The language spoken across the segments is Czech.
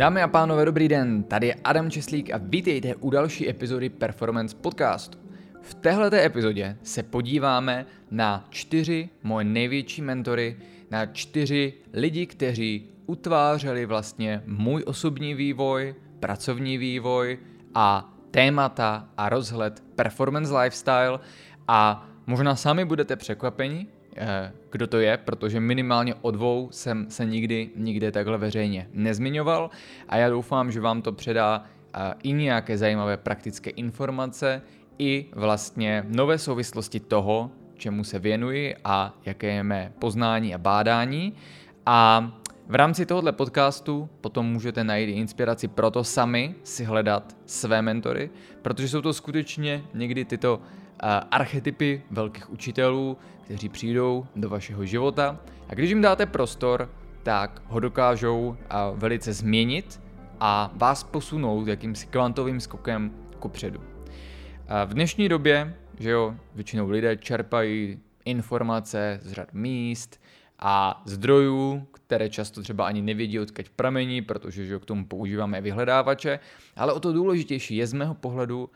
Dámy a pánové, dobrý den, tady je Adam Česlík a vítejte u další epizody Performance Podcastu. V téhleté epizodě se podíváme na čtyři moje největší mentory, na čtyři lidi, kteří utvářeli vlastně můj osobní vývoj, pracovní vývoj a témata a rozhled performance lifestyle a možná sami budete překvapeni, kdo to je, protože minimálně o dvou jsem se nikdy nikde takhle veřejně nezmiňoval a já doufám, že vám to předá eh, i nějaké zajímavé praktické informace, i vlastně nové souvislosti toho, čemu se věnuji a jaké je mé poznání a bádání. A v rámci tohoto podcastu potom můžete najít inspiraci pro to sami si hledat své mentory, protože jsou to skutečně někdy tyto archetypy velkých učitelů, kteří přijdou do vašeho života a když jim dáte prostor, tak ho dokážou velice změnit a vás posunout jakýmsi kvantovým skokem kupředu. V dnešní době, že jo, většinou lidé čerpají informace z řad míst a zdrojů, které často třeba ani nevědí, odkud pramení, protože že jo, k tomu používáme vyhledávače, ale o to důležitější je z mého pohledu uh,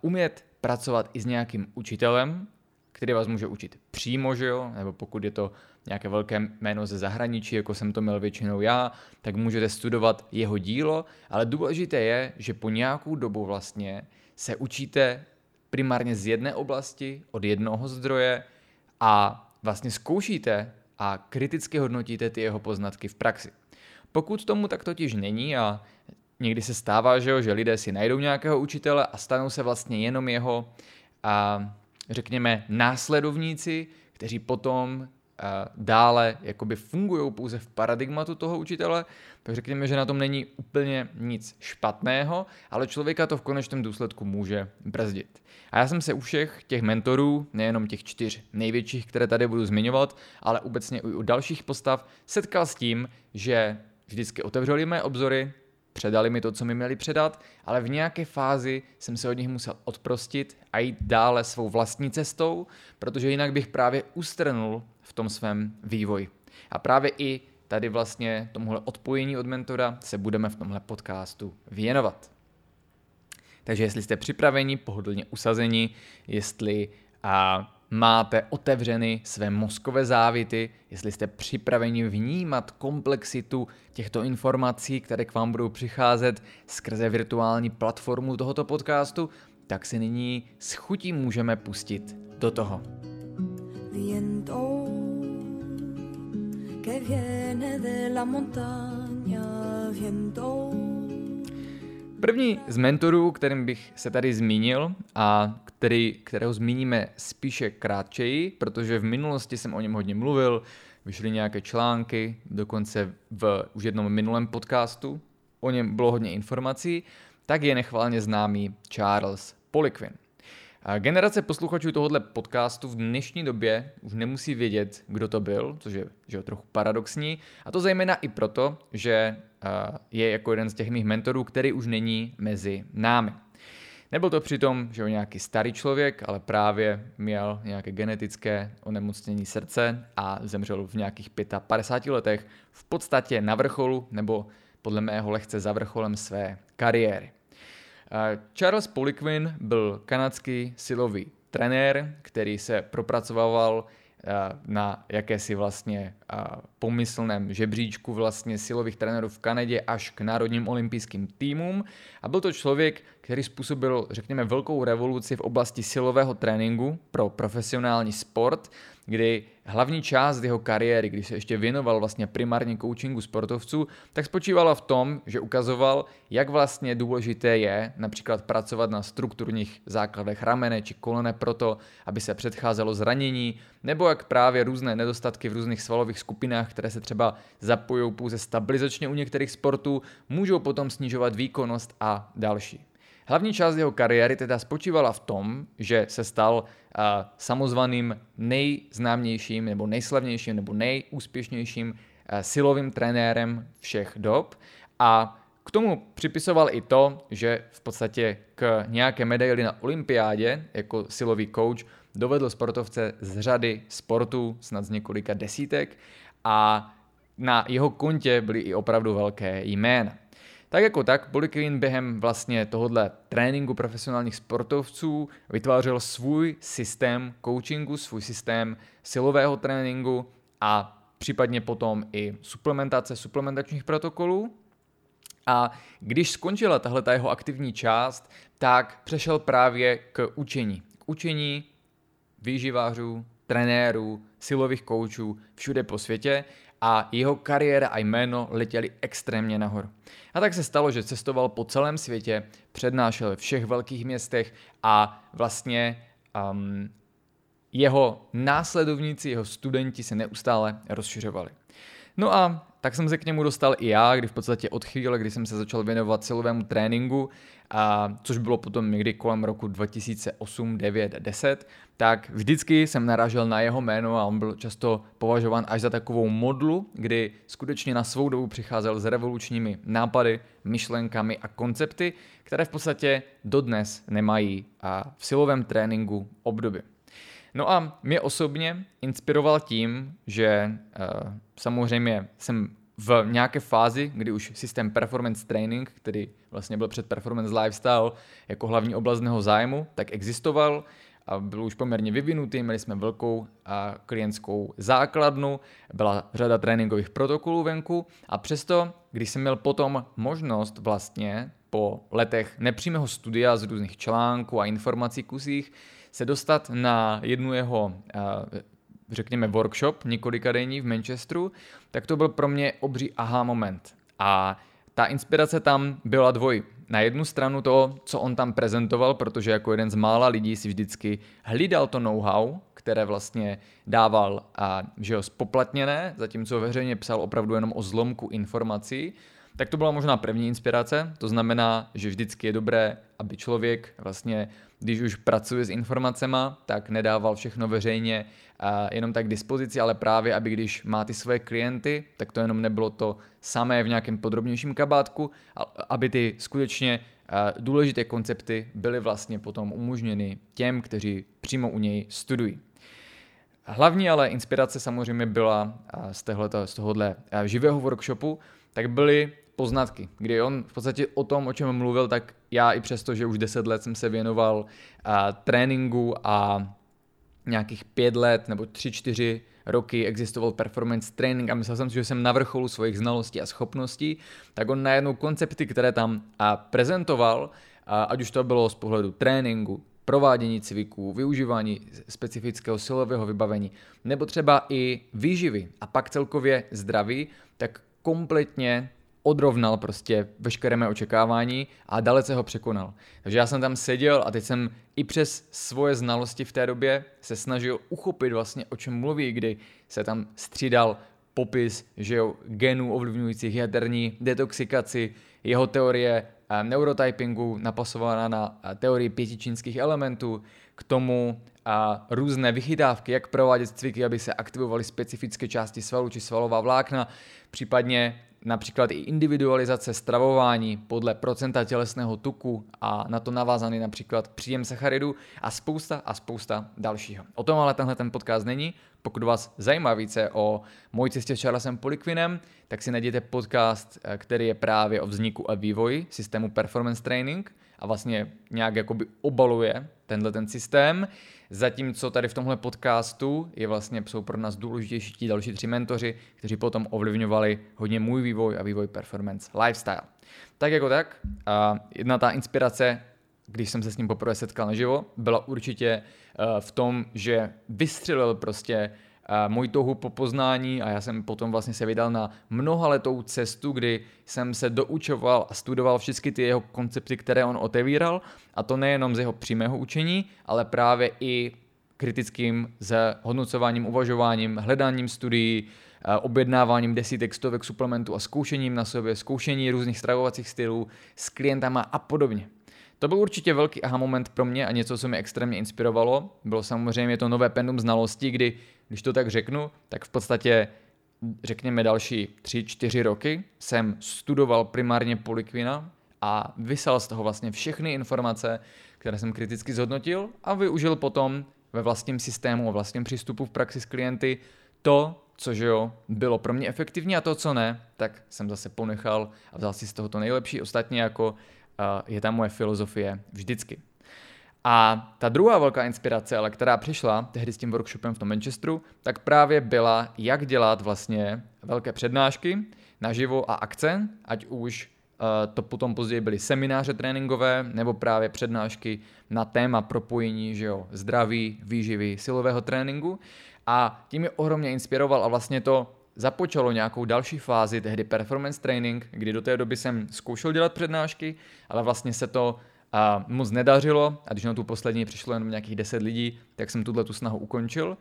umět pracovat i s nějakým učitelem, který vás může učit přímo, že jo, nebo pokud je to nějaké velké jméno ze zahraničí, jako jsem to měl většinou já, tak můžete studovat jeho dílo, ale důležité je, že po nějakou dobu vlastně se učíte primárně z jedné oblasti, od jednoho zdroje a vlastně zkoušíte a kriticky hodnotíte ty jeho poznatky v praxi. Pokud tomu tak totiž není a někdy se stává, že, jo, že lidé si najdou nějakého učitele a stanou se vlastně jenom jeho, a, řekněme, následovníci, kteří potom dále jakoby fungují pouze v paradigmatu toho učitele, tak řekněme, že na tom není úplně nic špatného, ale člověka to v konečném důsledku může brzdit. A já jsem se u všech těch mentorů, nejenom těch čtyř největších, které tady budu zmiňovat, ale obecně i u dalších postav, setkal s tím, že vždycky otevřeli mé obzory, předali mi to, co mi měli předat, ale v nějaké fázi jsem se od nich musel odprostit a jít dále svou vlastní cestou, protože jinak bych právě ustrnul v tom svém vývoji. A právě i tady vlastně tomuhle odpojení od mentora se budeme v tomhle podcastu věnovat. Takže jestli jste připraveni, pohodlně usazeni, jestli a, máte otevřeny své mozkové závity, jestli jste připraveni vnímat komplexitu těchto informací, které k vám budou přicházet skrze virtuální platformu tohoto podcastu, tak se nyní s chutí můžeme pustit do toho. Que viene de la montaña, viento První z mentorů, kterým bych se tady zmínil a který, kterého zmíníme spíše krátčeji, protože v minulosti jsem o něm hodně mluvil, vyšly nějaké články, dokonce v už jednom minulém podcastu, o něm bylo hodně informací, tak je nechválně známý Charles Poliquin. Generace posluchačů tohohle podcastu v dnešní době už nemusí vědět, kdo to byl, což je že trochu paradoxní. A to zejména i proto, že je jako jeden z těch mých mentorů, který už není mezi námi. Nebyl to přitom, že on nějaký starý člověk, ale právě měl nějaké genetické onemocnění srdce a zemřel v nějakých 55 letech v podstatě na vrcholu nebo podle mého lehce za vrcholem své kariéry. Charles Poliquin byl kanadský silový trenér, který se propracoval na jakési vlastně pomyslném žebříčku vlastně silových trenérů v Kanadě až k národním olympijským týmům. A byl to člověk, který způsobil, řekněme, velkou revoluci v oblasti silového tréninku pro profesionální sport, kdy hlavní část jeho kariéry, když se ještě věnoval vlastně primárně coachingu sportovců, tak spočívala v tom, že ukazoval, jak vlastně důležité je například pracovat na strukturních základech ramene či kolene proto, aby se předcházelo zranění, nebo jak právě různé nedostatky v různých svalových skupinách, které se třeba zapojují pouze stabilizačně u některých sportů, můžou potom snižovat výkonnost a další. Hlavní část jeho kariéry teda spočívala v tom, že se stal uh, samozvaným nejznámějším nebo nejslavnějším nebo nejúspěšnějším uh, silovým trenérem všech dob a k tomu připisoval i to, že v podstatě k nějaké medaili na olympiádě jako silový coach dovedl sportovce z řady sportů, snad z několika desítek a na jeho kontě byly i opravdu velké jména. Tak jako tak, Polyquin během vlastně tohohle tréninku profesionálních sportovců vytvářel svůj systém coachingu, svůj systém silového tréninku a případně potom i suplementace suplementačních protokolů. A když skončila tahle ta jeho aktivní část, tak přešel právě k učení. K učení výživářů, trenérů, silových koučů všude po světě a jeho kariéra a jméno letěli extrémně nahoru. A tak se stalo, že cestoval po celém světě, přednášel ve všech velkých městech a vlastně um, jeho následovníci, jeho studenti se neustále rozšiřovali. No a tak jsem se k němu dostal i já, kdy v podstatě od chvíle, kdy jsem se začal věnovat silovému tréninku, a což bylo potom někdy kolem roku 2008, 9, 10, tak vždycky jsem narážel na jeho jméno a on byl často považován až za takovou modlu, kdy skutečně na svou dobu přicházel s revolučními nápady, myšlenkami a koncepty, které v podstatě dodnes nemají a v silovém tréninku obdoby. No a mě osobně inspiroval tím, že uh, samozřejmě jsem v nějaké fázi, kdy už systém performance training, který vlastně byl před performance lifestyle jako hlavní oblast zájmu, tak existoval a byl už poměrně vyvinutý, měli jsme velkou a klientskou základnu, byla řada tréninkových protokolů venku a přesto, když jsem měl potom možnost vlastně po letech nepřímého studia z různých článků a informací kusích se dostat na jednu jeho řekněme workshop několika denní v Manchesteru, tak to byl pro mě obří aha moment. A ta inspirace tam byla dvoj. Na jednu stranu to, co on tam prezentoval, protože jako jeden z mála lidí si vždycky hlídal to know-how, které vlastně dával a že ho spoplatněné, zatímco veřejně psal opravdu jenom o zlomku informací, tak to byla možná první inspirace, to znamená, že vždycky je dobré, aby člověk vlastně, když už pracuje s informacemi, tak nedával všechno veřejně a jenom tak k dispozici, ale právě, aby když má ty své klienty, tak to jenom nebylo to samé v nějakém podrobnějším kabátku, aby ty skutečně důležité koncepty byly vlastně potom umožněny těm, kteří přímo u něj studují. Hlavní ale inspirace samozřejmě byla z, tohoto, z tohohle živého workshopu, tak byly poznatky, kdy on v podstatě o tom, o čem mluvil, tak já i přesto, že už 10 let jsem se věnoval uh, tréninku a nějakých pět let nebo tři, čtyři roky existoval performance training a myslel jsem si, že jsem na vrcholu svých znalostí a schopností, tak on najednou koncepty, které tam a prezentoval, a ať už to bylo z pohledu tréninku, provádění cviků, využívání specifického silového vybavení, nebo třeba i výživy a pak celkově zdraví, tak kompletně odrovnal prostě veškeré mé očekávání a dalece ho překonal. Takže já jsem tam seděl a teď jsem i přes svoje znalosti v té době se snažil uchopit vlastně o čem mluví, kdy se tam střídal popis že jo, genů ovlivňujících jaterní detoxikaci, jeho teorie eh, neurotypingu napasovaná na eh, teorii pěti čínských elementů, k tomu a eh, různé vychytávky, jak provádět cviky, aby se aktivovaly specifické části svalu či svalová vlákna, případně například i individualizace stravování podle procenta tělesného tuku a na to navázaný například příjem sacharidů a spousta a spousta dalšího. O tom ale tenhle ten podcast není. Pokud vás zajímá více o mojí cestě s Charlesem Polikvinem, tak si najděte podcast, eh, který je právě o vzniku a vývoji systému Performance Training a vlastně nějak jakoby obaluje tenhle ten systém. Zatímco tady v tomhle podcastu je vlastně, jsou pro nás důležitější ti další tři mentoři, kteří potom ovlivňovali hodně můj vývoj a vývoj performance lifestyle. Tak jako tak, a jedna ta inspirace, když jsem se s ním poprvé setkal naživo, byla určitě eh, v tom, že vystřelil prostě můj touhu po poznání a já jsem potom vlastně se vydal na mnohaletou cestu, kdy jsem se doučoval a studoval všechny ty jeho koncepty, které on otevíral a to nejenom z jeho přímého učení, ale právě i kritickým zhodnocováním, uvažováním, hledáním studií, objednáváním desítek, stovek suplementů a zkoušením na sobě, zkoušení různých stravovacích stylů s klientama a podobně. To byl určitě velký aha moment pro mě a něco, co mě extrémně inspirovalo. Bylo samozřejmě to nové pendum znalostí, kdy, když to tak řeknu, tak v podstatě řekněme další 3-4 roky jsem studoval primárně polikvina a vysal z toho vlastně všechny informace, které jsem kriticky zhodnotil a využil potom ve vlastním systému a vlastním přístupu v praxi s klienty to, co že jo, bylo pro mě efektivní a to, co ne, tak jsem zase ponechal a vzal si z toho to nejlepší. Ostatně jako je tam moje filozofie vždycky. A ta druhá velká inspirace, ale která přišla tehdy s tím workshopem v tom Manchesteru, tak právě byla, jak dělat vlastně velké přednášky naživo a akce, ať už uh, to potom později byly semináře tréninkové nebo právě přednášky na téma propojení že jo, zdraví, výživy, silového tréninku. A tím mě ohromně inspiroval a vlastně to započalo nějakou další fázi, tehdy performance training, kdy do té doby jsem zkoušel dělat přednášky, ale vlastně se to a moc nedařilo. A když na tu poslední přišlo jenom nějakých 10 lidí, tak jsem tuhle tu snahu ukončil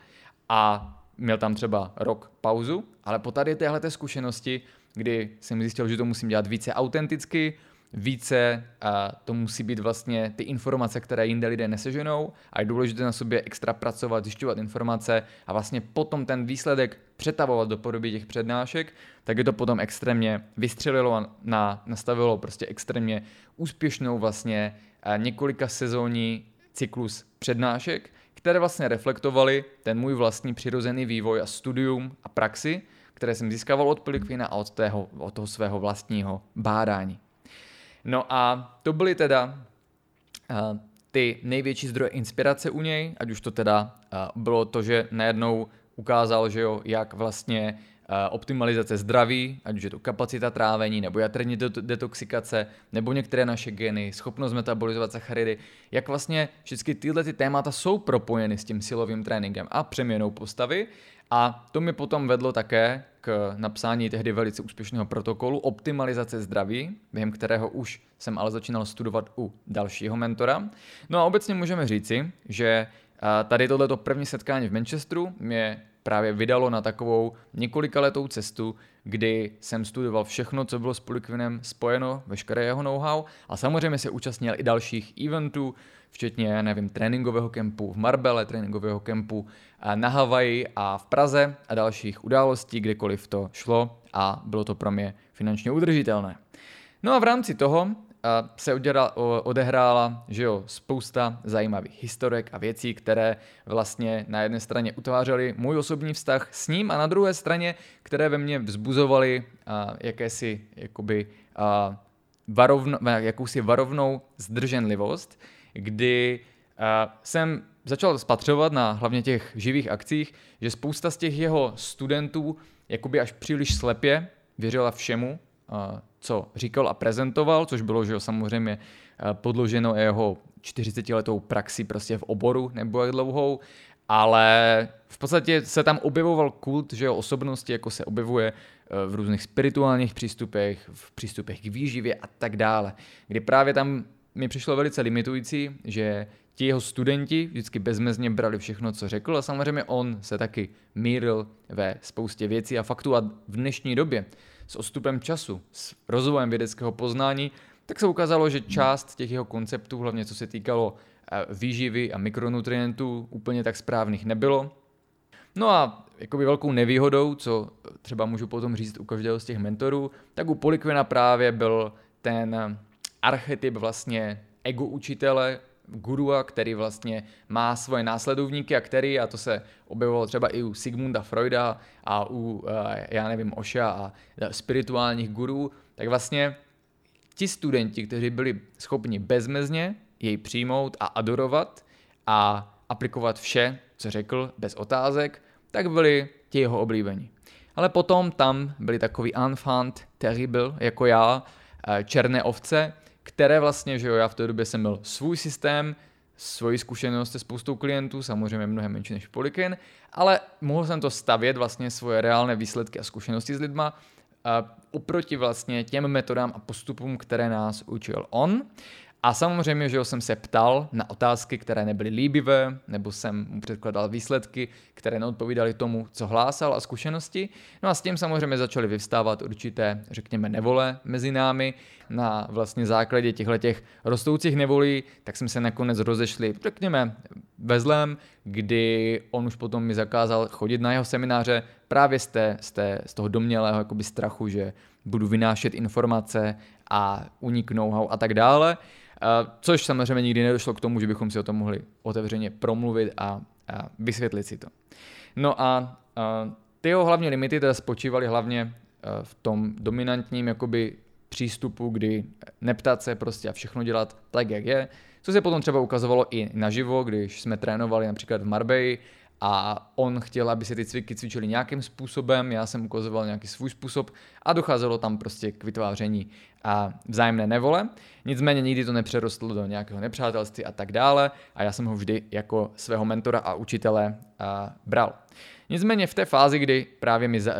a měl tam třeba rok pauzu, ale po tady téhle zkušenosti, kdy jsem zjistil, že to musím dělat více autenticky, více a to musí být vlastně ty informace, které jinde lidé neseženou a je důležité na sobě extra pracovat, zjišťovat informace a vlastně potom ten výsledek přetavovat do podoby těch přednášek, tak je to potom extrémně vystřelilo a na, nastavilo prostě extrémně úspěšnou vlastně několika sezónní cyklus přednášek, které vlastně reflektovaly ten můj vlastní přirozený vývoj a studium a praxi, které jsem získával od Pelikvina a od, tého, od toho svého vlastního bádání. No a to byly teda uh, ty největší zdroje inspirace u něj, ať už to teda uh, bylo to, že najednou ukázal, že jo, jak vlastně optimalizace zdraví, ať už je to kapacita trávení, nebo jaterní detoxikace, nebo některé naše geny, schopnost metabolizovat sacharidy, jak vlastně všechny tyhle ty témata jsou propojeny s tím silovým tréninkem a přeměnou postavy a to mi potom vedlo také k napsání tehdy velice úspěšného protokolu optimalizace zdraví, během kterého už jsem ale začínal studovat u dalšího mentora. No a obecně můžeme říci, že tady tohleto první setkání v Manchesteru mě právě vydalo na takovou několikaletou cestu, kdy jsem studoval všechno, co bylo s Polikvinem spojeno, veškeré jeho know-how a samozřejmě se účastnil i dalších eventů, včetně, nevím, tréninkového kempu v Marbele, tréninkového kempu na Havaji a v Praze a dalších událostí, kdekoliv to šlo a bylo to pro mě finančně udržitelné. No a v rámci toho se odehrála že jo, spousta zajímavých historek a věcí, které vlastně na jedné straně utvářely můj osobní vztah s ním a na druhé straně, které ve mně vzbuzovaly jakési jakoby, varovno, jakousi varovnou zdrženlivost, kdy jsem začal spatřovat na hlavně těch živých akcích, že spousta z těch jeho studentů jakoby až příliš slepě věřila všemu, co říkal a prezentoval, což bylo, že jo, samozřejmě podloženo jeho 40-letou praxi prostě v oboru nebo jak dlouhou, ale v podstatě se tam objevoval kult, že jo, osobnosti, jako se objevuje e, v různých spirituálních přístupech, v přístupech k výživě a tak dále, kdy právě tam mi přišlo velice limitující, že ti jeho studenti vždycky bezmezně brali všechno, co řekl a samozřejmě on se taky míril ve spoustě věcí a faktů a v dnešní době s odstupem času, s rozvojem vědeckého poznání, tak se ukázalo, že část těch jeho konceptů, hlavně co se týkalo eh, výživy a mikronutrientů, úplně tak správných nebylo. No a jakoby velkou nevýhodou, co třeba můžu potom říct u každého z těch mentorů, tak u Polikvina právě byl ten archetyp vlastně ego učitele, gurua, který vlastně má svoje následovníky a který, a to se objevilo třeba i u Sigmunda Freuda a u, eh, já nevím, Oša a spirituálních gurů, tak vlastně ti studenti, kteří byli schopni bezmezně jej přijmout a adorovat a aplikovat vše, co řekl, bez otázek, tak byli ti jeho oblíbení. Ale potom tam byli takový enfant terrible, jako já, eh, černé ovce, které vlastně, že jo, já v té době jsem měl svůj systém, svoji zkušenost se spoustou klientů, samozřejmě mnohem menší než Polikin, ale mohl jsem to stavět vlastně svoje reálné výsledky a zkušenosti s lidma a oproti vlastně těm metodám a postupům, které nás učil on. A samozřejmě, že jsem se ptal na otázky, které nebyly líbivé, nebo jsem mu předkladal výsledky, které neodpovídaly tomu, co hlásal a zkušenosti. No a s tím samozřejmě začaly vyvstávat určité, řekněme, nevole mezi námi. Na vlastně základě těchto těch rostoucích nevolí, tak jsme se nakonec rozešli, řekněme, ve zlém, kdy on už potom mi zakázal chodit na jeho semináře právě z, té, z, té, z toho domnělého jakoby strachu, že budu vynášet informace a uniknou a tak dále. Což samozřejmě nikdy nedošlo k tomu, že bychom si o tom mohli otevřeně promluvit a, a vysvětlit si to. No a, a ty jeho hlavní limity teda spočívaly hlavně v tom dominantním jakoby přístupu, kdy neptat se prostě a všechno dělat tak, jak je, co se potom třeba ukazovalo i naživo, když jsme trénovali například v Marbei a on chtěl, aby se ty cviky cvičily nějakým způsobem, já jsem ukazoval nějaký svůj způsob a docházelo tam prostě k vytváření a vzájemné nevole. Nicméně nikdy to nepřerostlo do nějakého nepřátelství a tak dále a já jsem ho vždy jako svého mentora a učitele a, bral. Nicméně v té fázi, kdy právě mi za,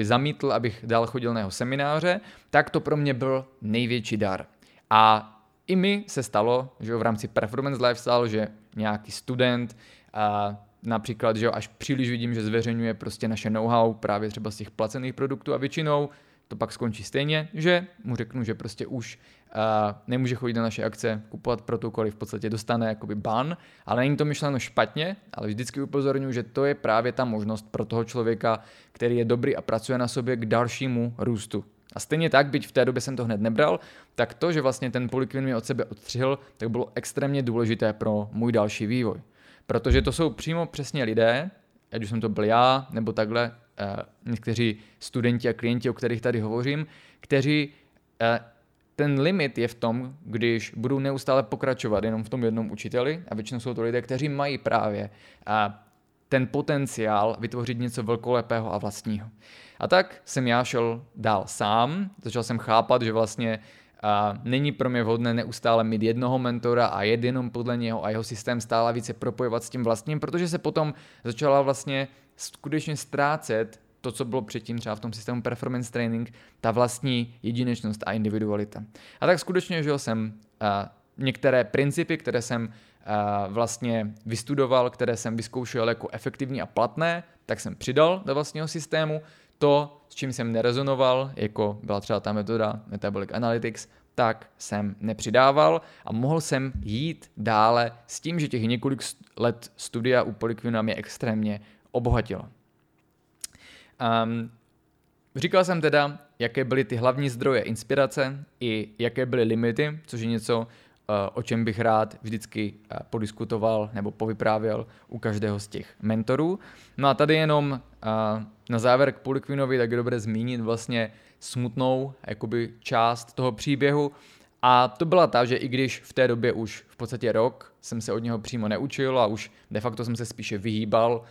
e, zamítl, abych dál chodil na jeho semináře, tak to pro mě byl největší dar. A i mi se stalo, že v rámci performance lifestyle, že nějaký student a například, že až příliš vidím, že zveřejňuje prostě naše know-how právě třeba z těch placených produktů a většinou to pak skončí stejně, že mu řeknu, že prostě už uh, nemůže chodit na naše akce, kupovat protokoli, v podstatě dostane jakoby ban, ale není to myšleno špatně, ale vždycky upozorňuji, že to je právě ta možnost pro toho člověka, který je dobrý a pracuje na sobě k dalšímu růstu. A stejně tak, byť v té době jsem to hned nebral, tak to, že vlastně ten polikvin mě od sebe odstřihl, tak bylo extrémně důležité pro můj další vývoj. Protože to jsou přímo přesně lidé, ať už jsem to byl já, nebo takhle eh, někteří studenti a klienti, o kterých tady hovořím, kteří eh, ten limit je v tom, když budou neustále pokračovat jenom v tom jednom učiteli, a většinou jsou to lidé, kteří mají právě eh, ten potenciál vytvořit něco velkolepého a vlastního. A tak jsem já šel dál sám, začal jsem chápat, že vlastně a není pro mě vhodné neustále mít jednoho mentora a jet jenom podle něho a jeho systém stále více propojovat s tím vlastním, protože se potom začala vlastně skutečně ztrácet to, co bylo předtím třeba v tom systému performance training, ta vlastní jedinečnost a individualita. A tak skutečně žil jsem a některé principy, které jsem a vlastně vystudoval, které jsem vyzkoušel jako efektivní a platné, tak jsem přidal do vlastního systému to, s čím jsem nerezonoval, jako byla třeba ta metoda Metabolic Analytics, tak jsem nepřidával a mohl jsem jít dále s tím, že těch několik let studia u Polyquina mě extrémně obohatilo. Um, říkal jsem teda, jaké byly ty hlavní zdroje inspirace i jaké byly limity, což je něco, o čem bych rád vždycky eh, podiskutoval nebo povyprávěl u každého z těch mentorů. No a tady jenom eh, na závěr k Polikvinovi tak je dobré zmínit vlastně smutnou jakoby část toho příběhu, a to byla ta, že i když v té době už v podstatě rok jsem se od něho přímo neučil a už de facto jsem se spíše vyhýbal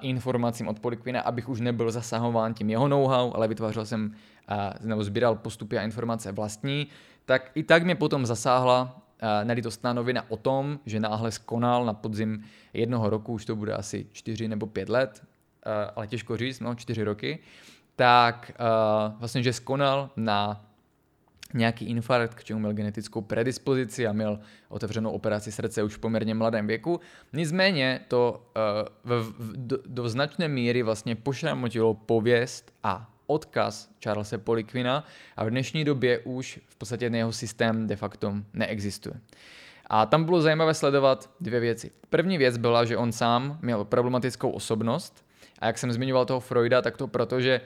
informacím od Polikvina, abych už nebyl zasahován tím jeho know-how, ale vytvářel jsem nebo sbíral postupy a informace vlastní, tak i tak mě potom zasáhla Eh, nelítostná novina o tom, že náhle skonal na podzim jednoho roku, už to bude asi čtyři nebo pět let, eh, ale těžko říct, no čtyři roky, tak eh, vlastně, že skonal na nějaký infarkt, k čemu měl genetickou predispozici a měl otevřenou operaci srdce už v poměrně mladém věku. Nicméně to v, v, do, do značné míry vlastně pošramotilo pověst a odkaz Charlesa Polikvina a v dnešní době už v podstatě jeho systém de facto neexistuje. A tam bylo zajímavé sledovat dvě věci. První věc byla, že on sám měl problematickou osobnost a jak jsem zmiňoval toho Freuda, tak to proto, že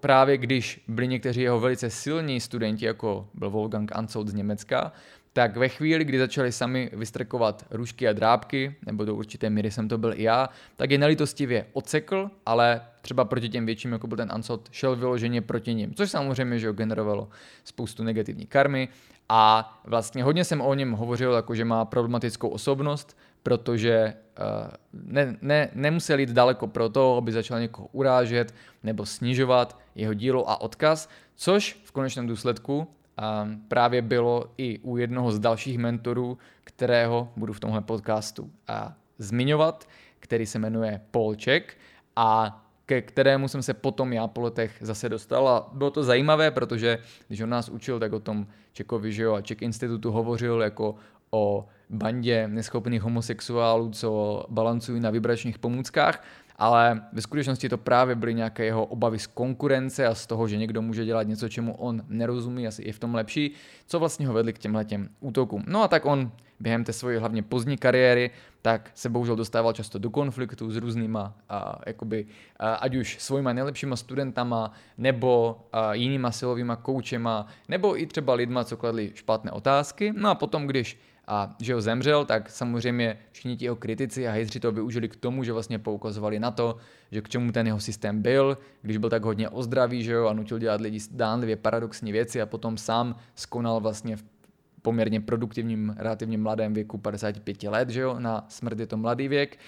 právě když byli někteří jeho velice silní studenti, jako byl Wolfgang Anzold z Německa, tak ve chvíli, kdy začali sami vystrkovat růžky a drábky, nebo do určité míry jsem to byl i já, tak je nelitostivě odsekl, ale třeba proti těm větším, jako byl ten Ansot, šel vyloženě proti ním, což samozřejmě že generovalo spoustu negativní karmy. A vlastně hodně jsem o něm hovořil, jako že má problematickou osobnost, protože uh, ne, ne, nemusel jít daleko pro to, aby začal někoho urážet nebo snižovat jeho dílo a odkaz, což v konečném důsledku právě bylo i u jednoho z dalších mentorů, kterého budu v tomhle podcastu a zmiňovat, který se jmenuje Check a ke kterému jsem se potom já po letech zase dostal. A bylo to zajímavé, protože když on nás učil, tak o tom Čekovi, že jo, a Czech institutu hovořil jako o bandě neschopných homosexuálů, co balancují na vibračních pomůckách ale ve skutečnosti to právě byly nějaké jeho obavy z konkurence a z toho, že někdo může dělat něco, čemu on nerozumí, asi je v tom lepší, co vlastně ho vedli k těmhle těm útokům. No a tak on během té svoje hlavně pozdní kariéry, tak se bohužel dostával často do konfliktu s různýma, a, jakoby, a, ať už svojima nejlepšíma studentama, nebo a, jinýma silovýma koučema, nebo i třeba lidma, co kladli špatné otázky. No a potom, když a že ho zemřel, tak samozřejmě všichni ti jeho kritici a hejtři to využili k tomu, že vlastně poukazovali na to, že k čemu ten jeho systém byl, když byl tak hodně ozdravý, že jo, a nutil dělat lidi dánlivě paradoxní věci a potom sám skonal vlastně v poměrně produktivním, relativně mladém věku 55 let, že jo, na smrt je to mladý věk.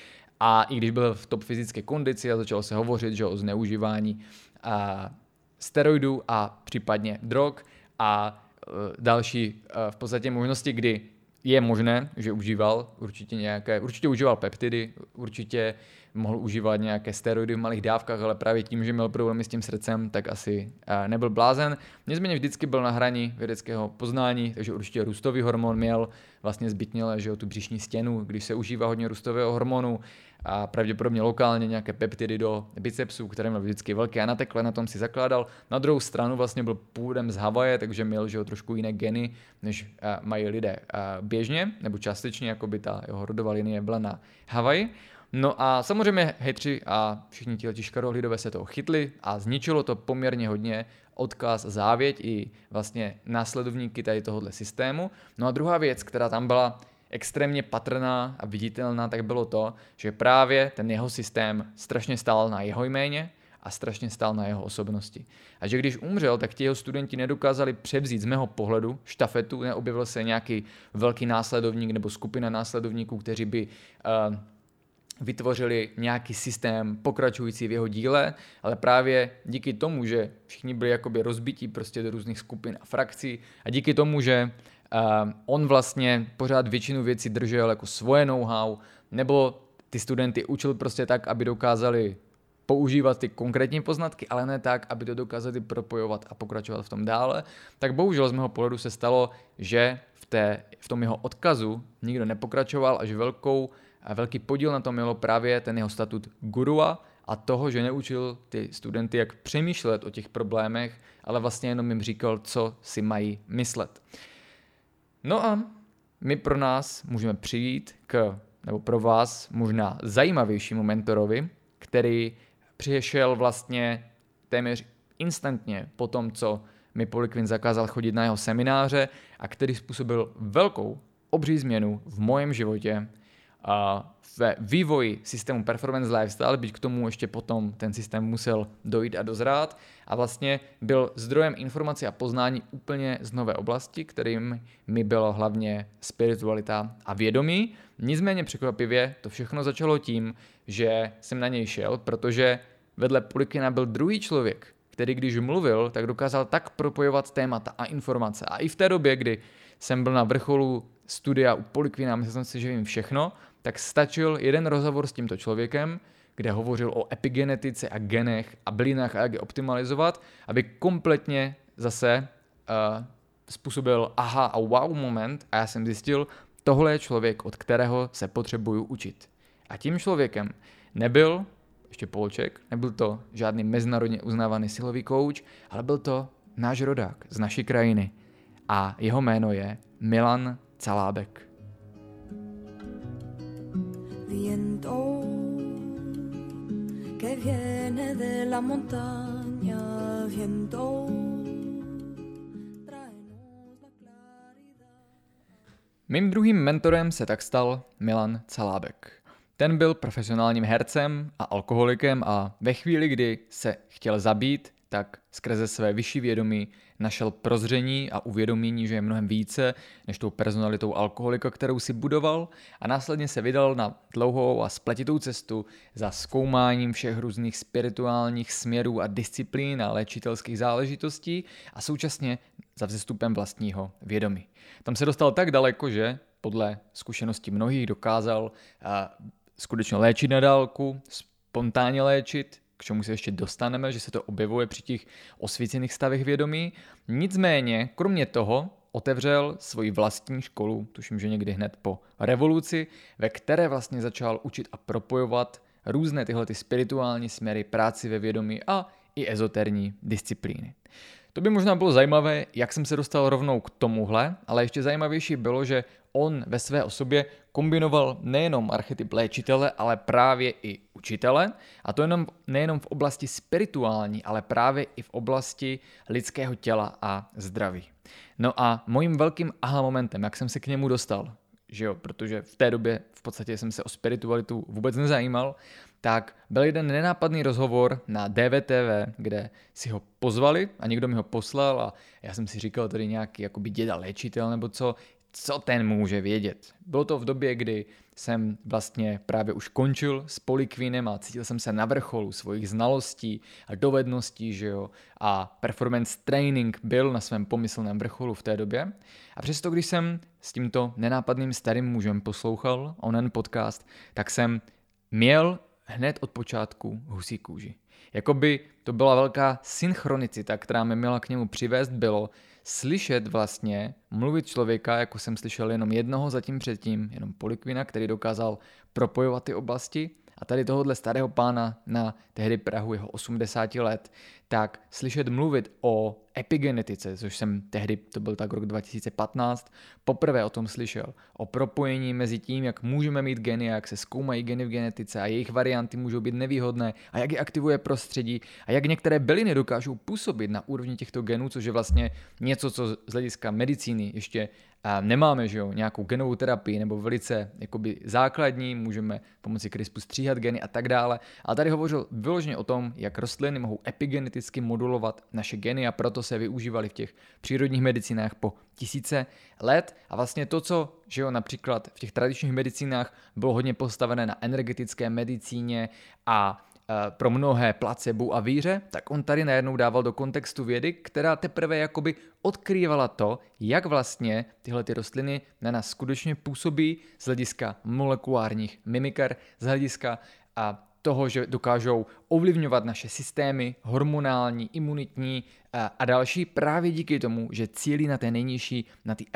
A i když byl v top fyzické kondici a začalo se hovořit že jo, o zneužívání a steroidů a případně drog a e, další e, v podstatě možnosti, kdy je možné, že užíval určitě nějaké, určitě užíval peptidy, určitě mohl užívat nějaké steroidy v malých dávkách, ale právě tím, že měl problémy s tím srdcem, tak asi eh, nebyl blázen. Nicméně vždycky byl na hraní vědeckého poznání, takže určitě růstový hormon měl, vlastně zbytněle, že tu břišní stěnu, když se užívá hodně růstového hormonu, a pravděpodobně lokálně nějaké peptidy do bicepsů, které měl vždycky velké a natekle, na tom si zakládal. Na druhou stranu vlastně byl původem z Havaje, takže měl že trošku jiné geny, než uh, mají lidé uh, běžně, nebo částečně, jako by ta jeho rodová linie byla na Havaji. No a samozřejmě hejtři a všichni ti škarohlídové se toho chytli a zničilo to poměrně hodně odkaz, závěť i vlastně následovníky tady tohohle systému. No a druhá věc, která tam byla extrémně patrná a viditelná, tak bylo to, že právě ten jeho systém strašně stál na jeho jméně a strašně stál na jeho osobnosti. A že když umřel, tak ti jeho studenti nedokázali převzít z mého pohledu štafetu, neobjevil se nějaký velký následovník nebo skupina následovníků, kteří by uh, vytvořili nějaký systém pokračující v jeho díle, ale právě díky tomu, že všichni byli jakoby rozbití prostě do různých skupin a frakcí a díky tomu, že uh, on vlastně pořád většinu věcí držel jako svoje know-how, nebo ty studenty učil prostě tak, aby dokázali používat ty konkrétní poznatky, ale ne tak, aby to dokázali propojovat a pokračovat v tom dále, tak bohužel z mého pohledu se stalo, že v, té, v tom jeho odkazu nikdo nepokračoval a že velkou a velký podíl na tom mělo právě ten jeho statut gurua a toho, že neučil ty studenty, jak přemýšlet o těch problémech, ale vlastně jenom jim říkal, co si mají myslet. No a my pro nás můžeme přijít k, nebo pro vás možná zajímavějšímu mentorovi, který přišel vlastně téměř instantně po tom, co mi Polikvin zakázal chodit na jeho semináře a který způsobil velkou, obří změnu v mojem životě ve vývoji systému Performance Lifestyle, byť k tomu ještě potom ten systém musel dojít a dozrát a vlastně byl zdrojem informací a poznání úplně z nové oblasti, kterým mi bylo hlavně spiritualita a vědomí. Nicméně překvapivě to všechno začalo tím, že jsem na něj šel, protože vedle Pulikina byl druhý člověk, který když mluvil, tak dokázal tak propojovat témata a informace. A i v té době, kdy jsem byl na vrcholu studia u Polikvina, myslel jsem si, že vím všechno, tak stačil jeden rozhovor s tímto člověkem, kde hovořil o epigenetice a genech a bylinách a jak je optimalizovat, aby kompletně zase uh, způsobil aha a wow moment a já jsem zjistil, tohle je člověk, od kterého se potřebuju učit. A tím člověkem nebyl ještě Polček, nebyl to žádný mezinárodně uznávaný silový kouč, ale byl to náš rodák z naší krajiny. A jeho jméno je Milan Calábek. Viento que viene de la montaña, viento Mým druhým mentorem se tak stal Milan Calábek. Ten byl profesionálním hercem a alkoholikem a ve chvíli, kdy se chtěl zabít, tak skrze své vyšší vědomí našel prozření a uvědomění, že je mnohem více než tou personalitou alkoholika, kterou si budoval a následně se vydal na dlouhou a spletitou cestu za zkoumáním všech různých spirituálních směrů a disciplín a léčitelských záležitostí a současně za vzestupem vlastního vědomí. Tam se dostal tak daleko, že podle zkušeností mnohých dokázal skutečně léčit na dálku, spontánně léčit, k čemu se ještě dostaneme, že se to objevuje při těch osvícených stavech vědomí. Nicméně, kromě toho, otevřel svoji vlastní školu, tuším, že někdy hned po revoluci, ve které vlastně začal učit a propojovat různé tyhle ty spirituální směry, práci ve vědomí a i ezoterní disciplíny. To by možná bylo zajímavé, jak jsem se dostal rovnou k tomuhle, ale ještě zajímavější bylo, že on ve své osobě kombinoval nejenom archetyp léčitele, ale právě i učitele. A to jenom, nejenom v oblasti spirituální, ale právě i v oblasti lidského těla a zdraví. No a mojím velkým aha momentem, jak jsem se k němu dostal, že jo, protože v té době v podstatě jsem se o spiritualitu vůbec nezajímal, tak byl jeden nenápadný rozhovor na DVTV, kde si ho pozvali a někdo mi ho poslal a já jsem si říkal tady nějaký jakoby děda léčitel nebo co, co ten může vědět. Bylo to v době, kdy jsem vlastně právě už končil s Polykvinem a cítil jsem se na vrcholu svojich znalostí a dovedností, že jo, a performance training byl na svém pomyslném vrcholu v té době. A přesto, když jsem s tímto nenápadným starým mužem poslouchal onen podcast, tak jsem měl hned od počátku husí kůži. Jakoby to byla velká synchronicita, která mě měla k němu přivést, bylo slyšet vlastně mluvit člověka, jako jsem slyšel jenom jednoho zatím předtím, jenom Polikvina, který dokázal propojovat ty oblasti. A tady tohohle starého pána na tehdy Prahu jeho 80 let, tak slyšet mluvit o epigenetice, což jsem tehdy, to byl tak rok 2015, poprvé o tom slyšel. O propojení mezi tím, jak můžeme mít geny, jak se zkoumají geny v genetice a jejich varianty můžou být nevýhodné a jak je aktivuje prostředí a jak některé byliny dokážou působit na úrovni těchto genů, což je vlastně něco, co z hlediska medicíny ještě a nemáme že jo, nějakou genovou terapii nebo velice jakoby základní, můžeme pomocí CRISPu stříhat geny a tak dále. A tady hovořil vyloženě o tom, jak rostliny mohou epigeneticky modulovat naše geny a proto se využívaly v těch přírodních medicinách po tisíce let. A vlastně to, co že jo, například v těch tradičních medicínách bylo hodně postavené na energetické medicíně a Eh, pro mnohé placebo a víře, tak on tady najednou dával do kontextu vědy, která teprve jakoby odkrývala to, jak vlastně tyhle ty rostliny na nás skutečně působí z hlediska molekulárních mimiker, z hlediska a toho, že dokážou ovlivňovat naše systémy hormonální, imunitní a další právě díky tomu, že cílí na té nejnižší, na ty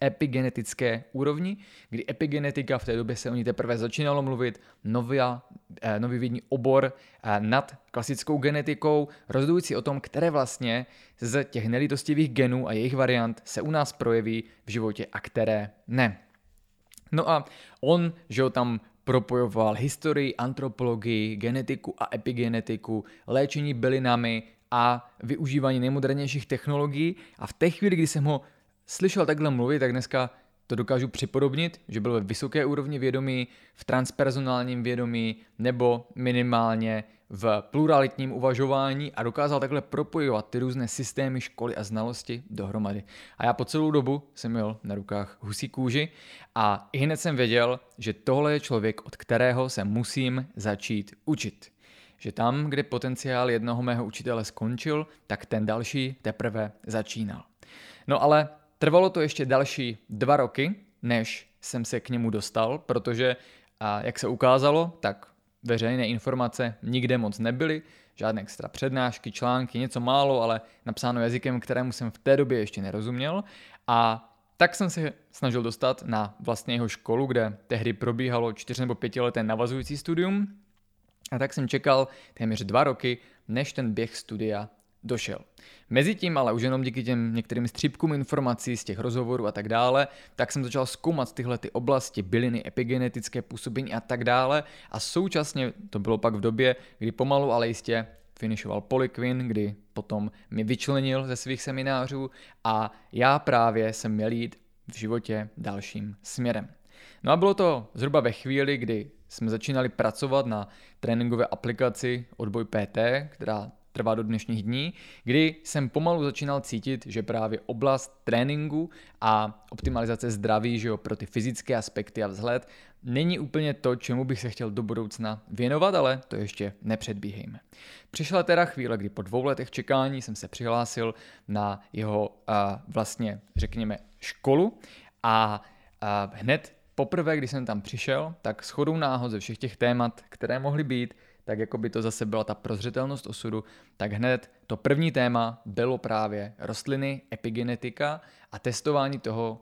epigenetické úrovni, kdy epigenetika v té době se o ní teprve začínalo mluvit, nová, eh, nový vědní obor eh, nad klasickou genetikou, rozhodující o tom, které vlastně z těch nelitostivých genů a jejich variant se u nás projeví v životě a které ne. No a on, že ho tam propojoval historii, antropologii, genetiku a epigenetiku, léčení bylinami a využívání nejmodernějších technologií. A v té chvíli, kdy jsem ho slyšel takhle mluvit, tak dneska to dokážu připodobnit, že byl ve vysoké úrovni vědomí, v transpersonálním vědomí nebo minimálně v pluralitním uvažování a dokázal takhle propojovat ty různé systémy, školy a znalosti dohromady. A já po celou dobu jsem měl na rukách husí kůži a i hned jsem věděl, že tohle je člověk, od kterého se musím začít učit. Že tam, kde potenciál jednoho mého učitele skončil, tak ten další teprve začínal. No ale trvalo to ještě další dva roky, než jsem se k němu dostal, protože a jak se ukázalo, tak veřejné informace nikde moc nebyly, žádné extra přednášky, články, něco málo, ale napsáno jazykem, kterému jsem v té době ještě nerozuměl. A tak jsem se snažil dostat na vlastně jeho školu, kde tehdy probíhalo čtyři nebo pětileté navazující studium. A tak jsem čekal téměř dva roky, než ten běh studia došel. Mezitím ale už jenom díky těm některým střípkům informací z těch rozhovorů a tak dále, tak jsem začal zkoumat tyhle ty oblasti, byliny, epigenetické působení a tak dále a současně to bylo pak v době, kdy pomalu ale jistě finišoval Polykvin, kdy potom mi vyčlenil ze svých seminářů a já právě jsem měl jít v životě dalším směrem. No a bylo to zhruba ve chvíli, kdy jsme začínali pracovat na tréninkové aplikaci Odboj PT, která trvá do dnešních dní, kdy jsem pomalu začínal cítit, že právě oblast tréninku a optimalizace zdraví že jo, pro ty fyzické aspekty a vzhled není úplně to, čemu bych se chtěl do budoucna věnovat, ale to ještě nepředbíhejme. Přišla teda chvíle, kdy po dvou letech čekání jsem se přihlásil na jeho a, vlastně, řekněme, školu a, a hned poprvé, když jsem tam přišel, tak shodou náhod ze všech těch témat, které mohly být, tak jako by to zase byla ta prozřetelnost osudu, tak hned to první téma bylo právě rostliny, epigenetika a testování toho,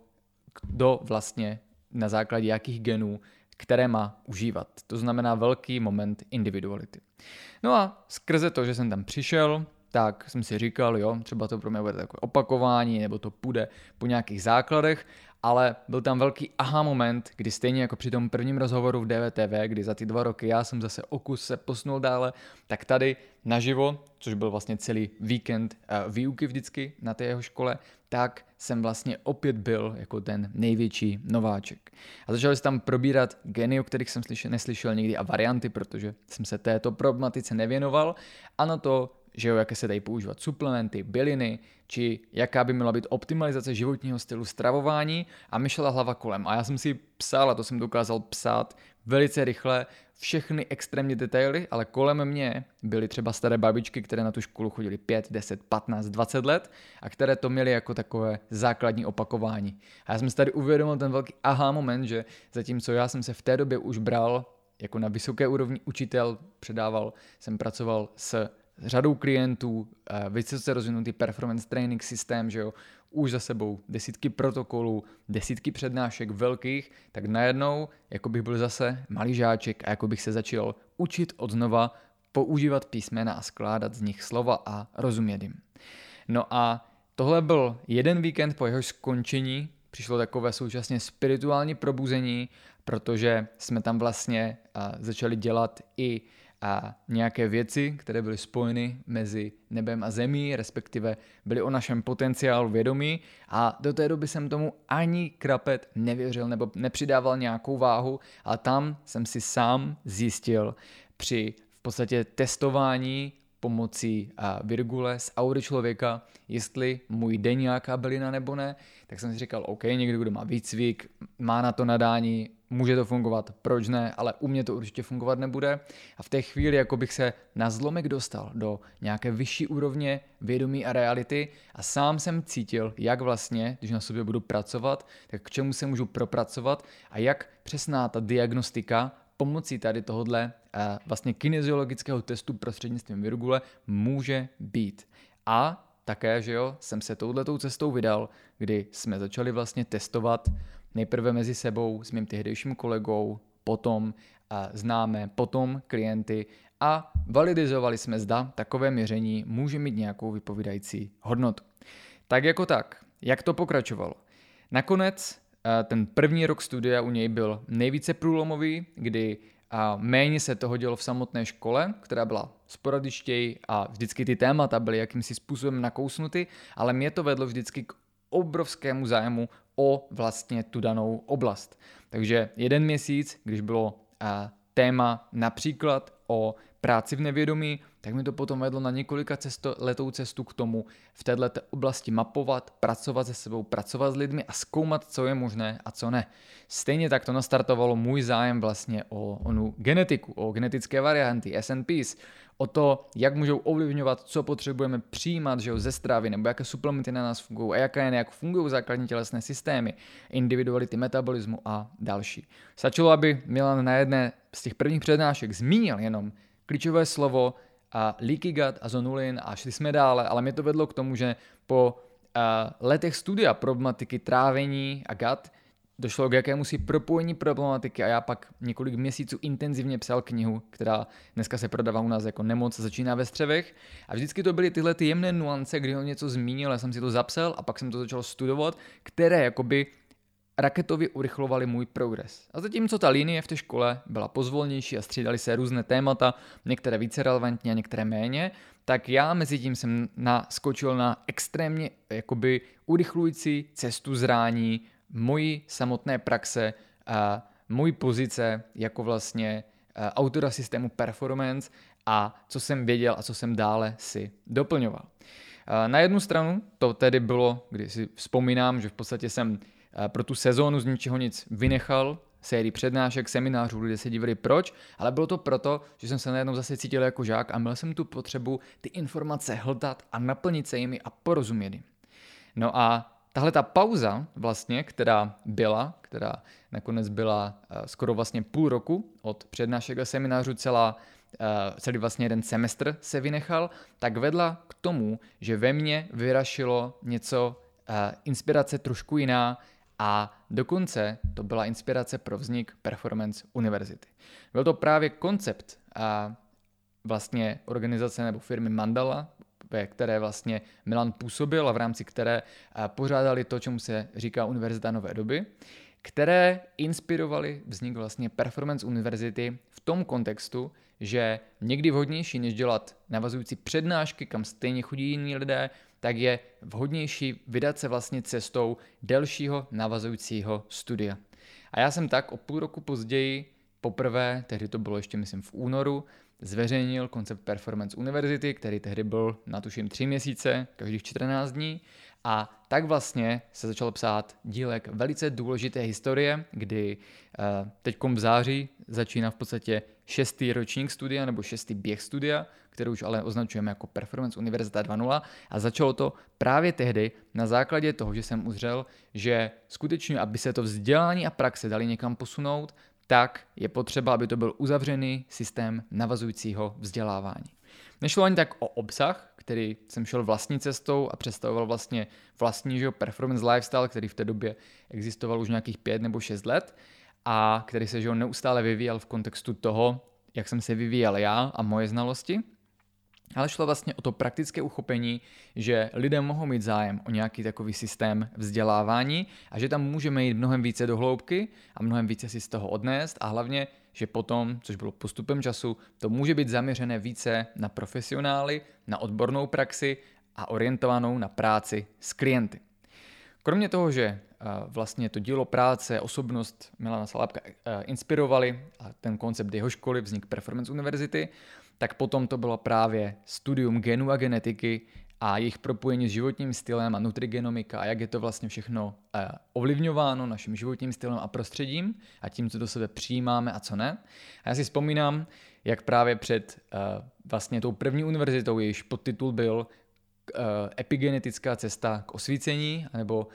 kdo vlastně na základě jakých genů, které má užívat. To znamená velký moment individuality. No a skrze to, že jsem tam přišel, tak jsem si říkal, jo, třeba to pro mě bude takové opakování, nebo to půjde po nějakých základech ale byl tam velký aha moment, kdy stejně jako při tom prvním rozhovoru v DVTV, kdy za ty dva roky já jsem zase okus se posunul dále, tak tady naživo, což byl vlastně celý víkend uh, výuky vždycky na té jeho škole, tak jsem vlastně opět byl jako ten největší nováček. A začal jsem tam probírat geny, o kterých jsem slyšel, neslyšel nikdy a varianty, protože jsem se této problematice nevěnoval a na to že jo, jaké se dají používat suplementy, byliny, či jaká by měla být optimalizace životního stylu stravování a mi šla hlava kolem. A já jsem si psal, a to jsem dokázal psát velice rychle, všechny extrémní detaily, ale kolem mě byly třeba staré babičky, které na tu školu chodili 5, 10, 15, 20 let a které to měly jako takové základní opakování. A já jsem si tady uvědomil ten velký aha moment, že zatímco já jsem se v té době už bral jako na vysoké úrovni učitel, předával, jsem pracoval s řadou klientů, vysoce rozvinutý performance training systém, že jo, už za sebou desítky protokolů, desítky přednášek velkých, tak najednou jako bych byl zase malý žáček a jako bych se začal učit od znova používat písmena a skládat z nich slova a rozumět jim. No a tohle byl jeden víkend po jeho skončení, přišlo takové současně spirituální probuzení, protože jsme tam vlastně začali dělat i a nějaké věci, které byly spojeny mezi nebem a zemí, respektive byly o našem potenciálu vědomí a do té doby jsem tomu ani krapet nevěřil nebo nepřidával nějakou váhu, ale tam jsem si sám zjistil při v podstatě testování pomocí virgule z aury člověka, jestli můj den nějaká bylina nebo ne, tak jsem si říkal, OK, někdo, kdo má výcvik, má na to nadání, může to fungovat, proč ne, ale u mě to určitě fungovat nebude. A v té chvíli, jako bych se na zlomek dostal do nějaké vyšší úrovně vědomí a reality a sám jsem cítil, jak vlastně, když na sobě budu pracovat, tak k čemu se můžu propracovat a jak přesná ta diagnostika pomocí tady tohohle eh, vlastně kineziologického testu prostřednictvím Virgule může být. A také, že jo, jsem se touhletou cestou vydal, kdy jsme začali vlastně testovat nejprve mezi sebou s mým tehdejším kolegou, potom známe, potom klienty a validizovali jsme, zda takové měření může mít nějakou vypovídající hodnotu. Tak jako tak, jak to pokračovalo? Nakonec ten první rok studia u něj byl nejvíce průlomový, kdy a méně se toho dělo v samotné škole, která byla sporadičtěji a vždycky ty témata byly jakýmsi způsobem nakousnuty, ale mě to vedlo vždycky k obrovskému zájmu o vlastně tu danou oblast. Takže jeden měsíc, když bylo téma například o práci v nevědomí, tak mi to potom vedlo na několika cesto, letou cestu k tomu v této oblasti mapovat, pracovat se sebou, pracovat s lidmi a zkoumat, co je možné a co ne. Stejně tak to nastartovalo můj zájem vlastně o onu genetiku, o genetické varianty, SNPs, o to, jak můžou ovlivňovat, co potřebujeme přijímat že jo, ze stravy, nebo jaké suplementy na nás fungují a jaké jak fungují základní tělesné systémy, individuality metabolismu a další. Stačilo, aby Milan na jedné z těch prvních přednášek zmínil jenom klíčové slovo a leaky gut a zonulin a šli jsme dále, ale mě to vedlo k tomu, že po letech studia problematiky trávení a gut došlo k jakémusi propojení problematiky a já pak několik měsíců intenzivně psal knihu, která dneska se prodává u nás jako nemoc začíná ve střevech. A vždycky to byly tyhle ty jemné nuance, kdy on něco zmínil, já jsem si to zapsal a pak jsem to začal studovat, které jakoby raketově urychlovali můj progres. A zatímco ta linie v té škole byla pozvolnější a střídali se různé témata, některé více relevantní a některé méně, tak já mezi tím jsem naskočil na extrémně jakoby urychlující cestu zrání mojí samotné praxe a mojí pozice jako vlastně autora systému performance a co jsem věděl a co jsem dále si doplňoval. Na jednu stranu to tedy bylo, když si vzpomínám, že v podstatě jsem pro tu sezónu z ničeho nic vynechal, sérii přednášek, seminářů, lidé se divili proč, ale bylo to proto, že jsem se najednou zase cítil jako žák a měl jsem tu potřebu ty informace hltat a naplnit se jimi a porozumět jim. No a tahle ta pauza vlastně, která byla, která nakonec byla uh, skoro vlastně půl roku od přednášek a seminářů, celá, uh, celý vlastně jeden semestr se vynechal, tak vedla k tomu, že ve mně vyrašilo něco, inspirace trošku jiná, a dokonce to byla inspirace pro vznik Performance Univerzity. Byl to právě koncept a vlastně organizace nebo firmy Mandala, ve které vlastně Milan působil a v rámci které pořádali to, čemu se říká Univerzita Nové doby, které inspirovaly vznik vlastně Performance Univerzity v tom kontextu, že někdy vhodnější, než dělat navazující přednášky, kam stejně chodí jiní lidé, tak je vhodnější vydat se vlastně cestou delšího navazujícího studia. A já jsem tak o půl roku později poprvé, tehdy to bylo ještě myslím v únoru, zveřejnil koncept Performance Univerzity, který tehdy byl na tuším tři měsíce, každých 14 dní. A tak vlastně se začal psát dílek velice důležité historie, kdy uh, teď v září začíná v podstatě šestý ročník studia nebo šestý běh studia, který už ale označujeme jako Performance Univerzita 2.0 a začalo to právě tehdy na základě toho, že jsem uzřel, že skutečně, aby se to vzdělání a praxe dali někam posunout, tak je potřeba, aby to byl uzavřený systém navazujícího vzdělávání. Nešlo ani tak o obsah, který jsem šel vlastní cestou a představoval vlastně vlastní že, performance lifestyle, který v té době existoval už nějakých pět nebo šest let a který se že, neustále vyvíjel v kontextu toho, jak jsem se vyvíjel já a moje znalosti. Ale šlo vlastně o to praktické uchopení, že lidé mohou mít zájem o nějaký takový systém vzdělávání a že tam můžeme jít mnohem více do hloubky a mnohem více si z toho odnést a hlavně, že potom, což bylo postupem času, to může být zaměřené více na profesionály, na odbornou praxi a orientovanou na práci s klienty. Kromě toho, že eh, vlastně to dílo práce, osobnost Milana Salábka eh, inspirovali a ten koncept jeho školy, vznik Performance Univerzity, tak potom to bylo právě studium genu a genetiky a jejich propojení s životním stylem a nutrigenomika a jak je to vlastně všechno eh, ovlivňováno naším životním stylem a prostředím a tím, co do sebe přijímáme a co ne. A já si vzpomínám, jak právě před eh, vlastně tou první univerzitou, jejíž podtitul byl eh, epigenetická cesta k osvícení, nebo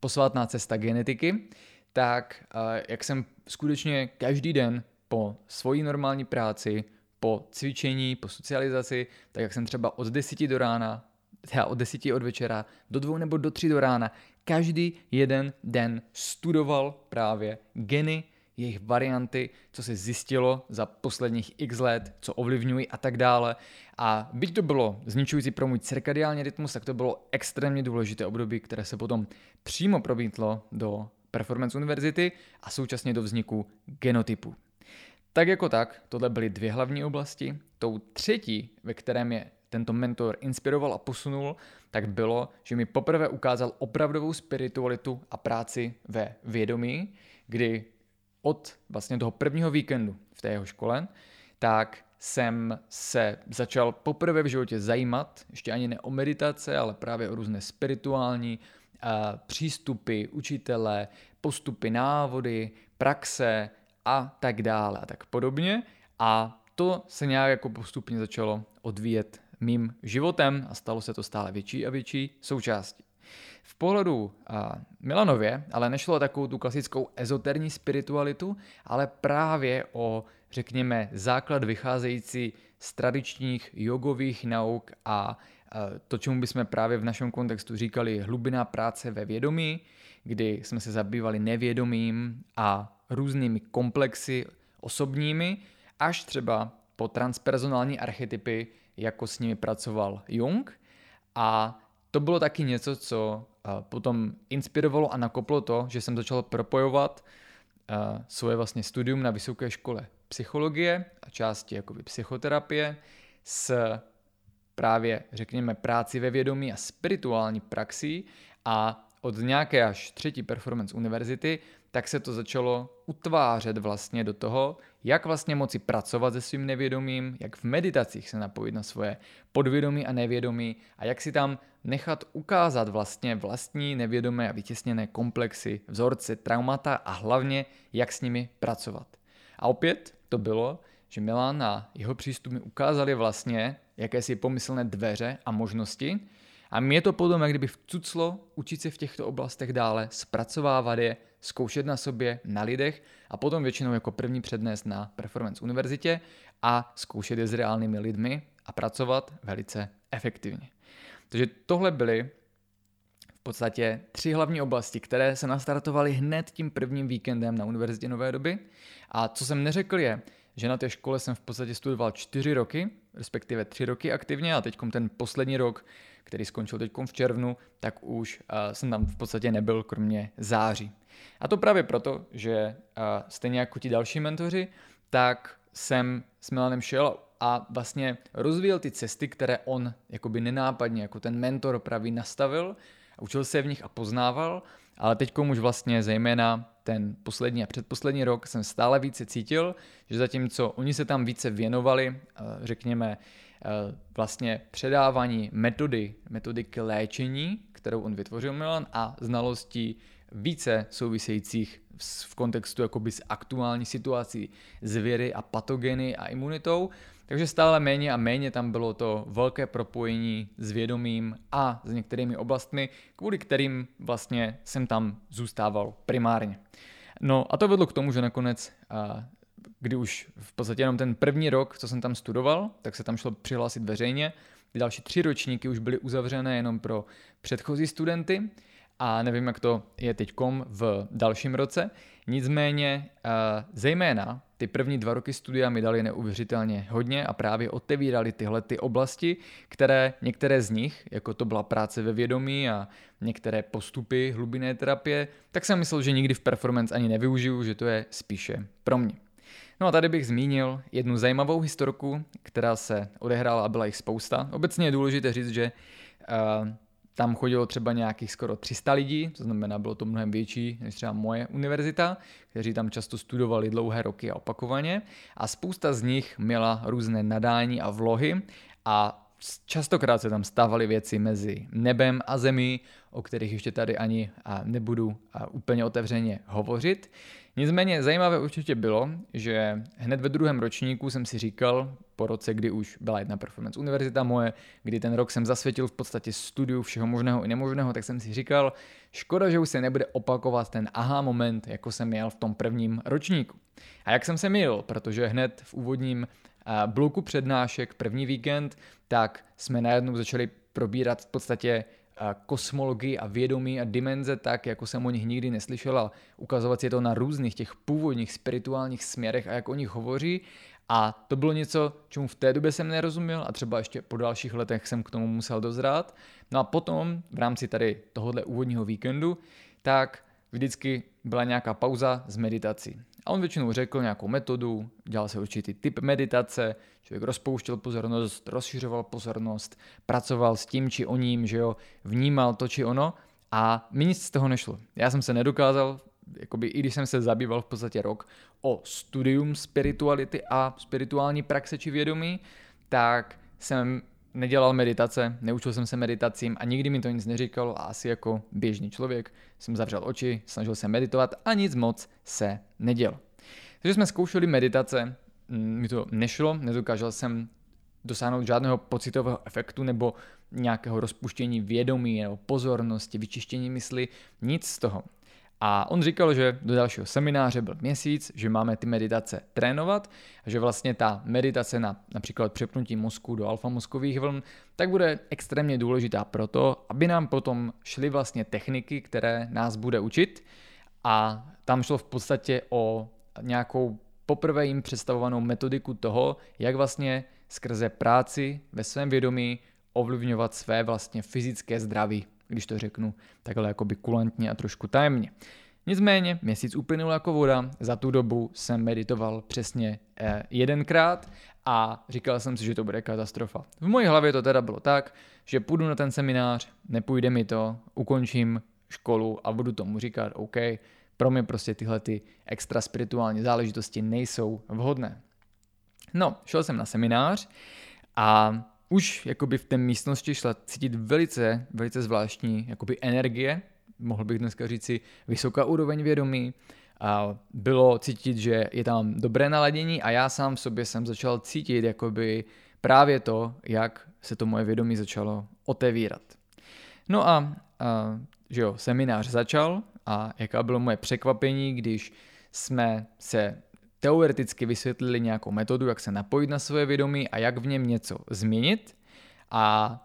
posvátná cesta genetiky, tak jak jsem skutečně každý den po svojí normální práci po cvičení, po socializaci, tak jak jsem třeba od 10 do rána, teda od 10 od večera do dvou nebo do tři do rána, každý jeden den studoval právě geny, jejich varianty, co se zjistilo za posledních x let, co ovlivňují a tak dále. A byť to bylo zničující pro můj cirkadiální rytmus, tak to bylo extrémně důležité období, které se potom přímo probítlo do Performance Univerzity a současně do vzniku genotypu. Tak jako tak, tohle byly dvě hlavní oblasti. Tou třetí, ve kterém je tento mentor inspiroval a posunul, tak bylo, že mi poprvé ukázal opravdovou spiritualitu a práci ve vědomí, kdy od vlastně toho prvního víkendu v té jeho škole, tak jsem se začal poprvé v životě zajímat, ještě ani ne o meditace, ale právě o různé spirituální uh, přístupy, učitele, postupy, návody, praxe, a tak dále a tak podobně. A to se nějak jako postupně začalo odvíjet mým životem a stalo se to stále větší a větší součástí. V pohledu Milanově ale nešlo o takovou tu klasickou ezoterní spiritualitu, ale právě o, řekněme, základ vycházející z tradičních jogových nauk a, to, čemu bychom právě v našem kontextu říkali hlubina práce ve vědomí, kdy jsme se zabývali nevědomím a různými komplexy osobními, až třeba po transpersonální archetypy, jako s nimi pracoval Jung. A to bylo taky něco, co potom inspirovalo a nakoplo to, že jsem začal propojovat svoje vlastně studium na vysoké škole psychologie a části jakoby psychoterapie s právě, řekněme, práci ve vědomí a spirituální praxí a od nějaké až třetí performance univerzity tak se to začalo utvářet vlastně do toho, jak vlastně moci pracovat se svým nevědomím, jak v meditacích se napojit na svoje podvědomí a nevědomí a jak si tam nechat ukázat vlastně vlastní nevědomé a vytěsněné komplexy, vzorce, traumata a hlavně jak s nimi pracovat. A opět to bylo, že Milan a jeho přístup mi ukázali vlastně jakési pomyslné dveře a možnosti, a mě to potom, jak kdyby vcuclo učit se v těchto oblastech dále, zpracovávat je, zkoušet na sobě, na lidech a potom většinou jako první přednést na Performance univerzitě a zkoušet je s reálnými lidmi a pracovat velice efektivně. Takže tohle byly v podstatě tři hlavní oblasti, které se nastartovaly hned tím prvním víkendem na Univerzitě Nové doby. A co jsem neřekl je, že na té škole jsem v podstatě studoval čtyři roky, respektive tři roky aktivně a teď ten poslední rok, který skončil teď v červnu, tak už uh, jsem tam v podstatě nebyl, kromě září. A to právě proto, že uh, stejně jako ti další mentoři, tak jsem s Milanem šel a vlastně rozvíjel ty cesty, které on jakoby nenápadně, jako ten mentor pravý nastavil a učil se v nich a poznával, ale teď už vlastně zejména ten poslední a předposlední rok jsem stále více cítil, že zatímco oni se tam více věnovali, eh, řekněme, eh, vlastně předávání metody, metodiky léčení, kterou on vytvořil Milan a znalostí více souvisejících v kontextu jakoby s aktuální situací zvěry a patogeny a imunitou, takže stále méně a méně tam bylo to velké propojení s vědomím a s některými oblastmi, kvůli kterým vlastně jsem tam zůstával primárně. No a to vedlo k tomu, že nakonec, kdy už v podstatě jenom ten první rok, co jsem tam studoval, tak se tam šlo přihlásit veřejně. Ty další tři ročníky už byly uzavřené jenom pro předchozí studenty a nevím, jak to je teďkom v dalším roce. Nicméně, zejména ty první dva roky studia mi dali neuvěřitelně hodně a právě otevírali tyhle ty oblasti, které některé z nich, jako to byla práce ve vědomí a některé postupy hlubinné terapie, tak jsem myslel, že nikdy v performance ani nevyužiju, že to je spíše pro mě. No a tady bych zmínil jednu zajímavou historku, která se odehrála a byla jich spousta. Obecně je důležité říct, že uh, tam chodilo třeba nějakých skoro 300 lidí, to znamená, bylo to mnohem větší než třeba moje univerzita, kteří tam často studovali dlouhé roky a opakovaně. A spousta z nich měla různé nadání a vlohy a častokrát se tam stávaly věci mezi nebem a zemí, o kterých ještě tady ani nebudu úplně otevřeně hovořit. Nicméně zajímavé určitě bylo, že hned ve druhém ročníku jsem si říkal, po roce, kdy už byla jedna performance univerzita moje, kdy ten rok jsem zasvětil v podstatě studiu všeho možného i nemožného, tak jsem si říkal, škoda, že už se nebude opakovat ten aha moment, jako jsem měl v tom prvním ročníku. A jak jsem se měl, protože hned v úvodním bloku přednášek první víkend, tak jsme najednou začali probírat v podstatě kosmologii a vědomí a dimenze tak, jako jsem o nich nikdy neslyšel a ukazovat si to na různých těch původních spirituálních směrech a jak o nich hovoří. A to bylo něco, čemu v té době jsem nerozuměl a třeba ještě po dalších letech jsem k tomu musel dozrát. No a potom v rámci tady tohohle úvodního víkendu, tak vždycky byla nějaká pauza s meditací. A on většinou řekl nějakou metodu, dělal se určitý typ meditace, člověk rozpouštěl pozornost, rozšiřoval pozornost, pracoval s tím či o ním, že jo, vnímal to či ono a mi nic z toho nešlo. Já jsem se nedokázal, jakoby i když jsem se zabýval v podstatě rok o studium spirituality a spirituální praxe či vědomí, tak jsem nedělal meditace, neučil jsem se meditacím a nikdy mi to nic neříkal a asi jako běžný člověk jsem zavřel oči, snažil se meditovat a nic moc se nedělo. Takže jsme zkoušeli meditace, mm, mi to nešlo, nedokázal jsem dosáhnout žádného pocitového efektu nebo nějakého rozpuštění vědomí nebo pozornosti, vyčištění mysli, nic z toho. A on říkal, že do dalšího semináře byl měsíc, že máme ty meditace trénovat a že vlastně ta meditace na například přepnutí mozku do alfa mozkových vln, tak bude extrémně důležitá proto, aby nám potom šly vlastně techniky, které nás bude učit. A tam šlo v podstatě o nějakou poprvé jim představovanou metodiku toho, jak vlastně skrze práci ve svém vědomí ovlivňovat své vlastně fyzické zdraví když to řeknu takhle jakoby kulantně a trošku tajemně. Nicméně měsíc uplynul jako voda, za tu dobu jsem meditoval přesně eh, jedenkrát a říkal jsem si, že to bude katastrofa. V mojí hlavě to teda bylo tak, že půjdu na ten seminář, nepůjde mi to, ukončím školu a budu tomu říkat, OK, pro mě prostě tyhle ty extra spirituální záležitosti nejsou vhodné. No, šel jsem na seminář a už jakoby v té místnosti šla cítit velice, velice zvláštní jakoby energie, mohl bych dneska říci vysoká úroveň vědomí, a bylo cítit, že je tam dobré naladění a já sám v sobě jsem začal cítit jakoby právě to, jak se to moje vědomí začalo otevírat. No a, a že jo, seminář začal a jaká bylo moje překvapení, když jsme se teoreticky vysvětlili nějakou metodu, jak se napojit na svoje vědomí a jak v něm něco změnit. A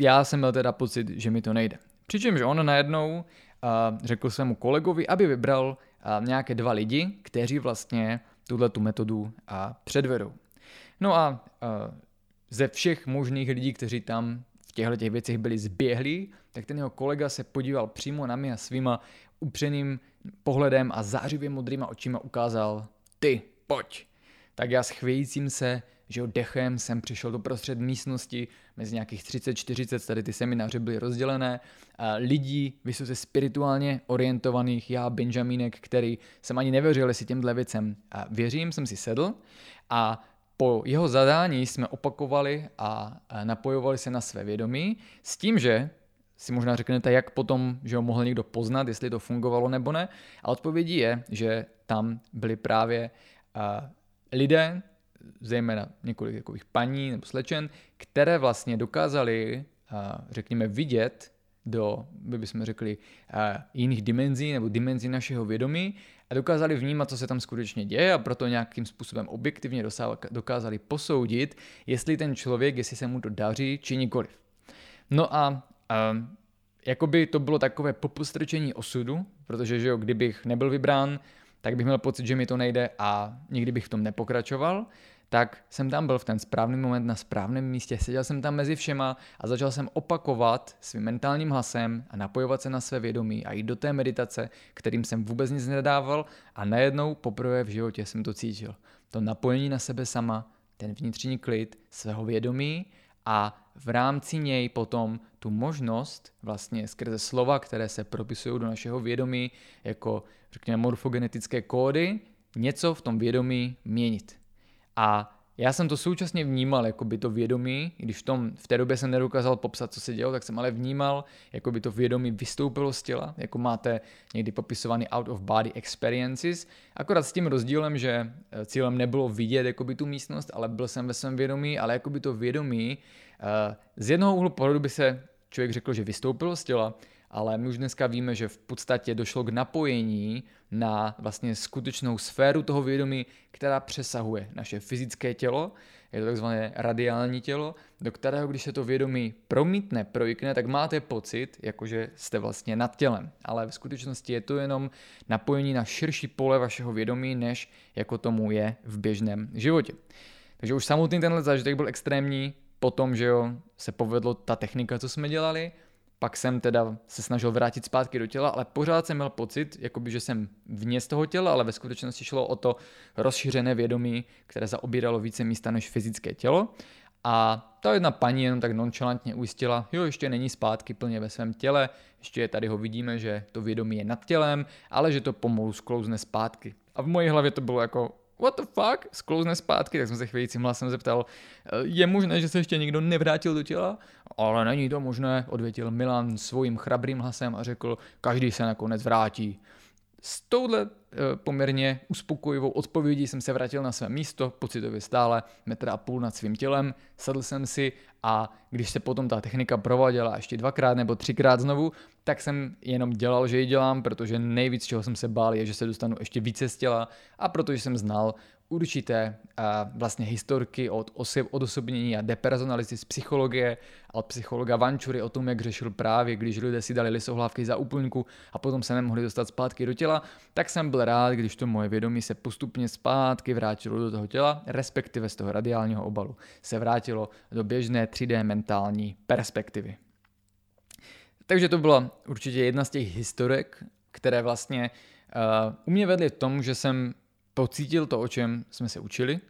já jsem měl teda pocit, že mi to nejde. Přičemž on najednou uh, řekl svému kolegovi, aby vybral uh, nějaké dva lidi, kteří vlastně tuhle tu metodu a předvedou. No a ze všech možných lidí, kteří tam v těchto těch věcech byli zběhlí, tak ten jeho kolega se podíval přímo na mě a svýma upřeným pohledem a zářivě modrýma očima ukázal, ty, pojď. Tak já s chvějícím se že jo, dechem jsem přišel do prostřed místnosti, mezi nějakých 30-40, tady ty semináře byly rozdělené, lidí vysoce spirituálně orientovaných, já Benjamínek, který jsem ani nevěřil, jestli těmhle věcem věřím, jsem si sedl a po jeho zadání jsme opakovali a napojovali se na své vědomí s tím, že si možná řeknete, jak potom, že ho mohl někdo poznat, jestli to fungovalo nebo ne. A odpovědí je, že tam byli právě uh, lidé, zejména několik takových paní nebo slečen, které vlastně dokázali, uh, řekněme, vidět do, by bychom řekli, uh, jiných dimenzí nebo dimenzí našeho vědomí a dokázali vnímat, co se tam skutečně děje a proto nějakým způsobem objektivně dokázali posoudit, jestli ten člověk, jestli se mu to daří, či nikoliv. No a Um, jakoby to bylo takové popostrčení osudu, protože že jo, kdybych nebyl vybrán, tak bych měl pocit, že mi to nejde a nikdy bych v tom nepokračoval, tak jsem tam byl v ten správný moment na správném místě, seděl jsem tam mezi všema a začal jsem opakovat svým mentálním hlasem a napojovat se na své vědomí a jít do té meditace, kterým jsem vůbec nic nedával a najednou poprvé v životě jsem to cítil. To napojení na sebe sama, ten vnitřní klid svého vědomí a v rámci něj potom tu možnost vlastně skrze slova, které se propisují do našeho vědomí jako řekněme morfogenetické kódy, něco v tom vědomí měnit. A já jsem to současně vnímal jako by to vědomí, když v, tom, v té době jsem nedokázal popsat, co se dělo, tak jsem ale vnímal, jako by to vědomí vystoupilo z těla, jako máte někdy popisovaný out of body experiences, akorát s tím rozdílem, že eh, cílem nebylo vidět jako by tu místnost, ale byl jsem ve svém vědomí, ale jako by to vědomí z jednoho úhlu pohledu by se člověk řekl, že vystoupilo z těla, ale my už dneska víme, že v podstatě došlo k napojení na vlastně skutečnou sféru toho vědomí, která přesahuje naše fyzické tělo, je to takzvané radiální tělo, do kterého, když se to vědomí promítne, projikne, tak máte pocit, jakože jste vlastně nad tělem. Ale v skutečnosti je to jenom napojení na širší pole vašeho vědomí, než jako tomu je v běžném životě. Takže už samotný tenhle zážitek byl extrémní, potom, že jo, se povedlo ta technika, co jsme dělali, pak jsem teda se snažil vrátit zpátky do těla, ale pořád jsem měl pocit, jakoby, že jsem vně z toho těla, ale ve skutečnosti šlo o to rozšířené vědomí, které zaobíralo více místa než fyzické tělo. A ta jedna paní jenom tak nonchalantně ujistila, jo, ještě není zpátky plně ve svém těle, ještě tady ho vidíme, že to vědomí je nad tělem, ale že to pomalu sklouzne zpátky. A v mojí hlavě to bylo jako, what the fuck, sklouzne zpátky, tak jsem se chvějícím hlasem zeptal, e, je možné, že se ještě nikdo nevrátil do těla? Ale není to možné, odvětil Milan svým chrabrým hlasem a řekl, každý se nakonec vrátí. S touhle poměrně uspokojivou odpovědí jsem se vrátil na své místo, pocitově stále, metr a půl nad svým tělem, sedl jsem si a když se potom ta technika prováděla ještě dvakrát nebo třikrát znovu, tak jsem jenom dělal, že ji dělám, protože nejvíc, čeho jsem se bál, je, že se dostanu ještě více z těla a protože jsem znal určité vlastně historky od osob, odosobnění a depersonalizy z psychologie a od psychologa Vančury o tom, jak řešil právě, když lidé si dali lisohlávky za úplňku a potom se nemohli dostat zpátky do těla, tak jsem byl rád, když to moje vědomí se postupně zpátky vrátilo do toho těla, respektive z toho radiálního obalu se vrátilo do běžné 3D mentální perspektivy. Takže to byla určitě jedna z těch historek, které vlastně uh, u mě vedly v tom, že jsem pocítil to, o čem jsme se učili,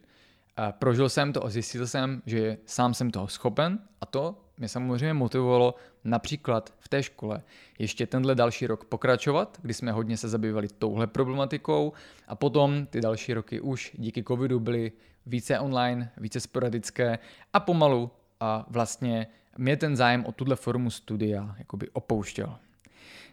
prožil jsem to a zjistil jsem, že sám jsem toho schopen a to mě samozřejmě motivovalo například v té škole ještě tenhle další rok pokračovat, kdy jsme hodně se zabývali touhle problematikou a potom ty další roky už díky covidu byly více online, více sporadické a pomalu a vlastně mě ten zájem o tuhle formu studia jakoby opouštěl.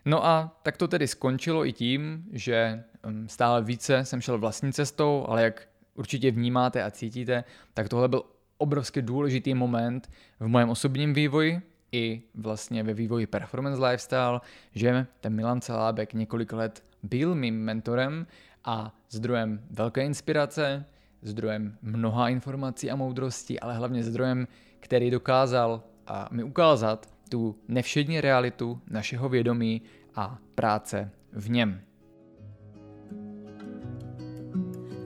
No a tak to tedy skončilo i tím, že um, stále více jsem šel vlastní cestou, ale jak určitě vnímáte a cítíte, tak tohle byl obrovsky důležitý moment v mém osobním vývoji i vlastně ve vývoji performance lifestyle, že ten Milan Celábek několik let byl mým mentorem a zdrojem velké inspirace, zdrojem mnoha informací a moudrosti, ale hlavně zdrojem, který dokázal a mi ukázat tu nevšední realitu našeho vědomí a práce v něm.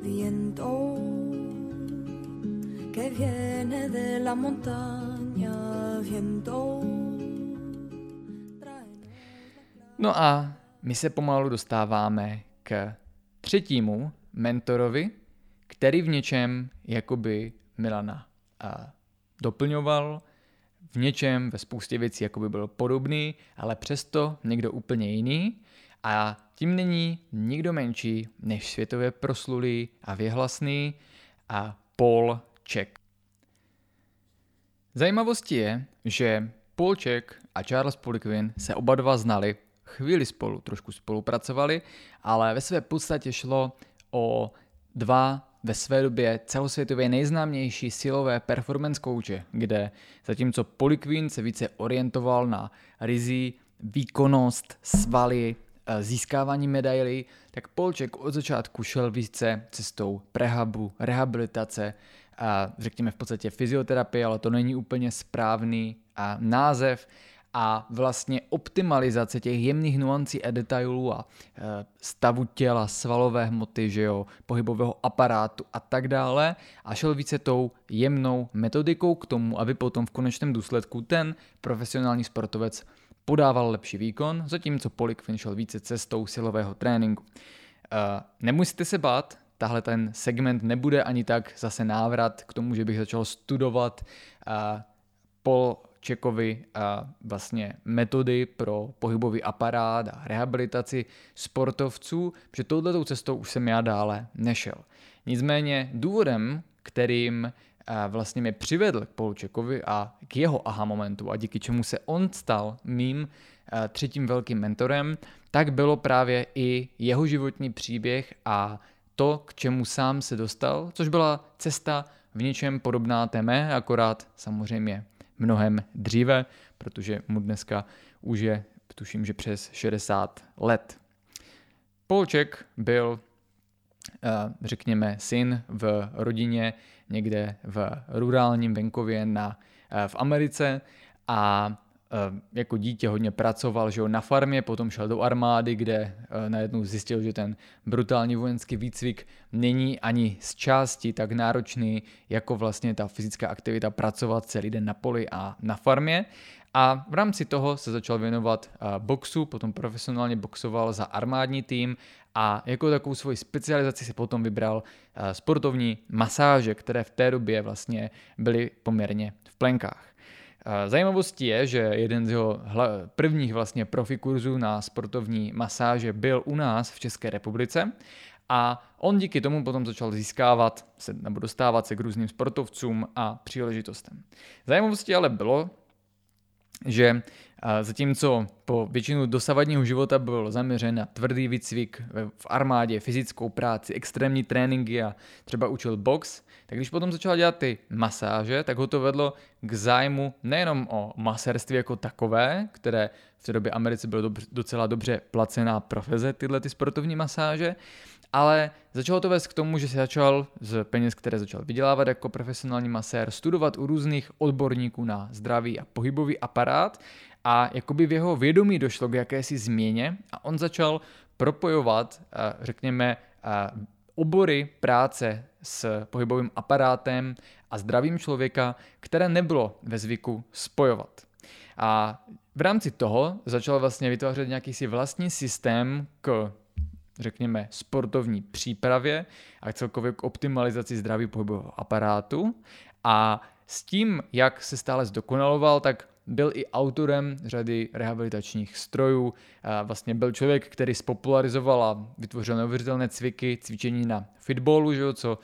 viento que viene de la montaña, viento. No a my se pomalu dostáváme k třetímu mentorovi, který v něčem jakoby Milana a doplňoval, v něčem ve spoustě věcí jakoby byl podobný, ale přesto někdo úplně jiný a tím není nikdo menší než světově proslulý a věhlasný a Paul Ček. Zajímavostí je, že Paul Ček a Charles Poliquin se oba dva znali, chvíli spolu trošku spolupracovali, ale ve své podstatě šlo o dva ve své době celosvětově nejznámější silové performance kouče, kde zatímco Poliquin se více orientoval na rizí, výkonnost, svaly, Eh, získávání medailí, tak Polček od začátku šel více cestou prehabu, rehabilitace a řekněme v podstatě fyzioterapie, ale to není úplně správný a název a vlastně optimalizace těch jemných nuancí a detailů a eh, stavu těla, svalové hmoty, že jo, pohybového aparátu a tak dále a šel více tou jemnou metodikou k tomu, aby potom v konečném důsledku ten profesionální sportovec podával lepší výkon, zatímco Polikvin šel více cestou silového tréninku. Uh, nemusíte se bát, tahle ten segment nebude ani tak zase návrat k tomu, že bych začal studovat uh, Polčekovi uh, vlastně metody pro pohybový aparát a rehabilitaci sportovců, že touhletou cestou už jsem já dále nešel. Nicméně důvodem, kterým vlastně mě přivedl k Polučekovi a k jeho aha momentu a díky čemu se on stal mým eh, třetím velkým mentorem, tak bylo právě i jeho životní příběh a to, k čemu sám se dostal, což byla cesta v něčem podobná té mé, akorát samozřejmě mnohem dříve, protože mu dneska už je, tuším, že přes 60 let. Polček byl, eh, řekněme, syn v rodině někde v rurálním venkově na, eh, v Americe a jako dítě hodně pracoval že jo, na farmě, potom šel do armády, kde eh, najednou zjistil, že ten brutální vojenský výcvik není ani z části tak náročný, jako vlastně ta fyzická aktivita pracovat celý den na poli a na farmě. A v rámci toho se začal věnovat boxu, potom profesionálně boxoval za armádní tým a jako takovou svoji specializaci si potom vybral eh, sportovní masáže, které v té době vlastně byly poměrně v plenkách. Zajímavostí je, že jeden z jeho prvních vlastně profikurzů na sportovní masáže byl u nás v České republice a on díky tomu potom začal získávat se, nebo dostávat se k různým sportovcům a příležitostem. Zajímavostí ale bylo, že zatímco po většinu dosavadního života byl zaměřen na tvrdý výcvik v armádě, fyzickou práci, extrémní tréninky a třeba učil box, tak když potom začal dělat ty masáže, tak ho to vedlo k zájmu nejenom o masérství jako takové, které v té době Americe bylo docela dobře placená profeze, tyhle ty sportovní masáže, ale začalo to vést k tomu, že se začal z peněz, které začal vydělávat jako profesionální masér, studovat u různých odborníků na zdravý a pohybový aparát a jakoby v jeho vědomí došlo k jakési změně a on začal propojovat, eh, řekněme, eh, obory práce s pohybovým aparátem a zdravím člověka, které nebylo ve zvyku spojovat. A v rámci toho začal vlastně vytvářet nějaký si vlastní systém k řekněme, sportovní přípravě a celkově k optimalizaci zdraví pohybového aparátu. A s tím, jak se stále zdokonaloval, tak byl i autorem řady rehabilitačních strojů. Vlastně byl člověk, který spopularizoval a vytvořil neuvěřitelné cviky, cvičení na fitballu, že jo, co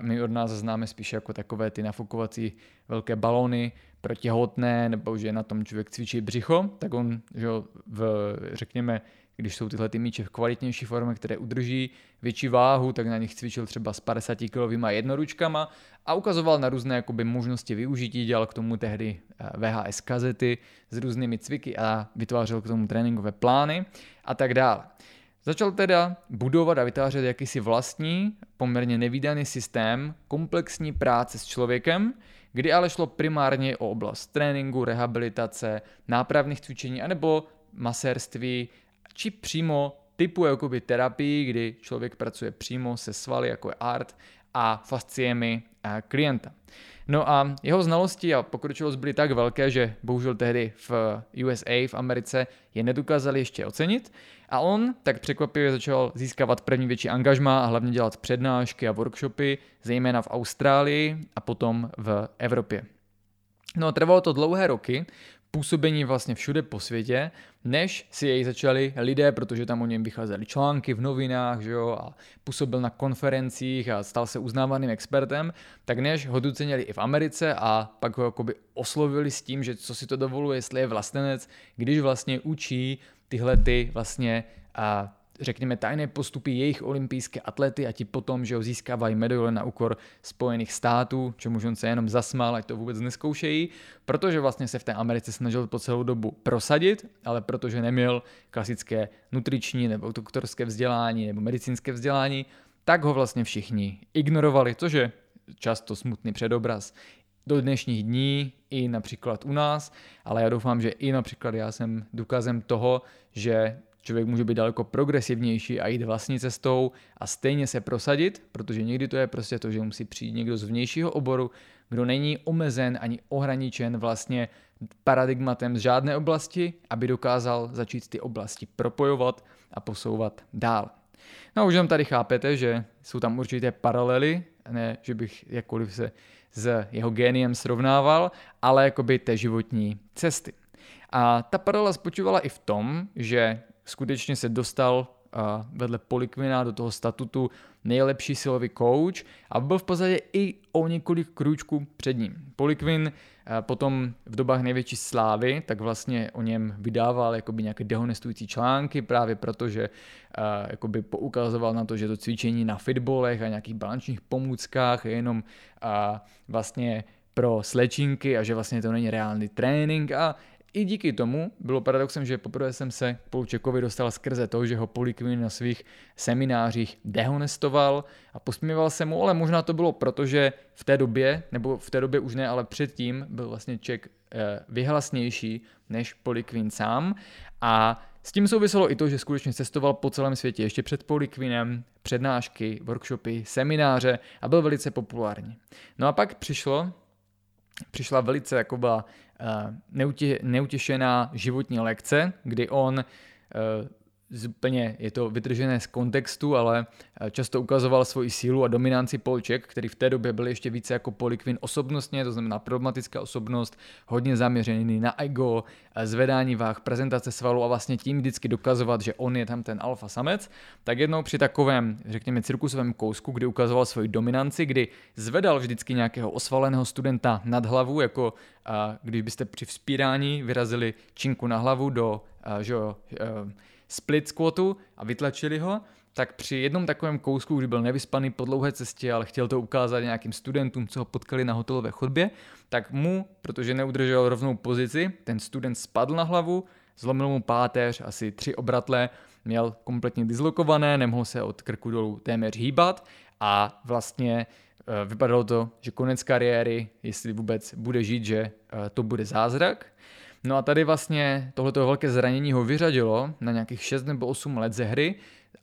my od nás známe spíše jako takové ty nafukovací velké balony protěhotné, nebo že na tom člověk cvičí břicho, tak on že jo, v, řekněme, když jsou tyhle ty míče v kvalitnější formě, které udrží větší váhu, tak na nich cvičil třeba s 50 kilovými jednoručkama a ukazoval na různé jakoby, možnosti využití, dělal k tomu tehdy eh, VHS kazety s různými cviky a vytvářel k tomu tréninkové plány a tak dále. Začal teda budovat a vytvářet jakýsi vlastní, poměrně nevýdaný systém komplexní práce s člověkem, kdy ale šlo primárně o oblast tréninku, rehabilitace, nápravných cvičení anebo masérství či přímo typu jakoby terapii, kdy člověk pracuje přímo se svaly, jako je art, a fasciemi klienta. No a jeho znalosti a pokročilost byly tak velké, že bohužel tehdy v USA, v Americe, je nedokázali ještě ocenit a on tak překvapivě začal získávat první větší angažma a hlavně dělat přednášky a workshopy, zejména v Austrálii a potom v Evropě. No a trvalo to dlouhé roky, působení vlastně všude po světě, než si jej začali lidé, protože tam o něm vycházely články v novinách, že jo, a působil na konferencích a stal se uznávaným expertem, tak než ho docenili i v Americe a pak ho jakoby oslovili s tím, že co si to dovoluje, jestli je vlastenec, když vlastně učí tyhle ty vlastně a řekněme, tajné postupy jejich olympijské atlety a ti potom, že ho získávají medaile na úkor Spojených států, čemu on se jenom zasmál, ať to vůbec neskoušejí, protože vlastně se v té Americe snažil po celou dobu prosadit, ale protože neměl klasické nutriční nebo doktorské vzdělání nebo medicínské vzdělání, tak ho vlastně všichni ignorovali, což je často smutný předobraz do dnešních dní, i například u nás, ale já doufám, že i například já jsem důkazem toho, že Člověk může být daleko progresivnější a jít vlastní cestou a stejně se prosadit, protože někdy to je prostě to, že musí přijít někdo z vnějšího oboru, kdo není omezen ani ohraničen vlastně paradigmatem z žádné oblasti, aby dokázal začít ty oblasti propojovat a posouvat dál. No už tam tady chápete, že jsou tam určité paralely, ne, že bych jakkoliv se s jeho géniem srovnával, ale jakoby té životní cesty. A ta paralela spočívala i v tom, že skutečně se dostal vedle Polikvina do toho statutu nejlepší silový coach a byl v podstatě i o několik krůčků před ním. Polikvin potom v dobách největší slávy, tak vlastně o něm vydával jakoby nějaké dehonestující články právě proto, že uh, jakoby poukazoval na to, že to cvičení na fitbolech a nějakých balančních pomůckách je jenom vlastně pro slečinky a že vlastně to není reálný trénink a i díky tomu bylo paradoxem, že poprvé jsem se k Poučekovi dostal skrze to, že ho Polikvin na svých seminářích dehonestoval a posmíval se mu, ale možná to bylo proto, že v té době, nebo v té době už ne, ale předtím byl vlastně Ček eh, vyhlasnější než Polikvin sám a s tím souviselo i to, že skutečně cestoval po celém světě ještě před Polikvinem, přednášky, workshopy, semináře a byl velice populární. No a pak přišlo, přišla velice jako byla neutě, neutěšená životní lekce, kdy on eh, úplně je to vytržené z kontextu, ale eh, často ukazoval svoji sílu a dominanci Polček, který v té době byl ještě více jako Polikvin osobnostně, to znamená problematická osobnost, hodně zaměřený na ego, zvedání váh, prezentace svalu a vlastně tím vždycky dokazovat, že on je tam ten alfa samec, tak jednou při takovém, řekněme, cirkusovém kousku, kdy ukazoval svoji dominanci, kdy zvedal vždycky nějakého osvaleného studenta nad hlavu, jako když byste při vzpírání vyrazili činku na hlavu do že jo, split squatu a vytlačili ho, tak při jednom takovém kousku, kdy byl nevyspaný po dlouhé cestě, ale chtěl to ukázat nějakým studentům, co ho potkali na hotelové chodbě, tak mu, protože neudržel rovnou pozici, ten student spadl na hlavu, zlomil mu páteř, asi tři obratle, měl kompletně dislokované, nemohl se od krku dolů téměř hýbat a vlastně eh, vypadalo to, že konec kariéry, jestli vůbec bude žít, že eh, to bude zázrak. No a tady vlastně tohleto velké zranění ho vyřadilo na nějakých 6 nebo 8 let ze hry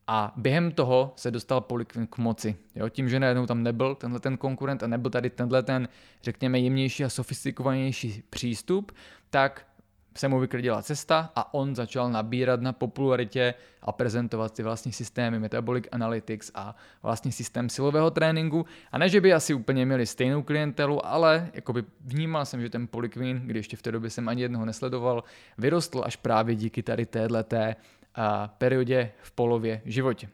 a během toho se dostal Polikvin k moci. Jo, tím, že najednou tam nebyl tenhle ten konkurent a nebyl tady tenhle ten, řekněme, jemnější a sofistikovanější přístup, tak se mu vyklidila cesta a on začal nabírat na popularitě a prezentovat ty vlastní systémy Metabolic Analytics a vlastní systém silového tréninku. A ne, že by asi úplně měli stejnou klientelu, ale jakoby vnímal jsem, že ten Polikvin, když ještě v té době jsem ani jednoho nesledoval, vyrostl až právě díky tady téhleté periodě v polově životě.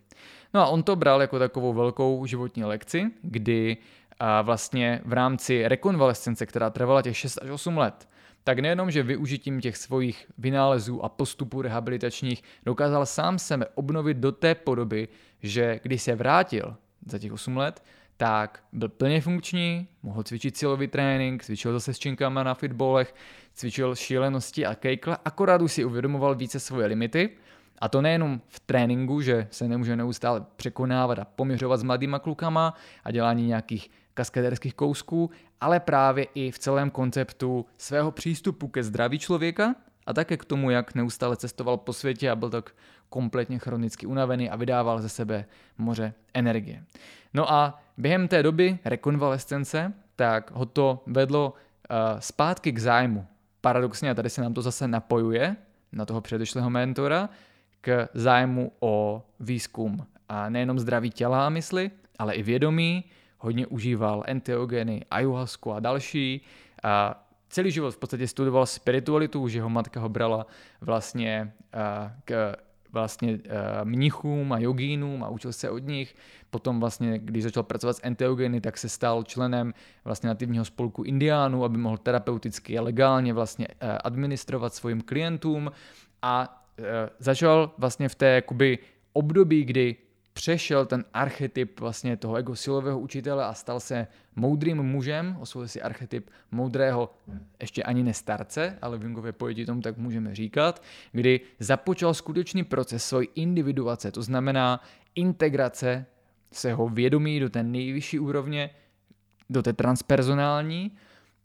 No a on to bral jako takovou velkou životní lekci, kdy a vlastně v rámci rekonvalescence, která trvala těch 6 až 8 let, tak nejenom, že využitím těch svých vynálezů a postupů rehabilitačních dokázal sám sebe obnovit do té podoby, že když se vrátil za těch 8 let, tak byl plně funkční, mohl cvičit silový trénink, cvičil zase s činkama na fitbolech, cvičil šílenosti a kejkle, akorát už si uvědomoval více svoje limity. A to nejenom v tréninku, že se nemůže neustále překonávat a poměřovat s mladýma klukama a dělání nějakých kaskaderských kousků, ale právě i v celém konceptu svého přístupu ke zdraví člověka a také k tomu, jak neustále cestoval po světě a byl tak kompletně chronicky unavený a vydával ze sebe moře energie. No a během té doby rekonvalescence, tak ho to vedlo uh, zpátky k zájmu. Paradoxně, a tady se nám to zase napojuje na toho předešlého mentora, k zájmu o výzkum a nejenom zdraví těla a mysli, ale i vědomí, hodně užíval enteogeny, ayahuasku a další. A celý život v podstatě studoval spiritualitu, že jeho matka ho brala vlastně k vlastně mnichům a jogínům a učil se od nich. Potom vlastně, když začal pracovat s enteogeny, tak se stal členem vlastně nativního spolku indiánů, aby mohl terapeuticky a legálně vlastně administrovat svým klientům a začal vlastně v té jakoby období, kdy přešel ten archetyp vlastně toho ego silového učitele a stal se moudrým mužem, osvojil si archetyp moudrého, ještě ani ne starce, ale v Jungově pojetí tomu tak můžeme říkat, kdy započal skutečný proces svojí individuace, to znamená integrace svého vědomí do té nejvyšší úrovně, do té transpersonální,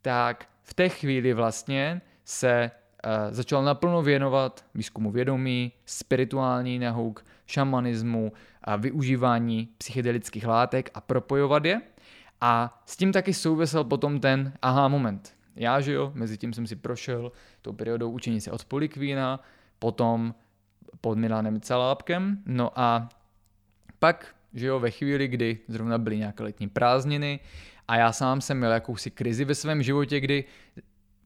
tak v té chvíli vlastně se uh, začal naplno věnovat výzkumu vědomí, spirituální nahouk, šamanismu, využívání psychedelických látek a propojovat je. A s tím taky souvisel potom ten aha moment. Já, že jo, mezi tím jsem si prošel tou periodou učení se od Polikvína, potom pod Milanem Celápkem, no a pak, že jo, ve chvíli, kdy zrovna byly nějaké letní prázdniny a já sám jsem měl jakousi krizi ve svém životě, kdy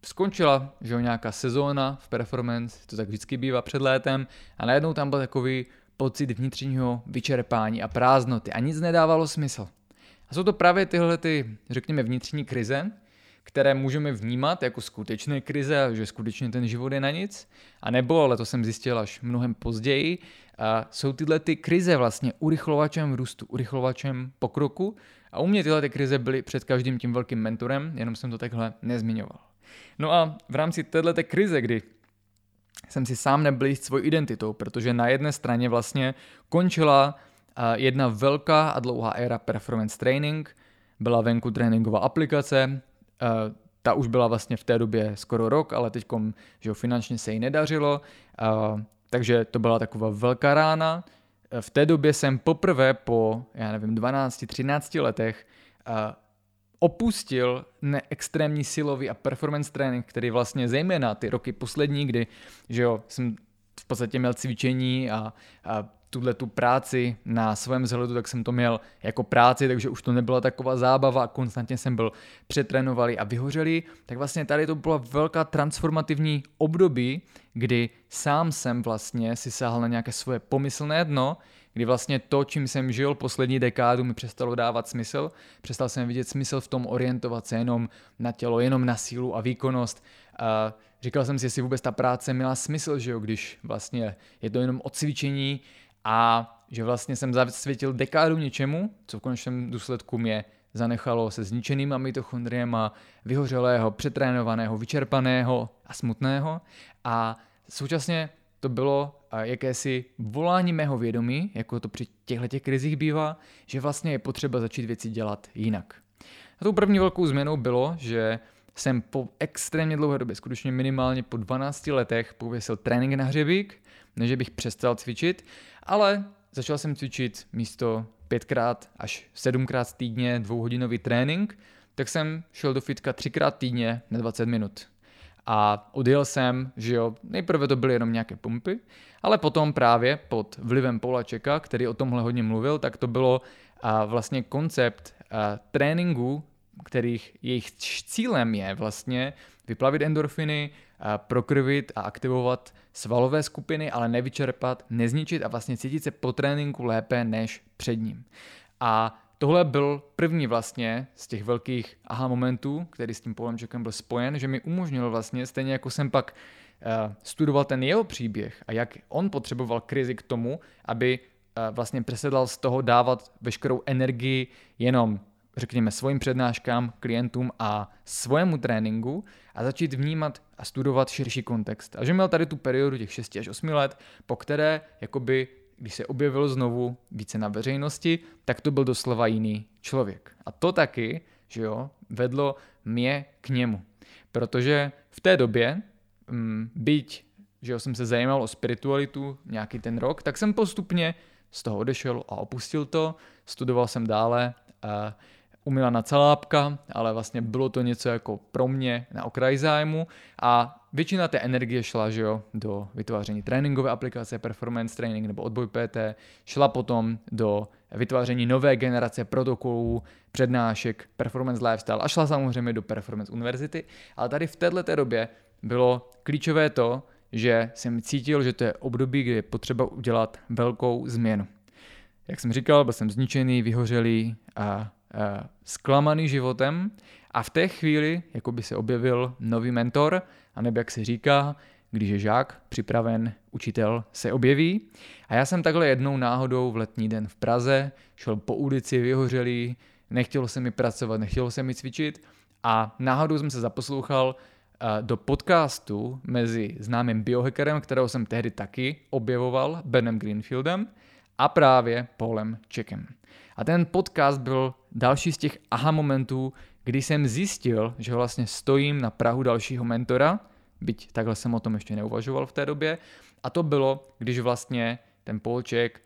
skončila, že jo, nějaká sezóna v performance, to tak vždycky bývá před létem a najednou tam byl takový pocit vnitřního vyčerpání a prázdnoty a nic nedávalo smysl. A jsou to právě tyhle, ty, řekněme, vnitřní krize, které můžeme vnímat jako skutečné krize, že skutečně ten život je na nic, a nebo, ale to jsem zjistil až mnohem později, a jsou tyhle ty krize vlastně urychlovačem růstu, urychlovačem pokroku a u mě tyhle ty krize byly před každým tím velkým mentorem, jenom jsem to takhle nezmiňoval. No a v rámci této krize, kdy jsem si sám nebyl jist svou identitou, protože na jedné straně vlastně končila jedna velká a dlouhá éra performance training, byla venku tréninková aplikace, ta už byla vlastně v té době skoro rok, ale teď že finančně se jí nedařilo, takže to byla taková velká rána. V té době jsem poprvé po, já nevím, 12-13 letech opustil neextrémní silový a performance training, který vlastně zejména ty roky poslední, kdy že jo, jsem v podstatě měl cvičení a, a tuhle tu práci na svém vzhledu, tak jsem to měl jako práci, takže už to nebyla taková zábava a konstantně jsem byl přetrénovaný a vyhořelý, tak vlastně tady to byla velká transformativní období, kdy sám jsem vlastně si sáhl na nějaké svoje pomyslné dno, kdy vlastně to, čím jsem žil poslední dekádu, mi přestalo dávat smysl. Přestal jsem vidět smysl v tom orientovat se jenom na tělo, jenom na sílu a výkonnost. A říkal jsem si, jestli vůbec ta práce měla smysl, že jo, když vlastně je to jenom o cvičení a že vlastně jsem zasvětil dekádu něčemu, co v konečném důsledku mě zanechalo se zničenýma mitochondriema, vyhořelého, přetrénovaného, vyčerpaného a smutného. A současně to bylo jakési volání mého vědomí, jako to při těchto těch krizích bývá, že vlastně je potřeba začít věci dělat jinak. A tou první velkou změnou bylo, že jsem po extrémně dlouhé době, skutečně minimálně po 12 letech, pověsil trénink na hřebík, než bych přestal cvičit, ale začal jsem cvičit místo pětkrát až sedmkrát týdně dvouhodinový trénink, tak jsem šel do fitka třikrát týdně na 20 minut. A odjel jsem, že jo, nejprve to byly jenom nějaké pumpy, ale potom právě pod vlivem Paula Čeka, který o tomhle hodně mluvil, tak to bylo a vlastně koncept a, tréninku, kterých jejich cílem je vlastně vyplavit endorfiny, a prokrvit a aktivovat svalové skupiny, ale nevyčerpat, nezničit a vlastně cítit se po tréninku lépe než před ním. A tohle byl první vlastně z těch velkých aha momentů, který s tím Polemčekem byl spojen, že mi umožnil vlastně, stejně jako jsem pak uh, studoval ten jeho příběh a jak on potřeboval krizi k tomu, aby uh, vlastně přesedlal z toho dávat veškerou energii jenom řekněme, svým přednáškám, klientům a svojemu tréninku a začít vnímat a studovat širší kontext. A že měl tady tu periodu těch 6 až 8 let, po které jakoby když se objevil znovu více na veřejnosti, tak to byl doslova jiný člověk. A to taky, že jo, vedlo mě k němu. Protože v té době, um, byť, že jo, jsem se zajímal o spiritualitu nějaký ten rok, tak jsem postupně z toho odešel a opustil to, studoval jsem dále, uh, umila na celápka, ale vlastně bylo to něco jako pro mě na okraji zájmu. A většina té energie šla že jo, do vytváření tréninkové aplikace, performance training nebo odboj PT, šla potom do vytváření nové generace protokolů, přednášek, performance lifestyle a šla samozřejmě do performance univerzity, ale tady v této době bylo klíčové to, že jsem cítil, že to je období, kdy je potřeba udělat velkou změnu. Jak jsem říkal, byl jsem zničený, vyhořelý a zklamaný životem a v té chvíli jako by se objevil nový mentor, anebo jak se říká, když je žák připraven, učitel se objeví. A já jsem takhle jednou náhodou v letní den v Praze, šel po ulici vyhořelý, nechtělo se mi pracovat, nechtělo se mi cvičit a náhodou jsem se zaposlouchal eh, do podcastu mezi známým biohackerem, kterého jsem tehdy taky objevoval, Benem Greenfieldem, a právě Paulem Čekem. A ten podcast byl další z těch aha momentů, kdy jsem zjistil, že vlastně stojím na Prahu dalšího mentora, byť takhle jsem o tom ještě neuvažoval v té době, a to bylo, když vlastně ten Polček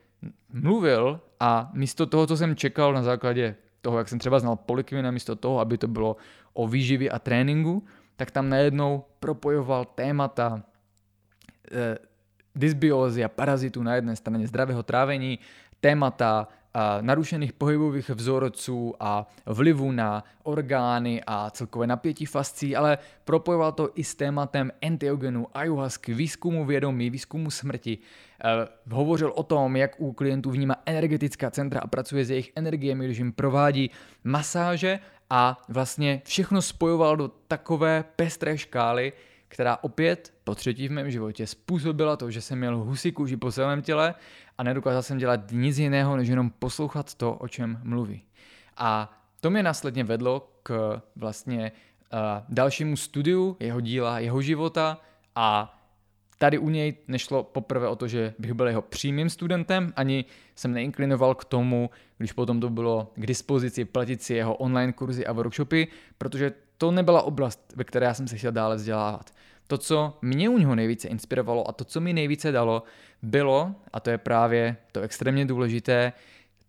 mluvil a místo toho, co jsem čekal na základě toho, jak jsem třeba znal Polikvina, místo toho, aby to bylo o výživě a tréninku, tak tam najednou propojoval témata eh, dysbiózy a parazitů na jedné straně zdravého trávení, témata narušených pohybových vzorců a vlivu na orgány a celkové napětí fascí, ale propojoval to i s tématem enteogenu, ayahuasky, výzkumu vědomí, výzkumu smrti. Eh, hovořil o tom, jak u klientů vnímá energetická centra a pracuje s jejich energiemi, když jim provádí masáže a vlastně všechno spojoval do takové pestré škály, která opět po třetí v mém životě způsobila to, že jsem měl husí kůži po celém těle a nedokázal jsem dělat nic jiného, než jenom poslouchat to, o čem mluví. A to mě následně vedlo k vlastně uh, dalšímu studiu jeho díla, jeho života a tady u něj nešlo poprvé o to, že bych byl jeho přímým studentem, ani jsem neinklinoval k tomu, když potom to bylo k dispozici platit si jeho online kurzy a workshopy, protože to nebyla oblast, ve které já jsem se chtěl dále vzdělávat. To, co mě u něho nejvíce inspirovalo a to, co mi nejvíce dalo, bylo, a to je právě to extrémně důležité,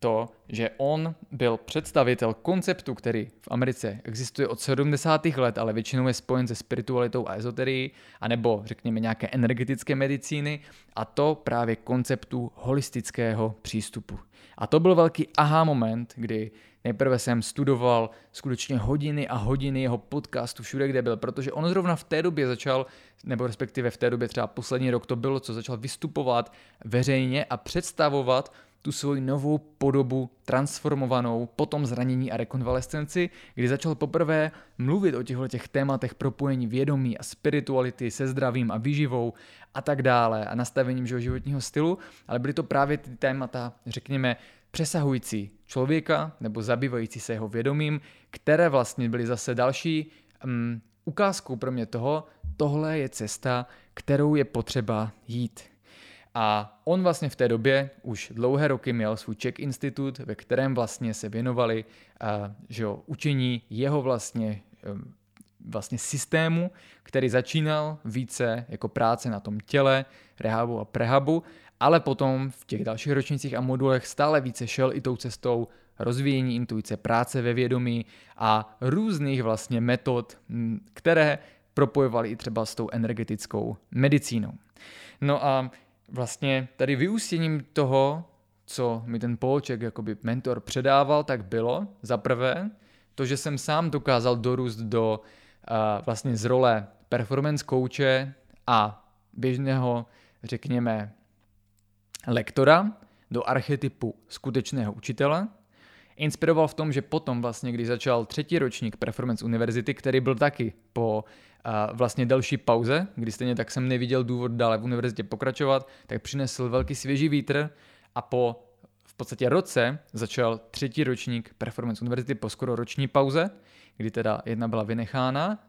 to, že on byl představitel konceptu, který v Americe existuje od 70. let, ale většinou je spojen se spiritualitou a ezoterií, anebo řekněme nějaké energetické medicíny, a to právě konceptu holistického přístupu. A to byl velký aha moment, kdy nejprve jsem studoval skutečně hodiny a hodiny jeho podcastu všude, kde byl, protože on zrovna v té době začal, nebo respektive v té době třeba poslední rok to bylo, co začal vystupovat veřejně a představovat tu svoji novou podobu transformovanou po tom zranění a rekonvalescenci, kdy začal poprvé mluvit o těchto těch tématech propojení vědomí a spirituality se zdravím a výživou a tak dále a nastavením životního stylu, ale byly to právě ty témata, řekněme, přesahující člověka nebo zabývající se jeho vědomím, které vlastně byly zase další um, ukázkou pro mě toho, tohle je cesta, kterou je potřeba jít. A on vlastně v té době už dlouhé roky měl svůj Czech Institut, ve kterém vlastně se věnovali uh, že jo, učení jeho vlastně um, vlastně systému, který začínal více jako práce na tom těle, rehabu a prehabu, ale potom v těch dalších ročnicích a modulech stále více šel i tou cestou rozvíjení intuice, práce ve vědomí a různých vlastně metod, které propojovaly i třeba s tou energetickou medicínou. No a vlastně tady vyústěním toho, co mi ten Polček, jakoby mentor předával, tak bylo za prvé to, že jsem sám dokázal dorůst do uh, vlastně z role performance coache a běžného, řekněme, lektora do archetypu skutečného učitele. Inspiroval v tom, že potom vlastně, když začal třetí ročník Performance Univerzity, který byl taky po uh, vlastně delší pauze, kdy stejně tak jsem neviděl důvod dále v univerzitě pokračovat, tak přinesl velký svěží vítr a po v podstatě roce začal třetí ročník Performance Univerzity po skoro roční pauze, kdy teda jedna byla vynechána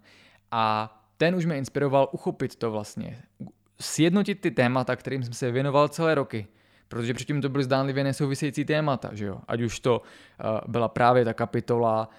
a ten už mě inspiroval uchopit to vlastně, sjednotit ty témata, kterým jsem se věnoval celé roky. Protože předtím to byly zdánlivě nesouvisející témata, že jo? Ať už to uh, byla právě ta kapitola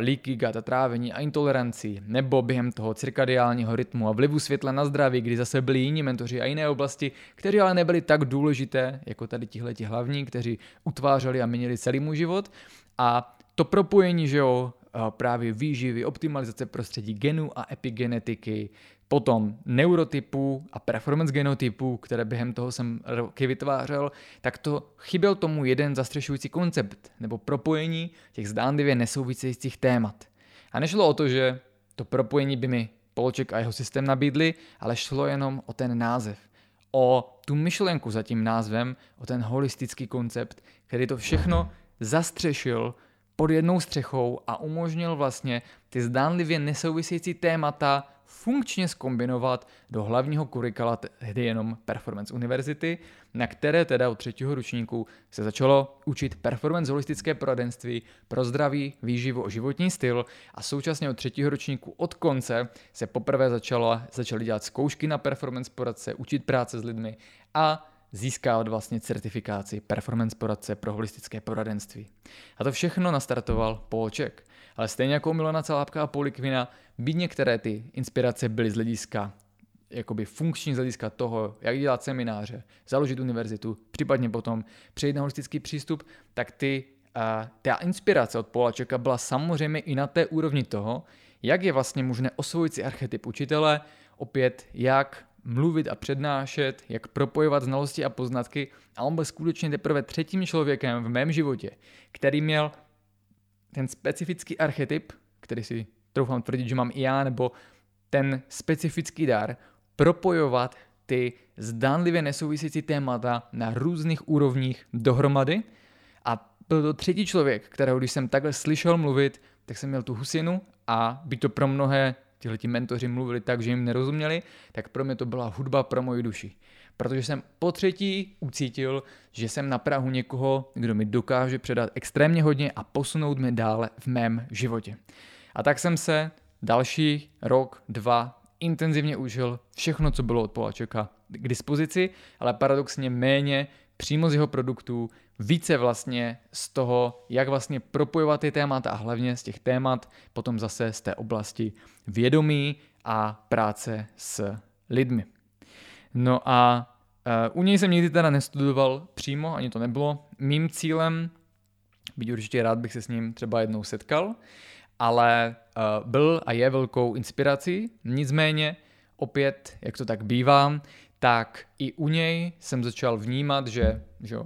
líky gata trávení a intolerancí, nebo během toho cirkadiálního rytmu a vlivu světla na zdraví, kdy zase byli jiní mentoři a jiné oblasti, které ale nebyly tak důležité, jako tady tihle hlavní, kteří utvářeli a měnili celý můj život. A to propojení, že jo, právě výživy, optimalizace prostředí genů a epigenetiky, potom neurotypů a performance genotypů, které během toho jsem roky vytvářel, tak to chyběl tomu jeden zastřešující koncept nebo propojení těch zdánlivě nesouvisejících témat. A nešlo o to, že to propojení by mi Polček a jeho systém nabídli, ale šlo jenom o ten název. O tu myšlenku za tím názvem, o ten holistický koncept, který to všechno zastřešil pod jednou střechou a umožnil vlastně ty zdánlivě nesouvisející témata funkčně skombinovat do hlavního kurikala tehdy jenom Performance Univerzity, na které teda od třetího ročníku se začalo učit performance holistické poradenství pro zdraví, výživu a životní styl a současně od třetího ročníku od konce se poprvé začalo, začaly dělat zkoušky na performance poradce, učit práce s lidmi a získat vlastně certifikaci performance poradce pro holistické poradenství. A to všechno nastartoval Polček. Ale stejně jako Milona Celápka a Polikvina, byť některé ty inspirace byly z hlediska jakoby funkční z hlediska toho, jak dělat semináře, založit univerzitu, případně potom přejít na holistický přístup, tak ty, uh, ta inspirace od Polačeka byla samozřejmě i na té úrovni toho, jak je vlastně možné osvojit si archetyp učitele, opět jak mluvit a přednášet, jak propojovat znalosti a poznatky. A on byl skutečně teprve třetím člověkem v mém životě, který měl ten specifický archetyp, který si troufám tvrdit, že mám i já, nebo ten specifický dar propojovat ty zdánlivě nesouvisící témata na různých úrovních dohromady a byl to třetí člověk, kterého když jsem takhle slyšel mluvit, tak jsem měl tu husinu a by to pro mnohé tihle mentoři mluvili tak, že jim nerozuměli, tak pro mě to byla hudba pro moji duši. Protože jsem po třetí ucítil, že jsem na Prahu někoho, kdo mi dokáže předat extrémně hodně a posunout mě dále v mém životě. A tak jsem se další rok, dva intenzivně užil všechno, co bylo od Polačeka k dispozici, ale paradoxně méně přímo z jeho produktů, více vlastně z toho, jak vlastně propojovat ty témata a hlavně z těch témat potom zase z té oblasti vědomí a práce s lidmi. No a uh, u něj jsem nikdy teda nestudoval přímo, ani to nebylo. Mým cílem, byť určitě rád bych se s ním třeba jednou setkal, ale uh, byl a je velkou inspirací, nicméně opět, jak to tak bývá, tak i u něj jsem začal vnímat, že, že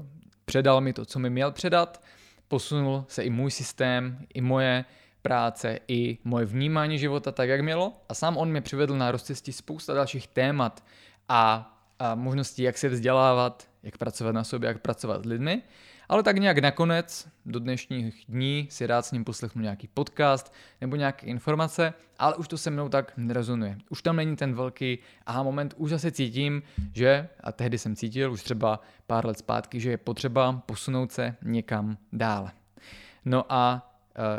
předal mi to, co mi měl předat, posunul se i můj systém, i moje práce, i moje vnímání života tak, jak mělo. A sám on mě přivedl na rozcestí spousta dalších témat a, a možností, jak se vzdělávat, jak pracovat na sobě, jak pracovat s lidmi. Ale tak nějak nakonec, do dnešních dní, si rád s ním poslechnu nějaký podcast nebo nějaké informace, ale už to se mnou tak nerezonuje. Už tam není ten velký aha moment, už zase cítím, že, a tehdy jsem cítil už třeba pár let zpátky, že je potřeba posunout se někam dále. No a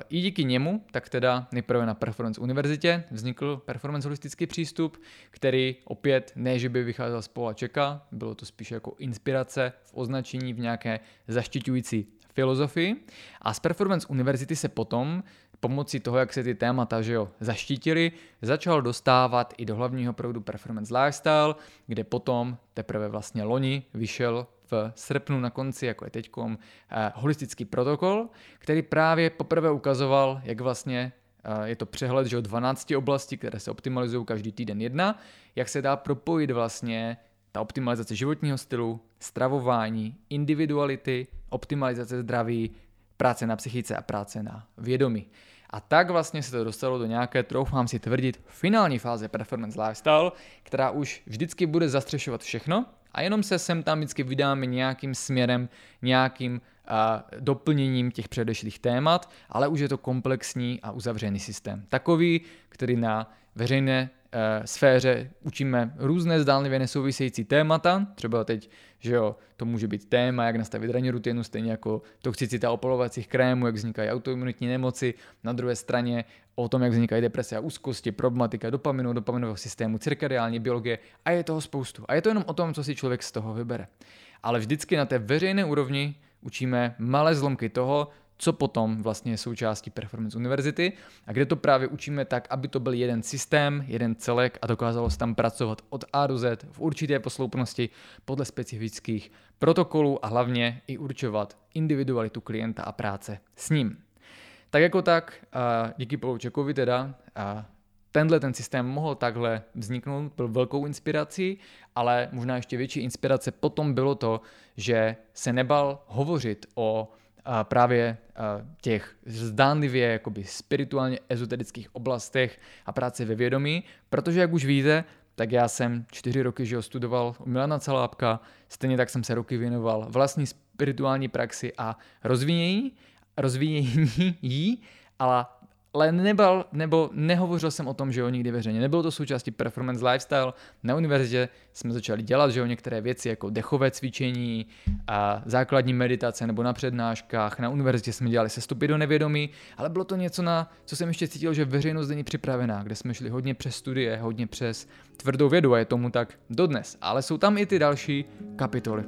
I díky němu, tak teda nejprve na Performance univerzitě vznikl performance holistický přístup, který opět ne, že by vycházel z pola čeka, bylo to spíše jako inspirace v označení v nějaké zaštiťující filozofii. A z Performance univerzity se potom pomocí toho, jak se ty témata že jo, zaštítili, začal dostávat i do hlavního proudu Performance Lifestyle, kde potom teprve vlastně loni vyšel v srpnu na konci, jako je teď, eh, holistický protokol, který právě poprvé ukazoval, jak vlastně eh, je to přehled že o 12 oblastí, které se optimalizují každý týden jedna, jak se dá propojit vlastně ta optimalizace životního stylu, stravování, individuality, optimalizace zdraví, práce na psychice a práce na vědomí. A tak vlastně se to dostalo do nějaké, troufám si tvrdit, finální fáze Performance Lifestyle, která už vždycky bude zastřešovat všechno a jenom se sem tam vždycky vydáme nějakým směrem, nějakým uh, doplněním těch předešlých témat, ale už je to komplexní a uzavřený systém. Takový, který na veřejné uh, sféře učíme různé zdálnivě nesouvisející témata, třeba teď, že jo, to může být téma, jak nastavit ranní rutinu, stejně jako toxicita opalovacích krémů, jak vznikají autoimunitní nemoci, na druhé straně o tom, jak vznikají deprese a úzkosti, problematika dopaminu, dopaminového systému, cirkadiální biologie a je toho spoustu. A je to jenom o tom, co si člověk z toho vybere. Ale vždycky na té veřejné úrovni učíme malé zlomky toho, co potom vlastně je součástí Performance Univerzity a kde to právě učíme tak, aby to byl jeden systém, jeden celek a dokázalo se tam pracovat od A do Z v určité posloupnosti podle specifických protokolů a hlavně i určovat individualitu klienta a práce s ním. Tak jako tak, díky Poloučekovi teda, tenhle ten systém mohl takhle vzniknout, byl velkou inspirací, ale možná ještě větší inspirace potom bylo to, že se nebal hovořit o právě těch zdánlivě jakoby spirituálně ezoterických oblastech a práce ve vědomí, protože jak už víte, tak já jsem čtyři roky že studoval u Milana Calápka, stejně tak jsem se roky věnoval vlastní spirituální praxi a rozvíjení, rozvíjení jí, ale ale nebal, nebo nehovořil jsem o tom, že jo, nikdy veřejně. Nebylo to součástí performance lifestyle. Na univerzitě jsme začali dělat, že jo, některé věci jako dechové cvičení, a základní meditace nebo na přednáškách. Na univerzitě jsme dělali sestupy do nevědomí, ale bylo to něco, na co jsem ještě cítil, že veřejnost není připravená, kde jsme šli hodně přes studie, hodně přes tvrdou vědu a je tomu tak dodnes. Ale jsou tam i ty další kapitoly.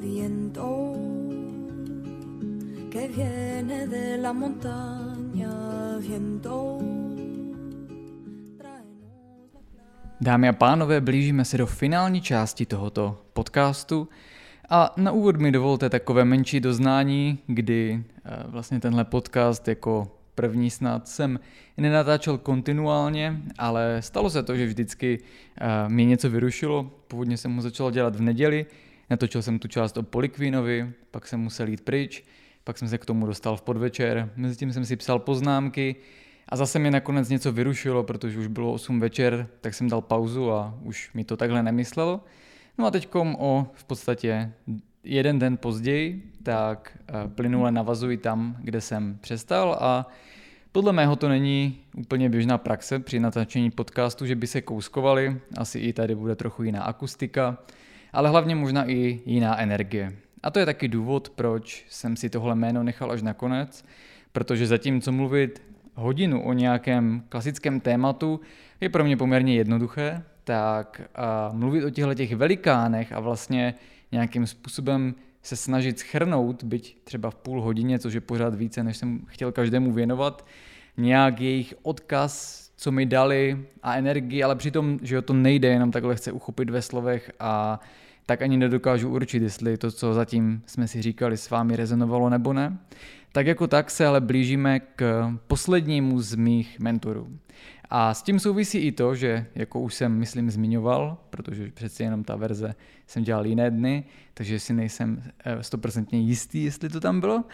Viento que viene de la montaña Dámy a pánové, blížíme se do finální části tohoto podcastu a na úvod mi dovolte takové menší doznání, kdy eh, vlastně tenhle podcast jako první snad jsem nenatáčel kontinuálně, ale stalo se to, že vždycky eh, mě něco vyrušilo. Původně jsem mu začal dělat v neděli, natočil jsem tu část o Polikvínovi, pak jsem musel jít pryč, pak jsem se k tomu dostal v podvečer, mezi tím jsem si psal poznámky a zase mě nakonec něco vyrušilo, protože už bylo 8 večer, tak jsem dal pauzu a už mi to takhle nemyslelo. No a teďkom o v podstatě jeden den později, tak eh, plynule navazuji tam, kde jsem přestal a podle mého to není úplně běžná praxe při natáčení podcastu, že by se kouskovali, asi i tady bude trochu jiná akustika, ale hlavně možná i jiná energie. A to je taky důvod, proč jsem si tohle jméno nechal až nakonec, protože zatímco mluvit hodinu o nějakém klasickém tématu je pro mě poměrně jednoduché, tak a mluvit o těchto těch velikánech a vlastně nějakým způsobem se snažit schrnout, byť třeba v půl hodině, což je pořád více, než jsem chtěl každému věnovat, nějak jejich odkaz, co mi dali a energii, ale přitom, že to nejde jenom takhle chce uchopit ve slovech a tak ani nedokážu určit, jestli to, co zatím jsme si říkali, s vámi rezonovalo nebo ne. Tak jako tak se ale blížíme k poslednímu z mých mentorů. A s tím souvisí i to, že, jako už jsem, myslím, zmiňoval, protože přeci jenom ta verze jsem dělal jiné dny, takže si nejsem eh, stoprocentně jistý, jestli to tam bylo,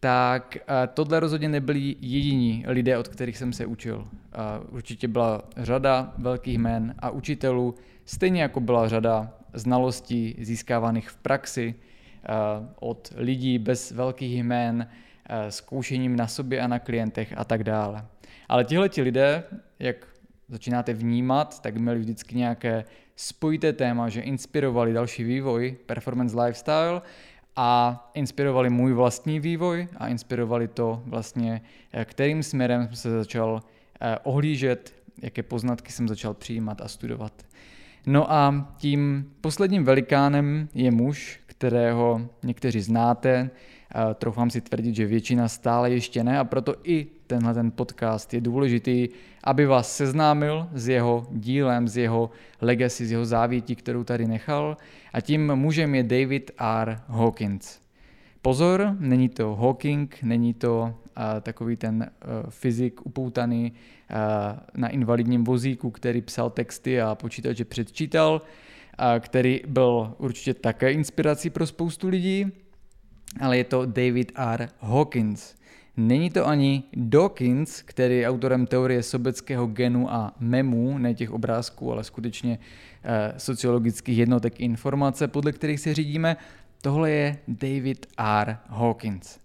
tak eh, tohle rozhodně nebyli jediní lidé, od kterých jsem se učil. Určitě byla řada velkých jmén a učitelů, stejně jako byla řada znalostí získávaných v praxi eh, od lidí bez velkých jmén, eh, zkoušením na sobě a na klientech a tak dále. Ale tihleti lidé, jak začínáte vnímat, tak měli vždycky nějaké spojité téma, že inspirovali další vývoj, performance lifestyle a inspirovali můj vlastní vývoj a inspirovali to vlastně, eh, kterým směrem jsem se začal ohlížet, jaké poznatky jsem začal přijímat a studovat. No a tím posledním velikánem je muž, kterého někteří znáte, troufám si tvrdit, že většina stále ještě ne a proto i tenhle ten podcast je důležitý, aby vás seznámil s jeho dílem, s jeho legacy, s jeho závětí, kterou tady nechal a tím mužem je David R. Hawkins. Pozor, není to Hawking, není to takový ten uh, fyzik upoutaný uh, na invalidním vozíku, který psal texty a počítače předčítal, uh, který byl určitě také inspirací pro spoustu lidí, ale je to David R. Hawkins. Není to ani Dawkins, který je autorem teorie sobeckého genu a memů, ne těch obrázků, ale skutečně sociologických jednotek informace, podle kterých se řídíme. Tohle je David R. Hawkins.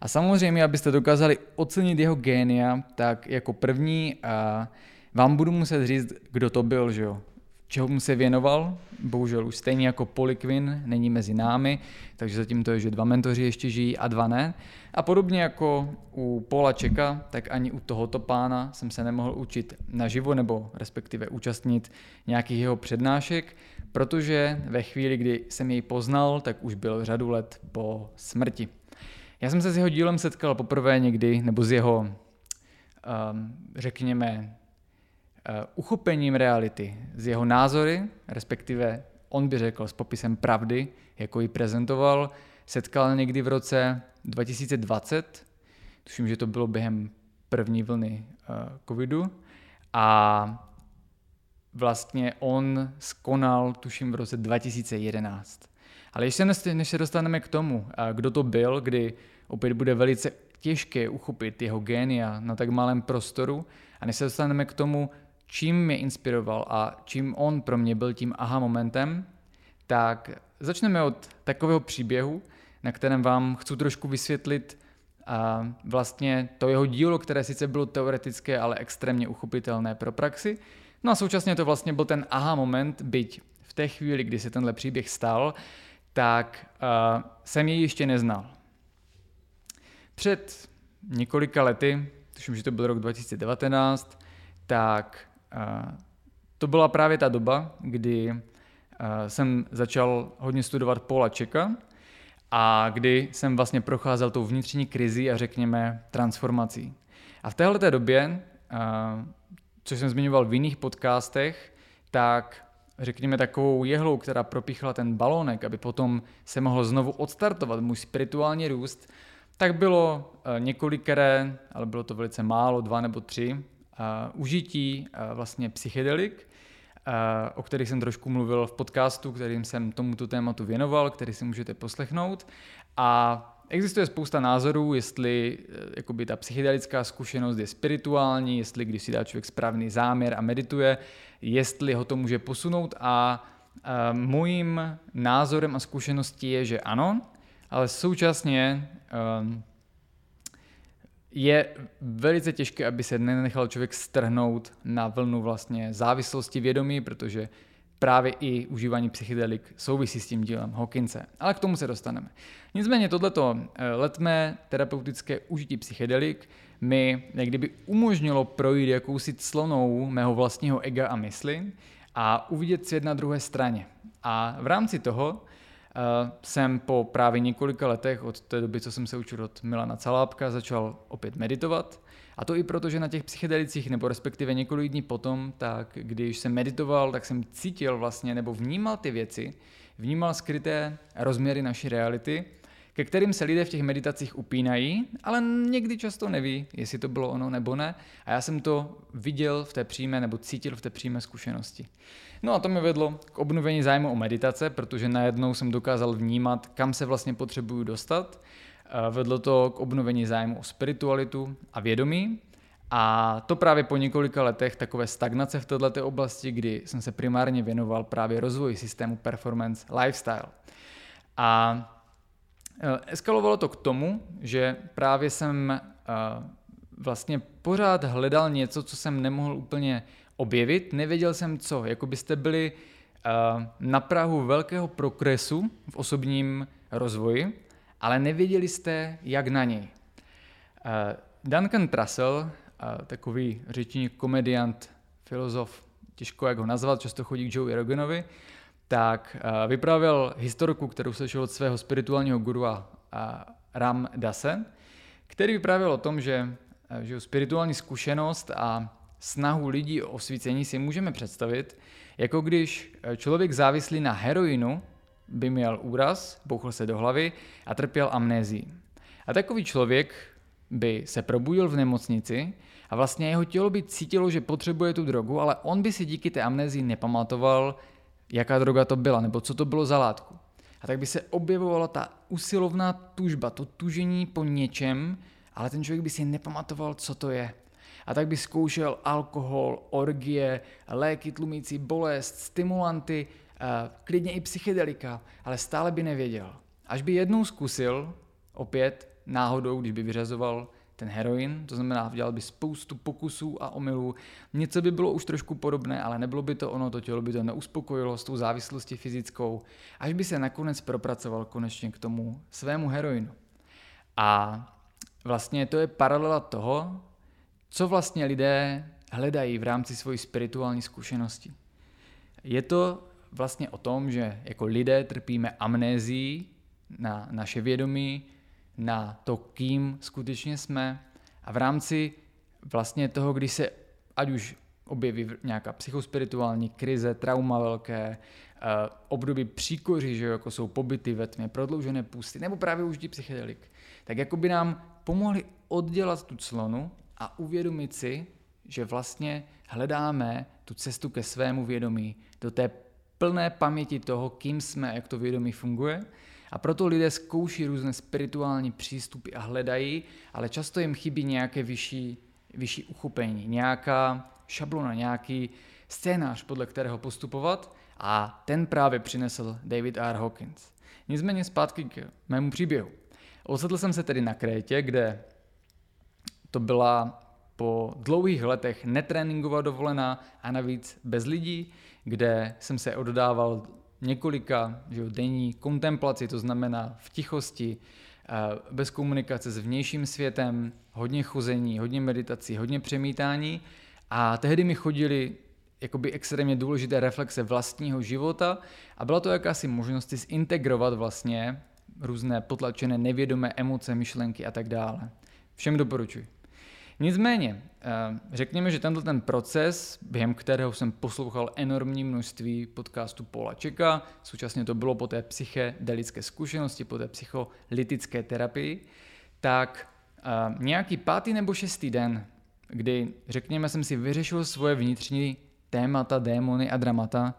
A samozřejmě, abyste dokázali ocenit jeho génia, tak jako první a vám budu muset říct, kdo to byl, že jo? Čeho mu se věnoval, bohužel už stejně jako Polikvin není mezi námi, takže zatím to je, že dva mentoři ještě žijí a dva ne. A podobně jako u Paula Čeka, tak ani u tohoto pána jsem se nemohl učit naživo nebo respektive účastnit nějakých jeho přednášek, protože ve chvíli, kdy jsem jej poznal, tak už byl řadu let po smrti. Já jsem se s jeho dílem setkal poprvé někdy, nebo s jeho, um, řekněme, uh, uchopením reality, z jeho názory, respektive on by řekl s popisem pravdy, jako ji prezentoval, setkal někdy v roce 2020, tuším, že to bylo během první vlny uh, covidu, a vlastně on skonal, tuším, v roce 2011. Ale ještě než se dostaneme k tomu, kdo to byl, kdy opět bude velice těžké uchopit jeho génia na tak malém prostoru a než se dostaneme k tomu, čím mě inspiroval a čím on pro mě byl tím aha momentem, tak začneme od takového příběhu, na kterém vám chci trošku vysvětlit a vlastně to jeho dílo, které sice bylo teoretické, ale extrémně uchopitelné pro praxi. No a současně to vlastně byl ten aha moment, byť v té chvíli, kdy se tenhle příběh stal, tak uh, jsem ji ještě neznal. Před několika lety, tuším, že to byl rok 2019, tak uh, to byla právě ta doba, kdy uh, jsem začal hodně studovat Paula Čeka a kdy jsem vlastně procházel tou vnitřní krizi a řekněme transformací. A v této době, uh, což jsem zmiňoval v jiných podcastech, tak řekněme, takovou jehlou, která propíchla ten balónek, aby potom se mohl znovu odstartovat můj spirituální růst, tak bylo eh, několikeré, ale bylo to velice málo, dva nebo tři, uh, užití uh, vlastně psychedelik, uh, o kterých jsem trošku mluvil v podcastu, kterým jsem tomuto tématu věnoval, který si můžete poslechnout. A Existuje spousta názorů, jestli jakoby ta psychedelická zkušenost je spirituální, jestli když si dá člověk správný záměr a medituje, jestli ho to může posunout a uh, můjím názorem a zkušeností je, že ano, ale současně um, je velice těžké, aby se nenechal člověk strhnout na vlnu vlastně závislosti vědomí, protože právě i užívání psychedelik souvisí s tím dílem Hawkinse. Ale k tomu se dostaneme. Nicméně tohleto eh, letmé terapeutické užití psychedelik mi někdyby umožnilo projít jakousi clonou mého vlastního ega a mysli a uvidět svět na druhé straně. A v rámci toho uh, jsem po právě několika letech od té doby, co jsem se učil od Milana Calápka, začal opět meditovat. A to i proto, že na těch psychedelicích, nebo respektive několik dní potom, tak když jsem meditoval, tak jsem cítil vlastně, nebo vnímal ty věci, vnímal skryté rozměry naší reality ke kterým se lidé v těch meditacích upínají, ale někdy často neví, jestli to bylo ono nebo ne. A já jsem to viděl v té přímé nebo cítil v té přímé zkušenosti. No a to mi vedlo k obnovení zájmu o meditace, protože najednou jsem dokázal vnímat, kam se vlastně potřebuju dostat. Vedlo to k obnovení zájmu o spiritualitu a vědomí. A to právě po několika letech takové stagnace v této oblasti, kdy jsem se primárně věnoval právě rozvoji systému performance lifestyle. A Eh, eskalovalo to k tomu, že právě jsem eh, vlastně pořád hledal něco, co jsem nemohl úplně objevit, nevěděl jsem co, jako byste byli eh, na Prahu velkého progresu v osobním rozvoji, ale nevěděli jste, jak na něj. Duncan Trussell, takový řečník, komediant, filozof, těžko jak ho nazvat, často chodí k Joe Roganovi, tak uh, vyprávěl historku, kterou slyšel od svého spirituálního gurua Ram Dase, který vyprávěl o tom, že, že spirituální zkušenost a snahu lidí o osvícení si můžeme představit, jako když člověk závislý na heroinu by měl úraz, bouchl se do hlavy a trpěl amnézí. A takový člověk by se probudil v nemocnici a vlastně jeho tělo by cítilo, že potřebuje tu drogu, ale on by si díky té amnézii nepamatoval, jaká droga to byla, nebo co to bylo za látku. A tak by se objevovala ta usilovná tužba, to tužení po něčem, ale ten člověk by si nepamatoval, co to je. A tak by zkoušel alkohol, orgie, léky tlumící bolest, stimulanty, klidně i psychedelika, ale stále by nevěděl. Až by jednou zkusil, opět náhodou, když by vyřazoval ten heroin, to znamená, dělal by spoustu pokusů a omylů. Něco by bylo už trošku podobné, ale nebylo by to ono, to tělo by to neuspokojilo s tou závislostí fyzickou, až by se nakonec propracoval konečně k tomu svému heroinu. A vlastně to je paralela toho, co vlastně lidé hledají v rámci svojí spirituální zkušenosti. Je to vlastně o tom, že jako lidé trpíme amnézií na naše vědomí, na to, kým skutečně jsme. A v rámci vlastně toho, když se ať už objeví nějaká psychospirituální krize, trauma velké, eh, období příkoří, že jako jsou pobyty ve tmě, prodloužené pusty, nebo právě užití psychedelik, tak jako by nám pomohli oddělat tu clonu a uvědomit si, že vlastně hledáme tu cestu ke svému vědomí, do té plné paměti toho, kým jsme, jak to vědomí funguje. A proto lidé zkouší různé spirituální přístupy a hledají, ale často jim chybí nějaké vyšší, vyšší uchopení, nějaká šablona, nějaký scénář, podle kterého postupovat a ten právě přinesl David R. Hawkins. Nicméně zpátky k mému příběhu. Ocitl jsem se tedy na Krétě, kde to byla po dlouhých letech netréninková dovolená a navíc bez lidí, kde jsem se oddával několika že jo, denní kontemplaci, to znamená v tichosti, eh, bez komunikace s vnějším světem, hodně chození, hodně meditací, hodně přemítání a tehdy mi chodili jakoby extrémně důležité reflexe vlastního života a byla to jakási možnost zintegrovat vlastně různé potlačené nevědomé emoce, myšlenky a tak dále. Všem doporučuji. Nicméně, eh, řekněme, že tenhle ten proces, během kterého jsem poslouchal enormní množství podcastů Paula Čeka, současně to bylo po té psychedelické zkušenosti, po té psycholytické terapii, tak eh, nějaký pátý nebo šestý den, kdy, řekněme, jsem si vyřešil svoje vnitřní témata, démony a dramata,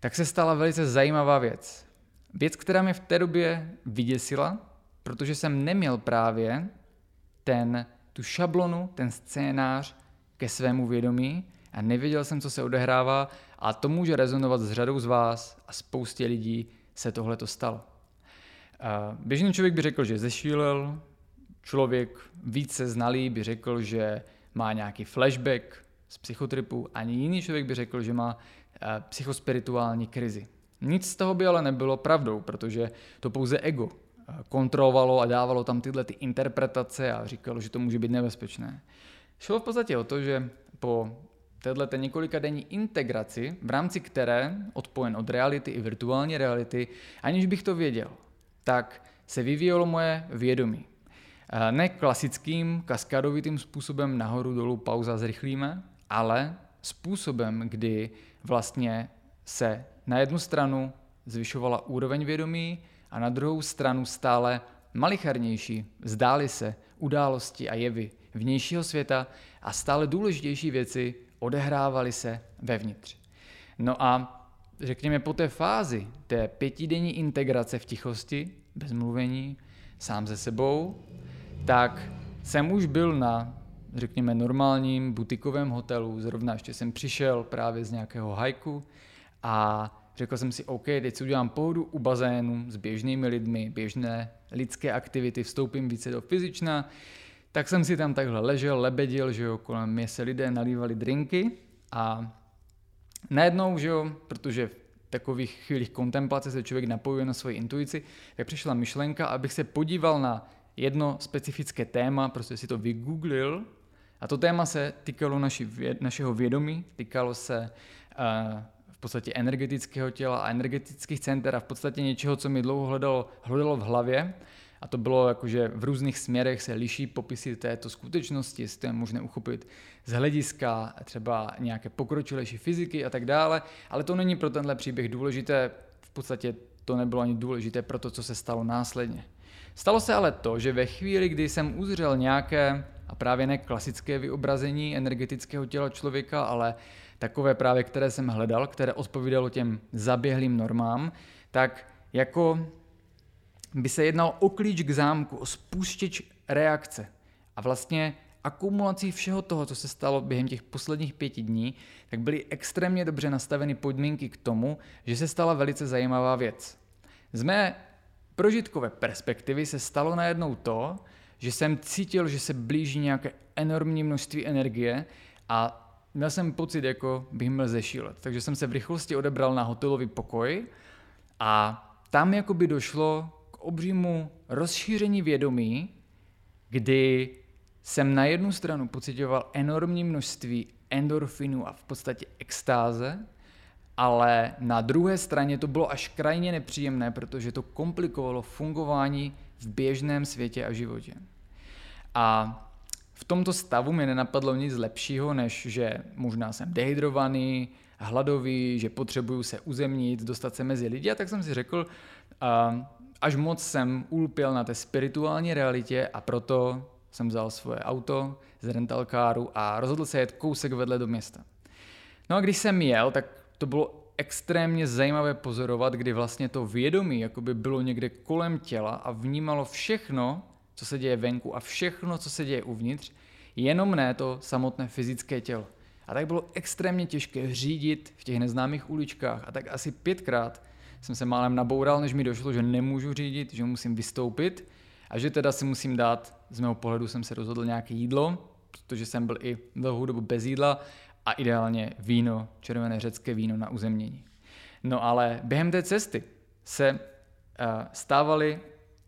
tak se stala velice zajímavá věc. Věc, která mě v té době vyděsila, protože jsem neměl právě ten tu šablonu, ten scénář ke svému vědomí a nevěděl jsem, co se odehrává a to může rezonovat s řadou z vás a spoustě lidí se tohle to stalo. Běžný člověk by řekl, že zešílel, člověk více znalý by řekl, že má nějaký flashback z psychotripu, ani jiný člověk by řekl, že má psychospirituální krizi. Nic z toho by ale nebylo pravdou, protože to pouze ego kontrolovalo a dávalo tam tyhle ty interpretace a říkalo, že to může být nebezpečné. Šlo v podstatě o to, že po této několika denní integraci, v rámci které, odpojen od reality i virtuální reality, aniž bych to věděl, tak se vyvíjelo moje vědomí. Ne klasickým kaskadovitým způsobem nahoru, dolů, pauza, zrychlíme, ale způsobem, kdy vlastně se na jednu stranu zvyšovala úroveň vědomí, a na druhou stranu stále malicharnější zdály se události a jevy vnějšího světa a stále důležitější věci odehrávaly se vevnitř. No a řekněme po té fázi té pětidenní integrace v tichosti, bez mluvení, sám ze sebou, tak jsem už byl na, řekněme, normálním butikovém hotelu, zrovna ještě jsem přišel právě z nějakého hajku a Řekl jsem si, OK, teď si udělám pohodu u bazénu s běžnými lidmi, běžné lidské aktivity, vstoupím více do fyzična. Tak jsem si tam takhle ležel, lebedil, že jo, kolem mě se lidé nalívali drinky a najednou, že jo, protože v takových chvílích kontemplace se člověk napojuje na svoji intuici, tak přišla myšlenka, abych se podíval na jedno specifické téma, prostě si to vygooglil a to téma se týkalo naši, našeho vědomí, týkalo se uh, v podstatě energetického těla a energetických center a v podstatě něčeho, co mi dlouho hledalo, hledalo v hlavě. A to bylo jakože v různých směrech se liší popisy této skutečnosti, jestli to je možné uchopit z hlediska třeba nějaké pokročilejší fyziky a tak dále, ale to není pro tenhle příběh důležité, v podstatě to nebylo ani důležité pro to, co se stalo následně. Stalo se ale to, že ve chvíli, kdy jsem uzřel nějaké, a právě ne klasické vyobrazení energetického těla člověka, ale takové právě, které jsem hledal, které odpovídalo těm zaběhlým normám, tak jako by se jednalo o klíč k zámku, o spuštěč reakce. A vlastně akumulací všeho toho, co se stalo během těch posledních pěti dní, tak byly extrémně dobře nastaveny podmínky k tomu, že se stala velice zajímavá věc. Z mé prožitkové perspektivy se stalo najednou to, že jsem cítil, že se blíží nějaké enormní množství energie a měl jsem pocit, jako bych měl zešílet. Takže jsem se v rychlosti odebral na hotelový pokoj a tam jakoby došlo k obřímu rozšíření vědomí, kdy jsem na jednu stranu pocitoval enormní množství endorfinu a v podstatě extáze, ale na druhé straně to bylo až krajně nepříjemné, protože to komplikovalo fungování v běžném světě a životě. A tomto stavu mi nenapadlo nic lepšího, než že možná jsem dehydrovaný, hladový, že potřebuju se uzemnit, dostat se mezi lidi a tak jsem si řekl, až moc jsem ulpěl na té spirituální realitě a proto jsem vzal svoje auto z rentalkáru a rozhodl se jet kousek vedle do města. No a když jsem jel, tak to bylo extrémně zajímavé pozorovat, kdy vlastně to vědomí jakoby bylo někde kolem těla a vnímalo všechno, co se děje venku a všechno, co se děje uvnitř, jenom ne to samotné fyzické tělo. A tak bylo extrémně těžké řídit v těch neznámých uličkách a tak asi pětkrát jsem se málem naboural, než mi došlo, že nemůžu řídit, že musím vystoupit a že teda si musím dát, z mého pohledu jsem se rozhodl nějaké jídlo, protože jsem byl i dlouhou dobu bez jídla a ideálně víno, červené řecké víno na uzemnění. No ale během té cesty se uh, stávali,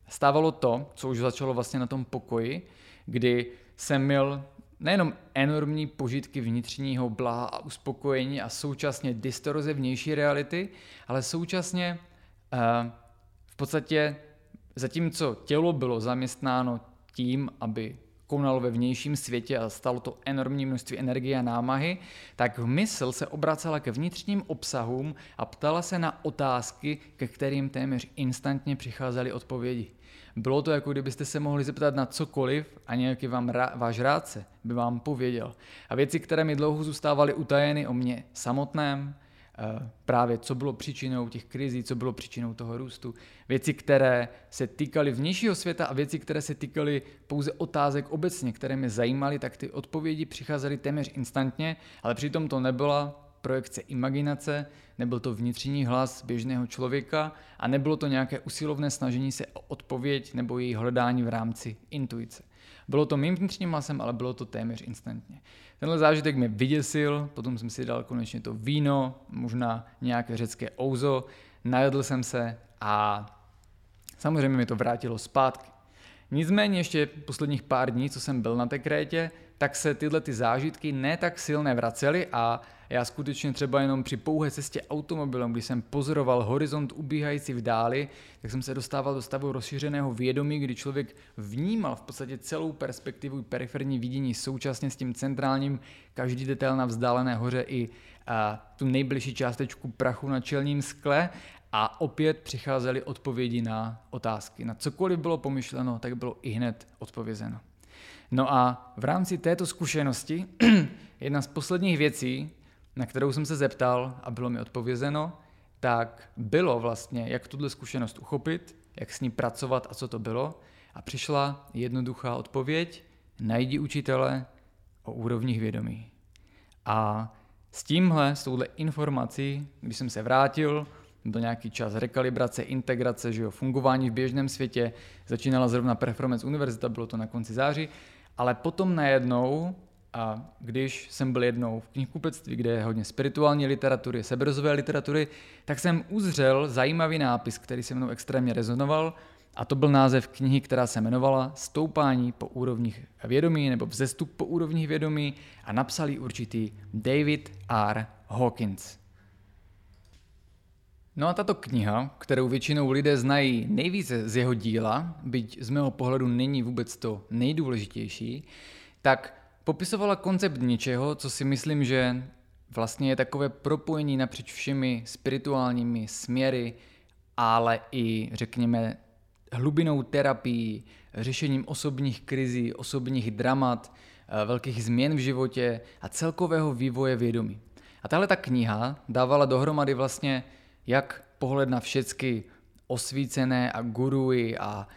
stávalo to, co už začalo vlastně na tom pokoji, kdy jsem měl nejenom enormní požitky vnitřního blaha a uspokojení a současně distorze vnější reality, ale současně uh, v podstatě zatímco tělo bylo zaměstnáno tím, aby konalo ve vnějším světě a stalo to enormní množství energie a námahy, tak mysl se obracela ke vnitřním obsahům a ptala se na otázky, ke kterým téměř instantně přicházely odpovědi. Bylo to jako kdybyste se mohli zeptat na cokoliv a nějaký vám rá, váš rádce by vám pověděl. A věci, které mi dlouho zůstávaly utajeny o mě samotném, Eh, právě co bylo příčinou těch krizí, co bylo příčinou toho růstu. Věci, které se týkaly vnějšího světa a věci, které se týkaly pouze otázek obecně, které mě zajímaly, tak ty odpovědi přicházely téměř instantně, ale přitom to nebyla projekce imaginace, nebyl to vnitřní hlas běžného člověka a nebylo to nějaké usilovné snažení se o odpověď nebo její hledání v rámci intuice. Bylo to mým vnitřním hlasem, ale bylo to téměř instantně. Tenhle zážitek mě vyděsil, potom jsem si dal konečně to víno, možná nějaké řecké ouzo, najedl jsem se a samozřejmě mi to vrátilo zpátky. Nicméně ještě posledních pár dní, co jsem byl na té krétě, tak se tyhle ty zážitky ne tak silné vracely a já skutečně třeba jenom při pouhé cestě automobilem, když jsem pozoroval horizont ubíhající v dáli, tak jsem se dostával do stavu rozšířeného vědomí, kdy člověk vnímal v podstatě celou perspektivu periferní vidění současně s tím centrálním, každý detail na vzdálené hoře i a, tu nejbližší částečku prachu na čelním skle a opět přicházely odpovědi na otázky. Na cokoliv bylo pomyšleno, tak bylo i hned odpovězeno. No a v rámci této zkušenosti jedna z posledních věcí, na kterou jsem se zeptal a bylo mi odpovězeno, tak bylo vlastně, jak tuto zkušenost uchopit, jak s ní pracovat a co to bylo. A přišla jednoduchá odpověď, najdi učitele o úrovních vědomí. A s tímhle, s touhle informací, když jsem se vrátil, byl nějaký čas rekalibrace, integrace, že jo, fungování v běžném světě, začínala zrovna Performance Univerzita, bylo to na konci září, ale potom najednou, a když jsem byl jednou v knihkupectví, kde je hodně spirituální literatury, seberozové literatury, tak jsem uzřel zajímavý nápis, který se mnou extrémně rezonoval, a to byl název knihy, která se jmenovala Stoupání po úrovních vědomí nebo Vzestup po úrovních vědomí a napsal ji určitý David R. Hawkins. No a tato kniha, kterou většinou lidé znají nejvíce z jeho díla, byť z mého pohledu není vůbec to nejdůležitější, tak popisovala koncept něčeho, co si myslím, že vlastně je takové propojení napříč všemi spirituálními směry, ale i, řekněme, hlubinou terapii, řešením osobních krizí, osobních dramat, eh, velkých změn v životě a celkového vývoje vědomí. A tahle ta kniha dávala dohromady vlastně jak pohled na všechny osvícené a guruji a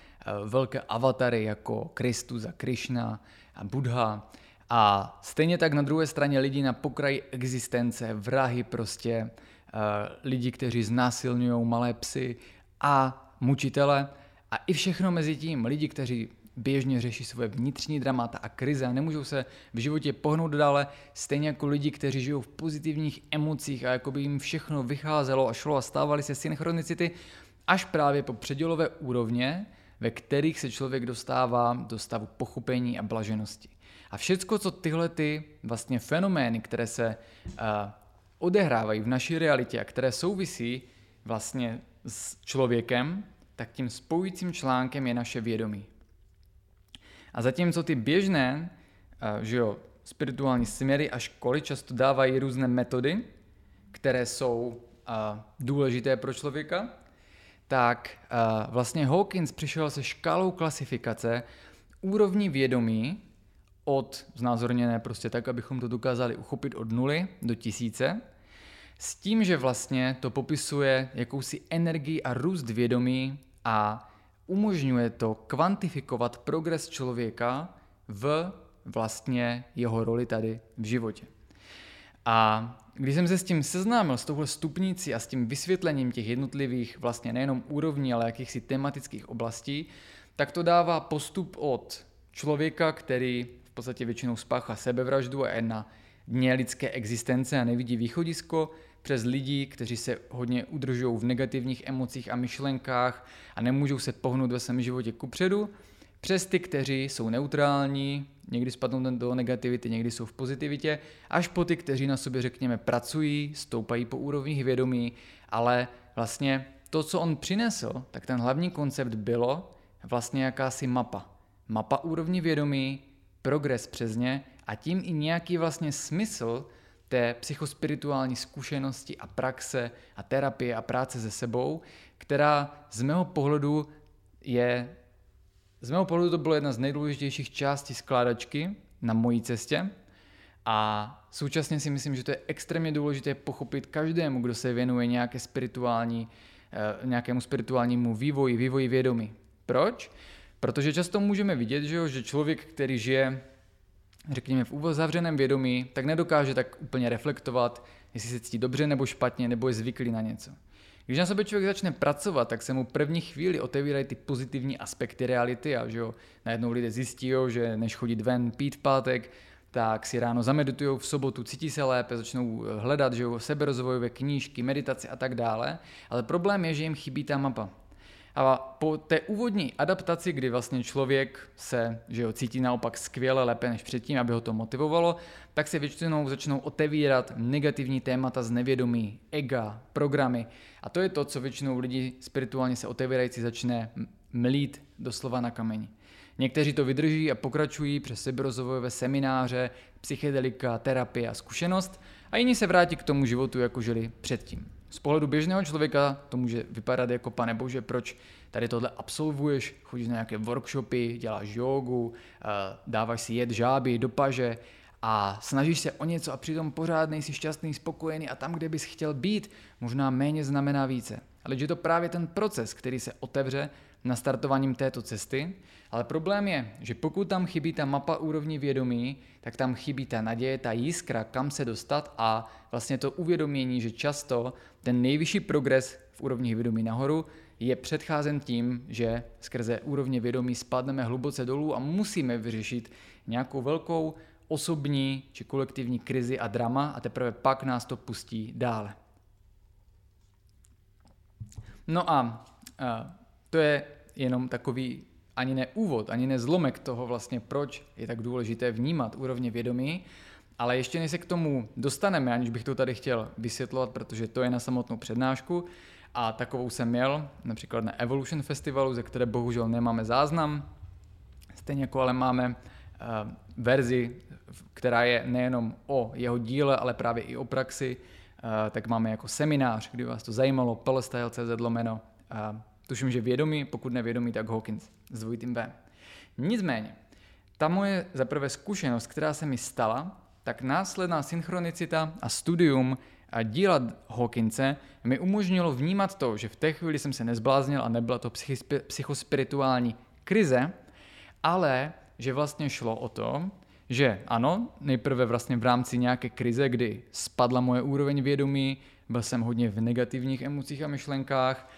velké avatary jako Kristus a Krishna a Buddha. A stejně tak na druhé straně lidi na pokraji existence, vrahy prostě, lidi, kteří znásilňují malé psy a mučitele a i všechno mezi tím, lidi, kteří běžně řeší svoje vnitřní dramata a krize a nemůžou se v životě pohnout dále, stejně jako lidi, kteří žijou v pozitivních emocích a jako by jim všechno vycházelo a šlo a stávali se synchronicity až právě po předělové úrovně, ve kterých se člověk dostává do stavu pochopení a blaženosti. A všecko, co tyhle ty vlastně fenomény, které se uh, odehrávají v naší realitě a které souvisí vlastně s člověkem, tak tím spojujícím článkem je naše vědomí. A zatímco ty běžné, eh, že jo, spirituální směry a školy často dávají různé metody, které jsou důležité pro člověka, tak vlastně Hawkins přišel se škálou klasifikace úrovní vědomí od znázorněné prostě tak, abychom to dokázali uchopit od nuly do tisíce, s tím, že vlastně to popisuje jakousi energii a růst vědomí a umožňuje to kvantifikovat progres člověka v vlastně jeho roli tady v životě. A když jsem se s tím seznámil, s touhle stupnicí a s tím vysvětlením těch jednotlivých vlastně nejenom úrovní, ale jakýchsi tematických oblastí, tak to dává postup od člověka, který v podstatě většinou spáchá sebevraždu a je na dně lidské existence a nevidí východisko, přes lidi, kteří se hodně udržují v negativních emocích a myšlenkách a nemůžou se pohnout ve svém životě kupředu, přes ty, kteří jsou neutrální, někdy spadnou do negativity, někdy jsou v pozitivitě, až po ty, kteří na sobě, řekněme, pracují, stoupají po úrovních vědomí, ale vlastně to, co on přinesl, tak ten hlavní koncept bylo vlastně jakási mapa. Mapa úrovní vědomí, progres přes ně a tím i nějaký vlastně smysl té psychospirituální zkušenosti a praxe a terapie a práce se sebou, která z mého pohledu je z mého pohledu to bylo jedna z nejdůležitějších částí skládačky na mojí cestě a současně si myslím, že to je extrémně důležité pochopit každému, kdo se věnuje nějaké spirituální, eh, nějakému spirituálnímu vývoji, vývoji vědomí. Proč? Protože často můžeme vidět, že, jo, že člověk, který žije, řekněme, v zavřeném vědomí, tak nedokáže tak úplně reflektovat, jestli se cítí dobře nebo špatně, nebo je zvyklý na něco. Když na sobě člověk začne pracovat, tak se mu první chvíli otevírají ty pozitivní aspekty reality a že jo, najednou lidé zjistí, že než chodit ven, pít v pátek, tak si ráno zameditují v sobotu, cítí se lépe, začnou hledat že jo, seberozvojové knížky, meditace a tak dále. Ale problém je, že jim chybí ta mapa. A po té úvodní adaptaci, kdy vlastně člověk se že jo, cítí naopak skvěle, lépe než předtím, aby ho to motivovalo, tak se většinou začnou otevírat negativní témata z nevědomí, ega, programy. A to je to, co většinou lidi spirituálně se otevírající začne mlít doslova na kameni. Někteří to vydrží a pokračují přes seberozvojové semináře, psychedelika, terapie a zkušenost a jiní se vrátí k tomu životu, jako žili předtím. Z pohledu běžného člověka to může vypadat jako, pane bože, proč tady tohle absolvuješ, chodíš na nějaké workshopy, děláš jogu, eh, dáváš si jet žáby do paže a snažíš se o něco a přitom pořád nejsi šťastný, spokojený a tam, kde bys chtěl být, možná méně znamená více. Ale že to právě ten proces, který se otevře nastartováním této cesty, ale problém je, že pokud tam chybí ta mapa úrovní vědomí, tak tam chybí ta naděje, ta jiskra, kam se dostat a vlastně to uvědomění, že často ten nejvyšší progres v úrovni vědomí nahoru je předcházen tím, že skrze úrovně vědomí spadneme hluboce dolů a musíme vyřešit nějakou velkou osobní či kolektivní krizi a drama a teprve pak nás to pustí dále. No a, a to je jenom takový ani ne úvod, ani ne zlomek toho vlastně, proč je tak důležité vnímat úrovně vědomí, ale ještě než se k tomu dostaneme, aniž bych to tady chtěl vysvětlovat, protože to je na samotnou přednášku a takovou jsem měl, například na Evolution Festivalu, ze které bohužel nemáme záznam, stejně jako ale máme uh, verzi, která je nejenom o jeho díle, ale právě i o praxi, uh, tak máme jako seminář, kdy vás to zajímalo, pelestyle.cz lomeno, uh, tuším, že vědomí, pokud nevědomí, tak Hawkins s dvojitým B. Nicméně, ta moje zaprvé zkušenost, která se mi stala, tak následná synchronicita a studium a díla Hawkinse mi umožnilo vnímat to, že v té chvíli jsem se nezbláznil a nebyla to psychospirituální krize, ale že vlastně šlo o to, že ano, nejprve vlastně v rámci nějaké krize, kdy spadla moje úroveň vědomí, byl jsem hodně v negativních emocích a myšlenkách,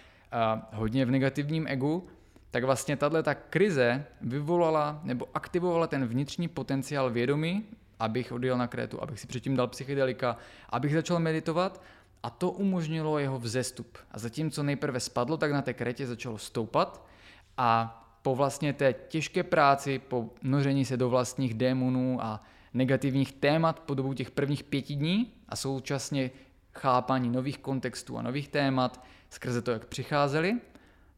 hodně v negativním egu, tak vlastně tahle ta krize vyvolala nebo aktivovala ten vnitřní potenciál vědomí, abych odjel na Krétu, abych si předtím dal psychedelika, abych začal meditovat a to umožnilo jeho vzestup. A zatímco nejprve spadlo, tak na té Krétě začalo stoupat a po vlastně té těžké práci, po noření se do vlastních démonů a negativních témat po dobu těch prvních pěti dní a současně chápání nových kontextů a nových témat skrze to, jak přicházeli,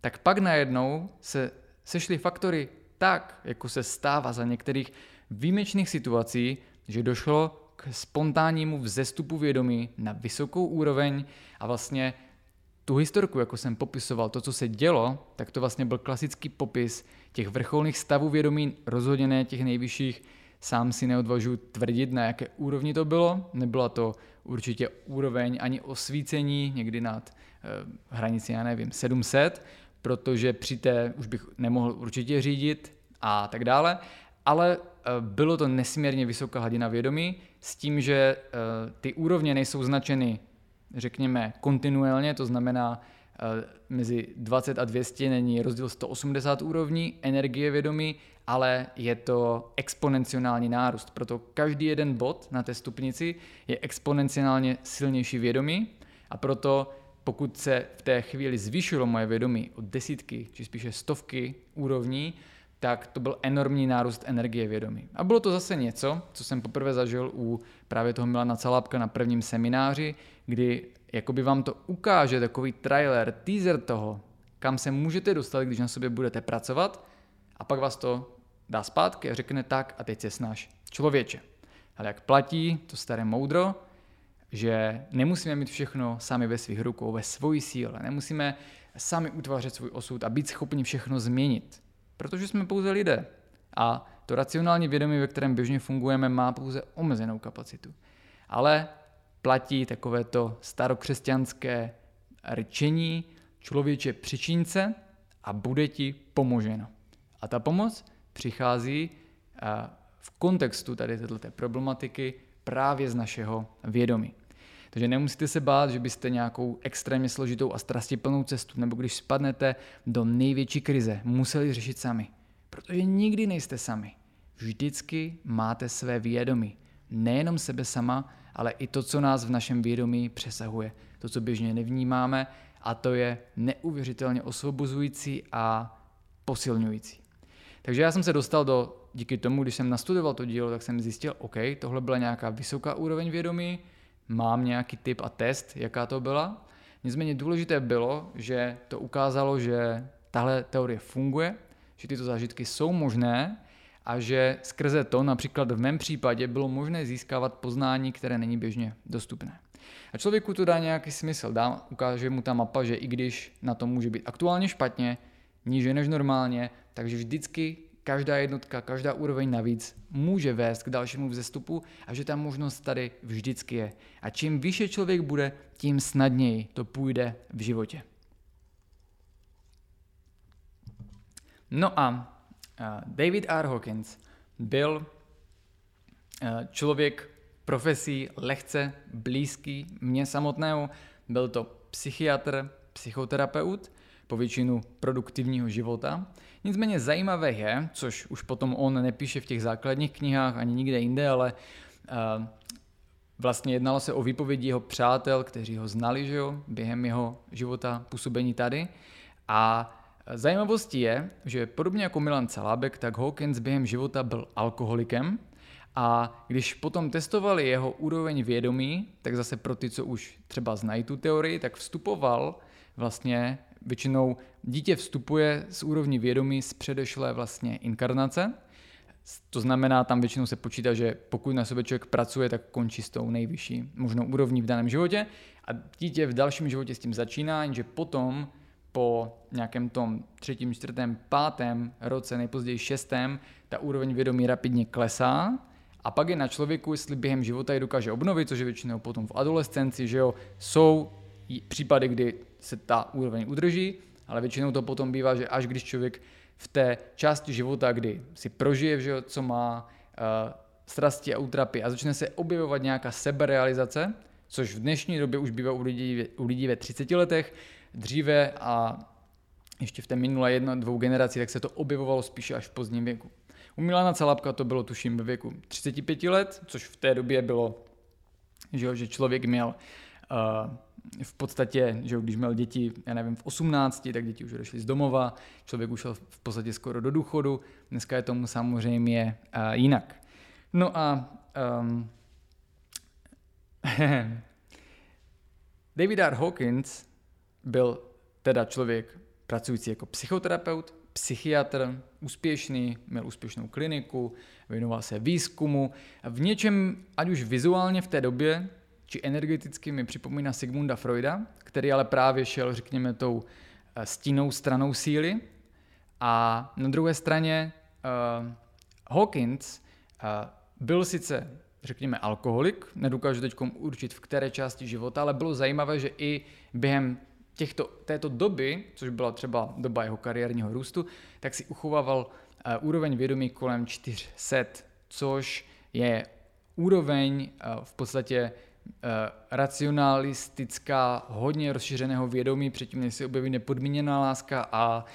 tak pak najednou se sešly faktory tak, jako se stává za některých výjimečných situací, že došlo k spontánnímu vzestupu vědomí na vysokou úroveň a vlastně tu historku, jako jsem popisoval, to, co se dělo, tak to vlastně byl klasický popis těch vrcholných stavů vědomí, rozhodně ne těch nejvyšších, sám si neodvažuji tvrdit, na jaké úrovni to bylo. Nebyla to určitě úroveň ani osvícení, někdy nad eh, hranici, já nevím, 700, protože při té už bych nemohl určitě řídit a tak dále, ale eh, bylo to nesmírně vysoká hladina vědomí s tím, že eh, ty úrovně nejsou značeny, řekněme, kontinuálně, to znamená, mezi 20 a 200 není rozdíl 180 úrovní energie vědomí, ale je to exponenciální nárůst. Proto každý jeden bod na té stupnici je exponenciálně silnější vědomí a proto pokud se v té chvíli zvýšilo moje vědomí o desítky, či spíše stovky úrovní, tak to byl enormní nárůst energie vědomí. A bylo to zase něco, co jsem poprvé zažil u právě toho Milana Calápka na prvním semináři, kdy jakoby vám to ukáže takový trailer, teaser toho, kam se můžete dostat, když na sobě budete pracovat a pak vás to dá zpátky a řekne tak a teď se snaž člověče. Ale jak platí to staré moudro, že nemusíme mít všechno sami ve svých rukou, ve svojí síle, nemusíme sami utvářet svůj osud a být schopni všechno změnit. Protože jsme pouze lidé. A to racionální vědomí, ve kterém běžně fungujeme, má pouze omezenou kapacitu. Ale platí takové to starokřesťanské řečení člověče přičínce a bude ti pomoženo. A ta pomoc přichází v kontextu tady této problematiky právě z našeho vědomí. Takže nemusíte se bát, že byste nějakou extrémně složitou a strastiplnou cestu, nebo když spadnete do největší krize, museli řešit sami. Protože nikdy nejste sami. Vždycky máte své vědomí. Nejenom sebe sama, ale i to, co nás v našem vědomí přesahuje. To, co běžně nevnímáme, a to je neuvěřitelně osvobozující a posilňující. Takže já jsem se dostal do, díky tomu, když jsem nastudoval to dílo, tak jsem zjistil, OK, tohle byla nějaká vysoká úroveň vědomí, mám nějaký typ a test, jaká to byla. Nicméně důležité bylo, že to ukázalo, že tahle teorie funguje, že tyto zážitky jsou možné a že skrze to například v mém případě bylo možné získávat poznání, které není běžně dostupné. A člověku to dá nějaký smysl, dá, ukáže mu ta mapa, že i když na to může být aktuálně špatně, níže než normálně, takže vždycky každá jednotka, každá úroveň navíc může vést k dalšímu vzestupu a že ta možnost tady vždycky je. A čím vyšší člověk bude, tím snadněji to půjde v životě. No a David R. Hawkins byl člověk profesí lehce blízký mně samotného. Byl to psychiatr, psychoterapeut, po většinu produktivního života. Nicméně zajímavé je, což už potom on nepíše v těch základních knihách ani nikde jinde, ale uh, vlastně jednalo se o výpovědi jeho přátel, kteří ho znali že jo, během jeho života působení tady. A zajímavostí je, že podobně jako Milan Calábek, tak Hawkins během života byl alkoholikem, a když potom testovali jeho úroveň vědomí, tak zase pro ty, co už třeba znají tu teorii, tak vstupoval vlastně většinou dítě vstupuje z úrovní vědomí z předešlé vlastně inkarnace. To znamená, tam většinou se počítá, že pokud na sobě člověk pracuje, tak končí s tou nejvyšší možnou úrovní v daném životě a dítě v dalším životě s tím začíná, jenže potom po nějakém tom třetím, čtvrtém, pátém roce, nejpozději šestém, ta úroveň vědomí rapidně klesá a pak je na člověku, jestli během života ji dokáže obnovit, což je většinou potom v adolescenci, že jo, jsou případy, kdy se ta úroveň udrží, ale většinou to potom bývá, že až když člověk v té části života, kdy si prožije, že co má uh, strasti a útrapy a začne se objevovat nějaká seberealizace, což v dnešní době už bývá u lidí, u lidí ve 30 letech, dříve a ještě v té minulé jedno, dvou generací, tak se to objevovalo spíše až v pozdním věku. U Milana Calapka to bylo tuším ve věku 35 let, což v té době bylo, že, že člověk měl v podstatě, že když měl děti, já nevím, v 18, tak děti už odešly z domova, člověk už šel v podstatě skoro do důchodu, dneska je tomu samozřejmě uh, jinak. No a um, David R. Hawkins byl teda člověk pracující jako psychoterapeut, psychiatr, úspěšný, měl úspěšnou kliniku, věnoval se výzkumu. V něčem, ať už vizuálně v té době, či energeticky mi připomíná Sigmunda Freuda, který ale právě šel, řekněme, tou eh, stínou stranou síly. A na druhé straně uh, Hawkins uh, byl sice, řekněme, alkoholik, nedokážu teď určit v které části života, ale bylo zajímavé, že i během těchto, této doby, což byla třeba doba jeho kariérního růstu, tak si uchovával uh, úroveň vědomí kolem 400, což je úroveň uh, v podstatě racionalistická, hodně rozšířeného vědomí, předtím než se objeví nepodmíněná láska a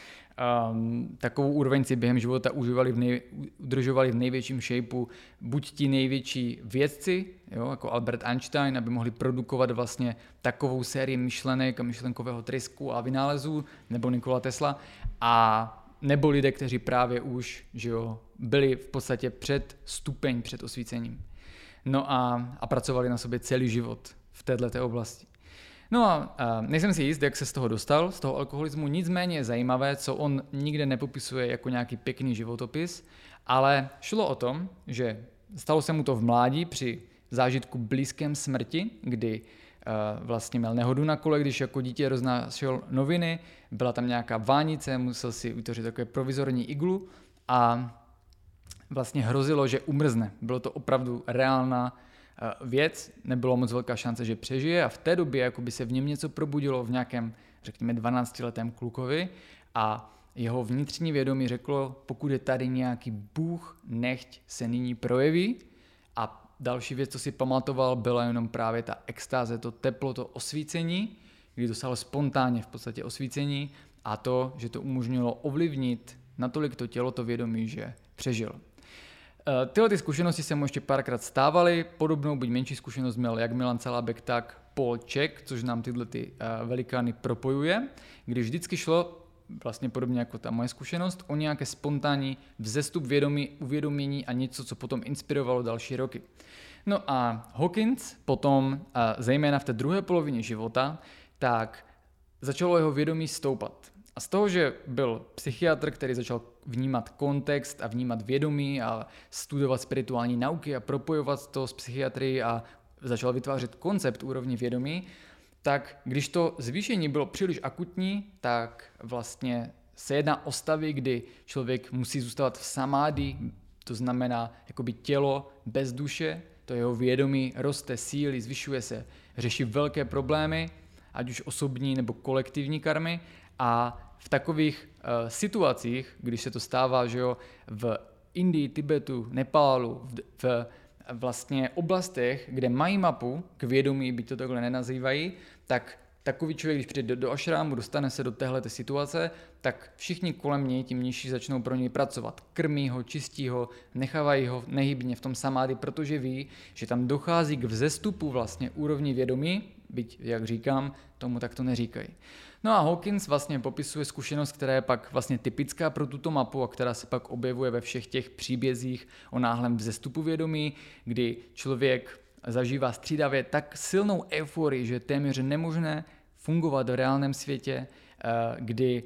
um, takovou úroveň si během života užívali v nej, udržovali v největším shapeu buď ti největší vědci, jo, jako Albert Einstein, aby mohli produkovat vlastně takovou sérii myšlenek a myšlenkového trysku a vynálezů, nebo Nikola Tesla, a nebo lidé, kteří právě už že jo, byli v podstatě před stupeň před osvícením. No a, a pracovali na sobě celý život v této oblasti. No a, a nejsem si jist, jak se z toho dostal, z toho alkoholismu, nicméně je zajímavé, co on nikde nepopisuje jako nějaký pěkný životopis, ale šlo o tom, že stalo se mu to v mládí při zážitku blízkém smrti, kdy uh, vlastně měl nehodu na kole, když jako dítě roznášel noviny, byla tam nějaká vánice, musel si vytvořit takové provizorní iglu a vlastně hrozilo, že umrzne. Bylo to opravdu reálná eh, věc, nebylo moc velká šance, že přežije a v té době jako by se v něm něco probudilo v nějakém, řekněme, 12-letém klukovi a jeho vnitřní vědomí řeklo, pokud je tady nějaký Bůh, nechť se nyní projeví. A další věc, co si pamatoval, byla jenom právě ta extáze, to teplo, to osvícení, kdy dosáhl spontánně v podstatě osvícení a to, že to umožnilo ovlivnit natolik to tělo, to vědomí, že přežil. Eh, tyhle ty zkušenosti se mu ještě párkrát stávaly, podobnou byť menší zkušenost měl jak Milan Celabek, tak Paul Ček, což nám tyhle ty eh, velikány propojuje, když vždycky šlo vlastně podobně jako ta moje zkušenost, o nějaké spontánní vzestup vědomí, uvědomění a něco, co potom inspirovalo další roky. No a Hawkins potom, eh, zejména v té druhé polovině života, tak začalo jeho vědomí stoupat. A z toho, že byl psychiatr, který začal vnímat kontext a vnímat vědomí a studovat spirituální nauky a propojovat to s psychiatrií a začal vytvářet koncept úrovni vědomí, tak když to zvýšení bylo příliš akutní, tak vlastně se jedná o stavy, kdy člověk musí zůstat v samády, to znamená jakoby tělo bez duše, to jeho vědomí roste síly, zvyšuje se, řeší velké problémy, ať už osobní nebo kolektivní karmy a v takových uh, situacích, když se to stává že jo, v Indii, Tibetu, Nepálu, v, v vlastně oblastech, kde mají mapu k vědomí, byť to takhle nenazývají, tak takový člověk, když přijde do, do ašrámu, dostane se do téhle situace, tak všichni kolem něj, tím nižší, začnou pro něj pracovat. Krmí ho, čistí ho, nechávají ho nehybně v tom samády, protože ví, že tam dochází k vzestupu vlastně úrovni vědomí, byť, jak říkám, tomu tak to neříkají. No a Hawkins vlastně popisuje zkušenost, která je pak vlastně typická pro tuto mapu a která se pak objevuje ve všech těch příbězích o náhlém vzestupu vědomí, kdy člověk zažívá střídavě tak silnou euforii, že je téměř nemožné fungovat v reálném světě, eh, kdy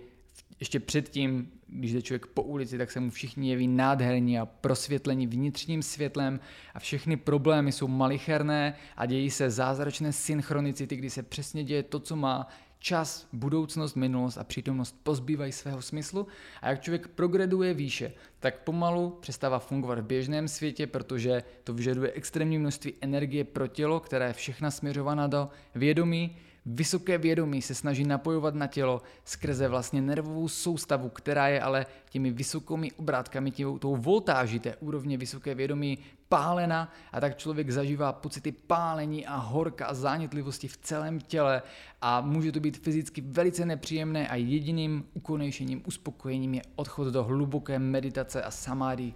ještě předtím, když jde člověk po ulici, tak se mu všichni jeví nádherní a prosvětlení vnitřním světlem a všechny problémy jsou malicherné a dějí se zázračné synchronicity, kdy se přesně děje to, co má čas, budoucnost, minulost a přítomnost pozbývají svého smyslu. A jak člověk progreduje výše, tak pomalu přestává fungovat v běžném světě, protože to vyžaduje extrémní množství energie pro tělo, která je všechna směřovaná do vědomí, Vysoké vědomí se snaží napojovat na tělo skrze vlastně nervovou soustavu, která je ale těmi vysokými obrátkami, tím, tou voltáží té úrovně vysoké vědomí pálena a tak člověk zažívá pocity pálení a horka a zánětlivosti v celém těle a může to být fyzicky velice nepříjemné a jediným ukonejšením, uspokojením je odchod do hluboké meditace a samády.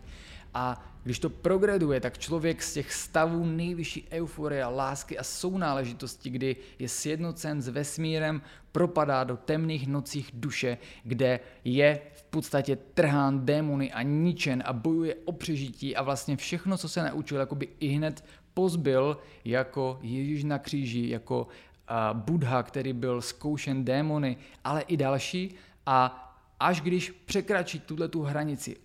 A když to progreduje, tak člověk z těch stavů nejvyšší euforie, lásky a sounáležitosti, kdy je sjednocen s vesmírem, propadá do temných nocích duše, kde je v podstatě trhán démony a ničen a bojuje o přežití a vlastně všechno, co se naučil, jakoby i hned pozbyl jako Ježíš na kříži, jako Buddha, který byl zkoušen démony, ale i další. A až když překračí tuhle tu hranici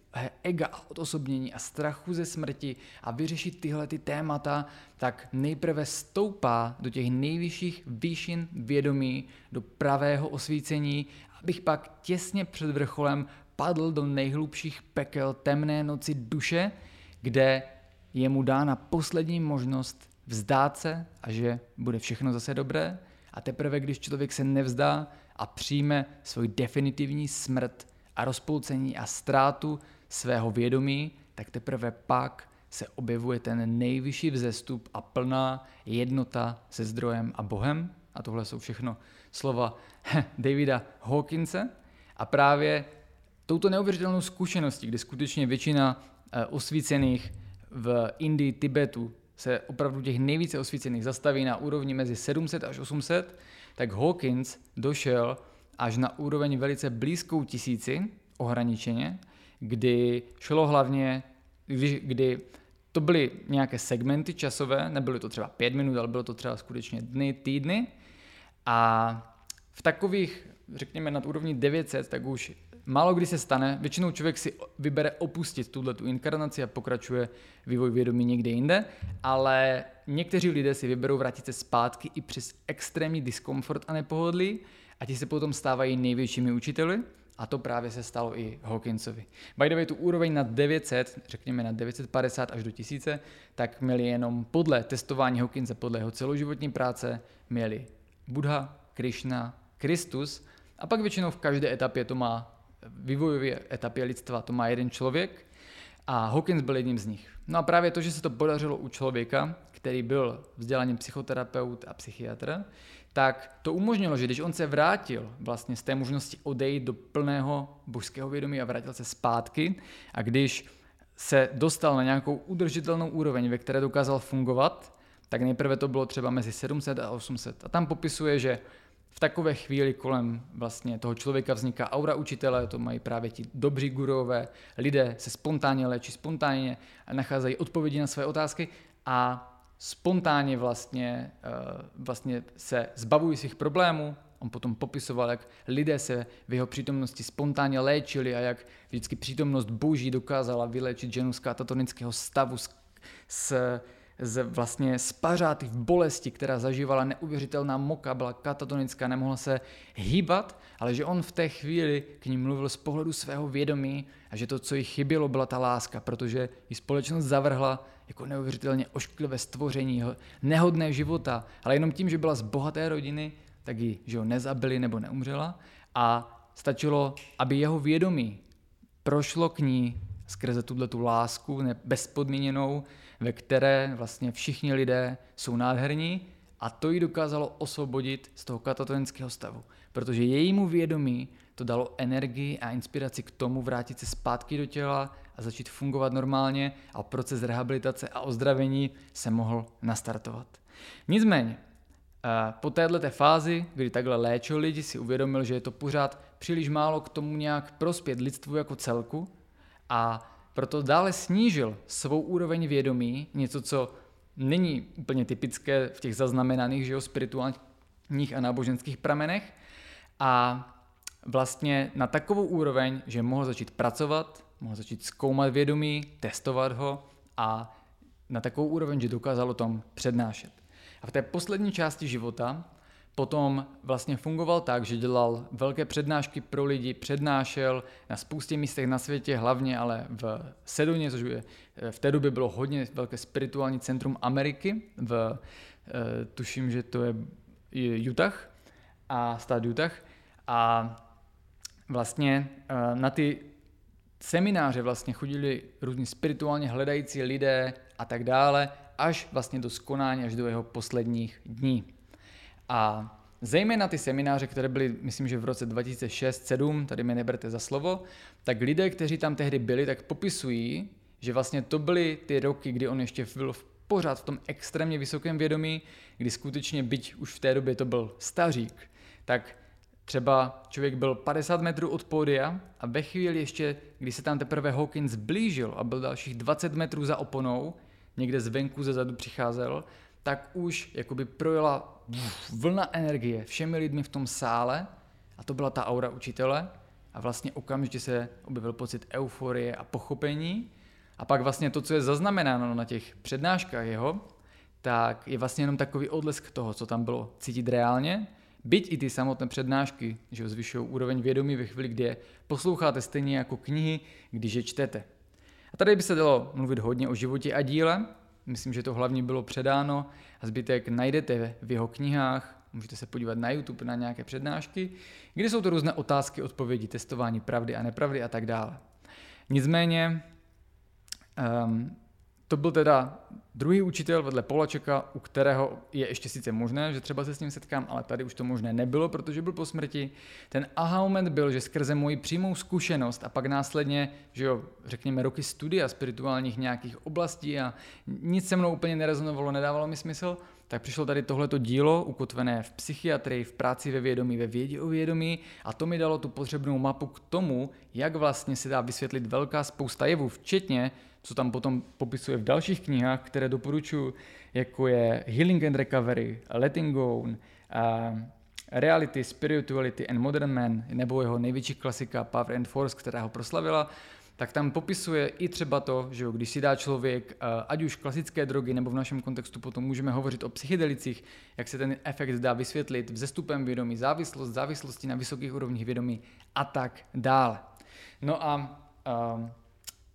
ega a odosobnění a strachu ze smrti a vyřešit tyhle ty témata, tak nejprve stoupá do těch nejvyšších výšin vědomí, do pravého osvícení, abych pak těsně před vrcholem padl do nejhlubších pekel temné noci duše, kde je mu dána poslední možnost vzdát se a že bude všechno zase dobré. A teprve, když člověk se nevzdá a přijme svůj definitivní smrt a rozpolcení a ztrátu svého vědomí, tak teprve pak se objevuje ten nejvyšší vzestup a plná jednota se zdrojem a Bohem. A tohle jsou všechno slova Davida Hawkinse. A právě touto neuvěřitelnou zkušeností, kdy skutečně většina eh, osvícených v Indii, Tibetu se opravdu těch nejvíce osvícených zastaví na úrovni mezi 700 až 800, tak Hawkins došel až na úroveň velice blízkou tisíci ohraničeně, kdy šlo hlavně, kdy, kdy to byly nějaké segmenty časové, nebyly to třeba pět minut, ale bylo to třeba skutečně dny, týdny. A v takových, řekněme, nad úrovní 900, tak už málo kdy se stane, většinou člověk si vybere opustit tuhle tu inkarnaci a pokračuje vývoj vědomí někde jinde, ale někteří lidé si vyberou vrátit se zpátky i přes extrémní diskomfort a nepohodlí a ti se potom stávají největšími učiteli a to právě se stalo i Hawkinsovi. By the way, tu úroveň na 900, řekněme na 950 až do 1000, tak měli jenom podle testování Hawkinsa, podle jeho celoživotní práce, měli Buddha, Krishna, Kristus a pak většinou v každé etapě to má vývojové etapě lidstva to má jeden člověk a Hawkins byl jedním z nich. No a právě to, že se to podařilo u člověka, který byl vzdělaním psychoterapeut a psychiatr, tak to umožnilo, že když on se vrátil vlastně z té možnosti odejít do plného božského vědomí a vrátil se zpátky a když se dostal na nějakou udržitelnou úroveň, ve které dokázal fungovat, tak nejprve to bylo třeba mezi 700 a 800. A tam popisuje, že v takové chvíli kolem vlastně toho člověka vzniká aura učitele, to mají právě ti dobří gurové, lidé se spontánně léčí, spontánně nacházejí odpovědi na své otázky a spontánně vlastně, eh, vlastně se zbavují svých problémů. On potom popisoval, jak lidé se v jeho přítomnosti spontánně léčili a jak vždycky přítomnost boží dokázala vyléčit ženu z katatonického stavu, s, s z vlastně spařáty v bolesti, která zažívala neuvěřitelná moka, byla katatonická, nemohla se hýbat, ale že on v té chvíli k ní mluvil z pohledu svého vědomí a že to, co jí chybělo, byla ta láska, protože ji společnost zavrhla jako neuvěřitelně ošklivé stvoření, nehodné života, ale jenom tím, že byla z bohaté rodiny, tak ji že ho nezabili nebo neumřela. A stačilo, aby jeho vědomí prošlo k ní skrze tuhle tu lásku bezpodmíněnou, ve které vlastně všichni lidé jsou nádherní. A to ji dokázalo osvobodit z toho katatonického stavu, protože jejímu vědomí to dalo energii a inspiraci k tomu vrátit se zpátky do těla a začít fungovat normálně a proces rehabilitace a ozdravení se mohl nastartovat. Nicméně, eh, po této fázi, kdy takhle léčil lidi, si uvědomil, že je to pořád příliš málo k tomu nějak prospět lidstvu jako celku a proto dále snížil svou úroveň vědomí, něco, co není úplně typické v těch zaznamenaných že jo, spirituálních a náboženských pramenech a vlastně na takovou úroveň, že mohl začít pracovat, mohl začít zkoumat vědomí, testovat ho a na takovou úroveň, že dokázal o tom přednášet. A v té poslední části života Potom vlastně fungoval tak, že dělal velké přednášky pro lidi, přednášel na spoustě místech na světě, hlavně ale v Sedoně, což je, v té době bylo hodně velké spirituální centrum Ameriky, v, eh, tuším, že to je Utah, a stát Utah. A vlastně eh, na ty semináře vlastně chodili různí spirituálně hledající lidé a tak dále, až vlastně do skonání, až do jeho posledních dní. A zejména ty semináře, které byly, myslím, že v roce 2006-2007, tady mě neberte za slovo, tak lidé, kteří tam tehdy byli, tak popisují, že vlastně to byly ty roky, kdy on ještě byl v pořád v tom extrémně vysokém vědomí, kdy skutečně, byť už v té době to byl stařík, tak třeba člověk byl 50 metrů od pódia a ve chvíli ještě, kdy se tam teprve Hawkins blížil a byl dalších 20 metrů za oponou, někde zvenku ze zadu přicházel, tak už jakoby projela vlna energie všemi lidmi v tom sále a to byla ta aura učitele a vlastně okamžitě se objevil pocit euforie a pochopení. A pak vlastně to, co je zaznamenáno na těch přednáškách jeho, tak je vlastně jenom takový odlesk toho, co tam bylo cítit reálně, byť i ty samotné přednášky, že zvyšují úroveň vědomí ve chvíli, kdy je posloucháte stejně jako knihy, když je čtete. A tady by se dalo mluvit hodně o životě a díle, myslím, že to hlavně bylo předáno a zbytek najdete v jeho knihách, můžete se podívat na YouTube na nějaké přednášky, kde jsou to různé otázky, odpovědi, testování pravdy a nepravdy a tak dále. Nicméně um, to byl teda druhý učitel vedle Polačeka, u kterého je ještě sice možné, že třeba se s ním setkám, ale tady už to možné nebylo, protože byl po smrti. Ten aha moment byl, že skrze moji přímou zkušenost a pak následně, že jo, řekněme roky studia spirituálních nějakých oblastí a nic se mnou úplně nerezonovalo, nedávalo mi smysl, tak přišlo tady tohleto dílo, ukotvené v psychiatrii, v práci ve vědomí, ve vědě o vědomí a to mi dalo tu potřebnou mapu k tomu, jak vlastně se dá vysvětlit velká spousta jevů, včetně co tam potom popisuje v dalších knihách, které doporučuji, jako je Healing and Recovery, Letting Go, uh, Reality, Spirituality and Modern Man, nebo jeho největší klasika Power and Force, která ho proslavila, tak tam popisuje i třeba to, že když si dá člověk, ať už klasické drogy, nebo v našem kontextu potom můžeme hovořit o psychedelicích, jak se ten efekt dá vysvětlit vzestupem vědomí, závislost, závislosti na vysokých úrovních vědomí a tak dále. No a uh,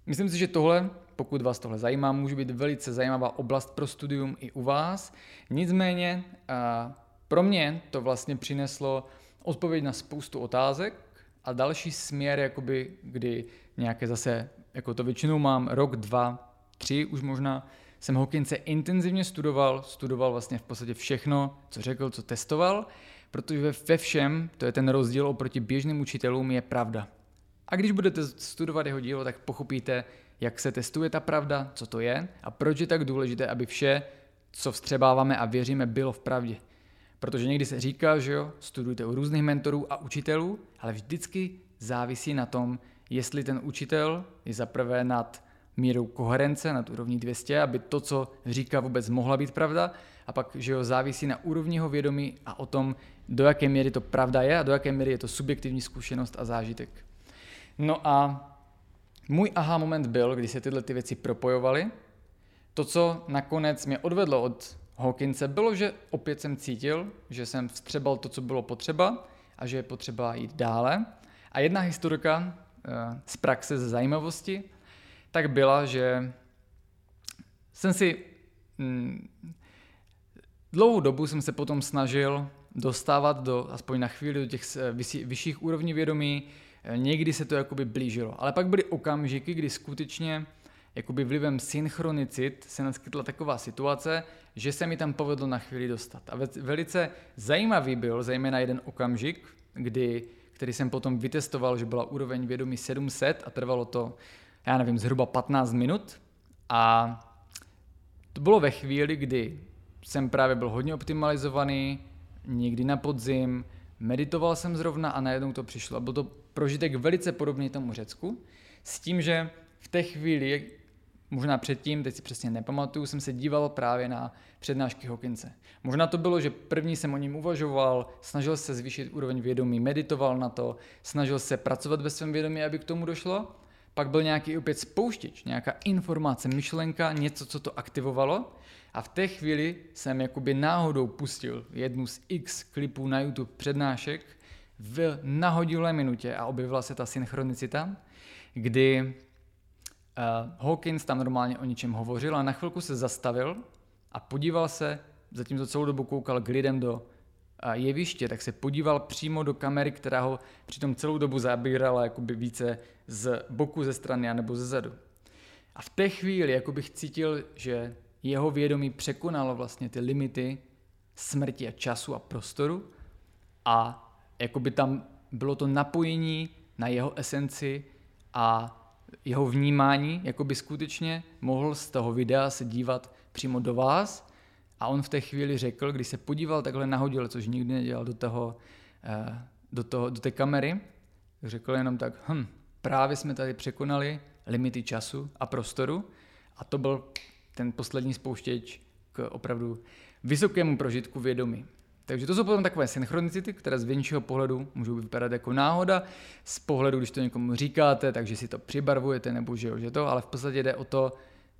Myslím si, že tohle, pokud vás tohle zajímá, může být velice zajímavá oblast pro studium i u vás. Nicméně pro mě to vlastně přineslo odpověď na spoustu otázek a další směr, jakoby, kdy nějaké zase, jako to většinou mám, rok, dva, tři už možná, jsem Hawkinse intenzivně studoval, studoval vlastně v podstatě všechno, co řekl, co testoval, protože ve všem, to je ten rozdíl oproti běžným učitelům, je pravda. A když budete studovat jeho dílo, tak pochopíte, jak se testuje ta pravda, co to je a proč je tak důležité, aby vše, co vstřebáváme a věříme, bylo v pravdě. Protože někdy se říká, že jo, studujte u různých mentorů a učitelů, ale vždycky závisí na tom, jestli ten učitel je zaprvé nad mírou koherence, nad úrovní 200, aby to, co říká, vůbec mohla být pravda, a pak, že jo, závisí na úrovni jeho vědomí a o tom, do jaké míry to pravda je a do jaké míry je to subjektivní zkušenost a zážitek. No a můj aha moment byl, když se tyhle ty věci propojovaly. To, co nakonec mě odvedlo od Hawkinse, bylo, že opět jsem cítil, že jsem vstřebal to, co bylo potřeba a že je potřeba jít dále. A jedna historka eh, z praxe, ze zajímavosti, tak byla, že jsem si hm, dlouhou dobu jsem se potom snažil dostávat do, aspoň na chvíli do těch eh, vyšších úrovní vědomí, někdy se to jakoby blížilo. Ale pak byly okamžiky, kdy skutečně jakoby vlivem synchronicit se naskytla taková situace, že se mi tam povedlo na chvíli dostat. A velice zajímavý byl zejména jeden okamžik, kdy, který jsem potom vytestoval, že byla úroveň vědomí 700 a trvalo to, já nevím, zhruba 15 minut. A to bylo ve chvíli, kdy jsem právě byl hodně optimalizovaný, někdy na podzim, meditoval jsem zrovna a najednou to přišlo. Byl to prožitek velice podobný tomu Řecku, s tím, že v té chvíli, možná předtím, teď si přesně nepamatuju, jsem se díval právě na přednášky Hawkinse. Možná to bylo, že první jsem o ním uvažoval, snažil se zvýšit úroveň vědomí, meditoval na to, snažil se pracovat ve svém vědomí, aby k tomu došlo. Pak byl nějaký opět spouštěč, nějaká informace, myšlenka, něco, co to aktivovalo. A v té chvíli jsem jakoby náhodou pustil jednu z x klipů na YouTube přednášek v nahodilé minutě a objevila se ta synchronicita, kdy Hawkins tam normálně o ničem hovořil a na chvilku se zastavil a podíval se, zatímco celou dobu koukal k lidem do uh, jeviště, tak se podíval přímo do kamery, která ho přitom celou dobu zabírala jakoby více z boku, ze strany nebo ze zadu. A v té chvíli jako bych cítil, že jeho vědomí překonalo vlastně ty limity smrti a času a prostoru a jakoby tam bylo to napojení na jeho esenci a jeho vnímání, jako by skutečně mohl z toho videa se dívat přímo do vás a on v té chvíli řekl, když se podíval takhle nahodil, což nikdy nedělal do toho, eh, do, toho, do té kamery, řekl jenom tak, hm, právě jsme tady překonali limity času a prostoru a to byl ten poslední spouštěč k opravdu vysokému prožitku vědomí. Takže to jsou potom takové synchronicity, které z většího pohledu můžou vypadat jako náhoda, z pohledu, když to někomu říkáte, takže si to přibarvujete nebo že, jo, že to, ale v podstatě jde o to,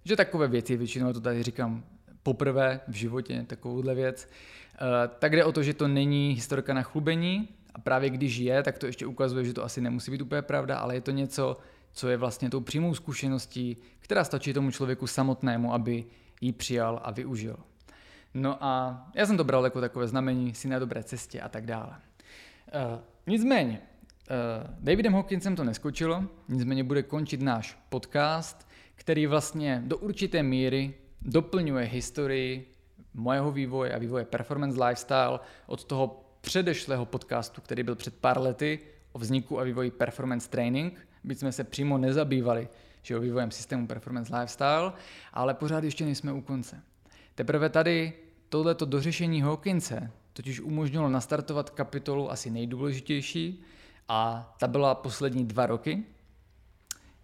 že takové věci, většinou to tady říkám poprvé v životě, takovouhle věc, eh, tak jde o to, že to není historka na chlubení a právě když je, tak to ještě ukazuje, že to asi nemusí být úplně pravda, ale je to něco, co je vlastně tou přímou zkušeností, která stačí tomu člověku samotnému, aby ji přijal a využil. No a já jsem to bral jako takové znamení, si na dobré cestě a tak dále. Uh, nicméně, uh, Davidem Hawkinsem to neskočilo, nicméně bude končit náš podcast, který vlastně do určité míry doplňuje historii mojeho vývoje a vývoje Performance Lifestyle od toho předešlého podcastu, který byl před pár lety o vzniku a vývoji Performance Training, byť jsme se přímo nezabývali že o vývojem systému Performance Lifestyle, ale pořád ještě nejsme u konce. Teprve tady tohleto dořešení Hawkinse totiž umožnilo nastartovat kapitolu asi nejdůležitější a ta byla poslední dva roky,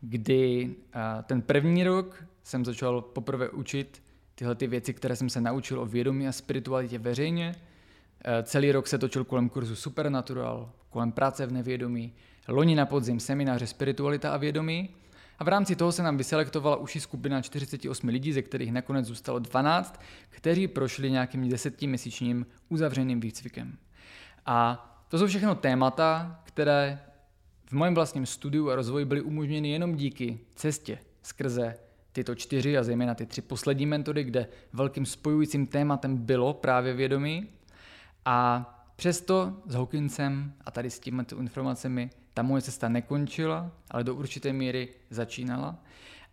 kdy ten první rok jsem začal poprvé učit tyhle ty věci, které jsem se naučil o vědomí a spiritualitě veřejně. Celý rok se točil kolem kurzu Supernatural, kolem práce v nevědomí, loni na podzim semináře Spiritualita a vědomí a v rámci toho se nám vyselektovala uši skupina 48 lidí, ze kterých nakonec zůstalo 12, kteří prošli nějakým desetiměsíčním uzavřeným výcvikem. A to jsou všechno témata, které v mém vlastním studiu a rozvoji byly umožněny jenom díky cestě skrze tyto čtyři a zejména ty tři poslední metody, kde velkým spojujícím tématem bylo právě vědomí. A přesto s Hawkinsem a tady s těmito informacemi ta moje cesta nekončila, ale do určité míry začínala.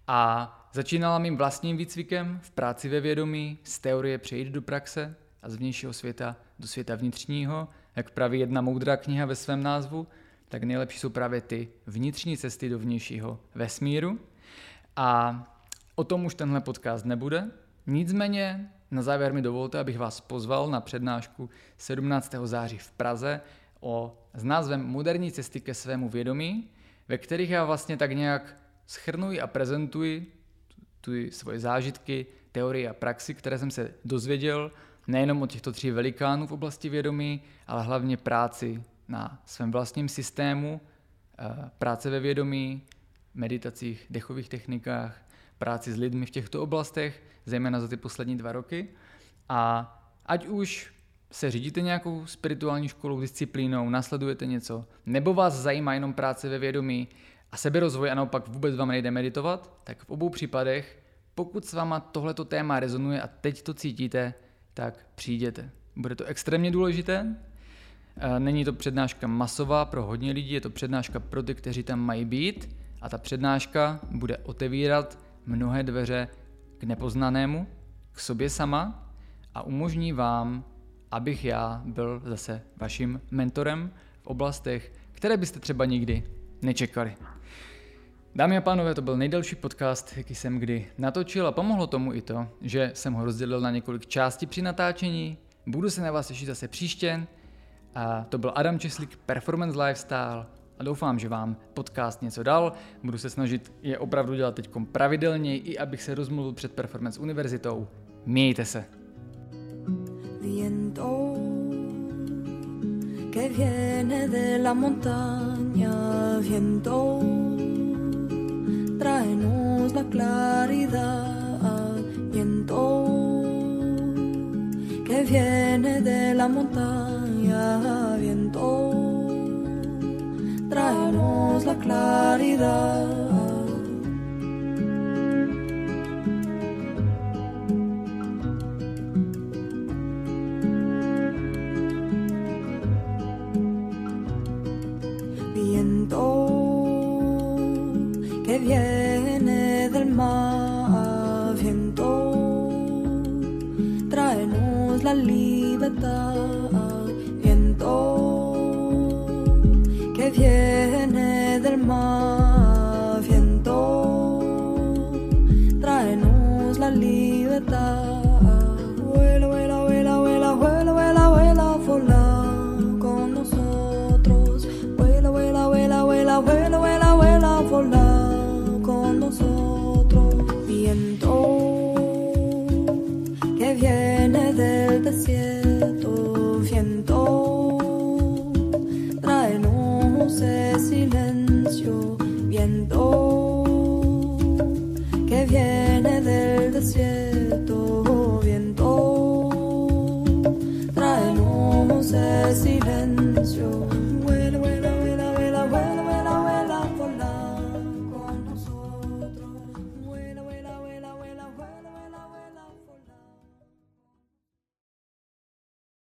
A začínala mým vlastním výcvikem v práci ve vědomí, z teorie přejít do praxe a z vnějšího světa do světa vnitřního, jak praví jedna moudrá kniha ve svém názvu, tak nejlepší jsou právě ty vnitřní cesty do vnějšího vesmíru. A o tom už tenhle podcast nebude. Nicméně na závěr mi dovolte, abych vás pozval na přednášku 17. září v Praze o, s názvem Moderní cesty ke svému vědomí, ve kterých já vlastně tak nějak schrnuji a prezentuji tu svoje zážitky, teorie a praxi, které jsem se dozvěděl nejenom od těchto tří velikánů v oblasti vědomí, ale hlavně práci na svém vlastním systému, eh, práce ve vědomí, meditacích, dechových technikách, práci s lidmi v těchto oblastech, zejména za ty poslední dva roky. A ať už se řídíte nějakou spirituální školou, disciplínou, nasledujete něco, nebo vás zajímá jenom práce ve vědomí a seberozvoj a naopak vůbec vám nejde meditovat, tak v obou případech, pokud s váma tohleto téma rezonuje a teď to cítíte, tak přijděte. Bude to extrémně důležité. Není to přednáška masová pro hodně lidí, je to přednáška pro ty, kteří tam mají být a ta přednáška bude otevírat mnohé dveře k nepoznanému, k sobě sama a umožní vám abych já byl zase vaším mentorem v oblastech, které byste třeba nikdy nečekali. Dámy a pánové, to byl nejdelší podcast, jaký jsem kdy natočil a pomohlo tomu i to, že jsem ho rozdělil na několik částí při natáčení. Budu se na vás těšit zase příště. A to byl Adam Česlík, Performance Lifestyle a doufám, že vám podcast něco dal. Budu se snažit je opravdu dělat teď pravidelně, i abych se rozmluvil před Performance univerzitou. Mějte se. Viento que viene de la montaña, viento, tráenos la claridad, viento que viene de la montaña, viento, tráenos la claridad. viene del mar, viento, tráenos la libertad. Vuela, vuela, vuela, vuela, vuela, vuela, vuela, vuela con nosotros. Vuela, vuela, vuela, vuela, vuela, vuela, vuela, vuela con nosotros. Viento que viene del desierto.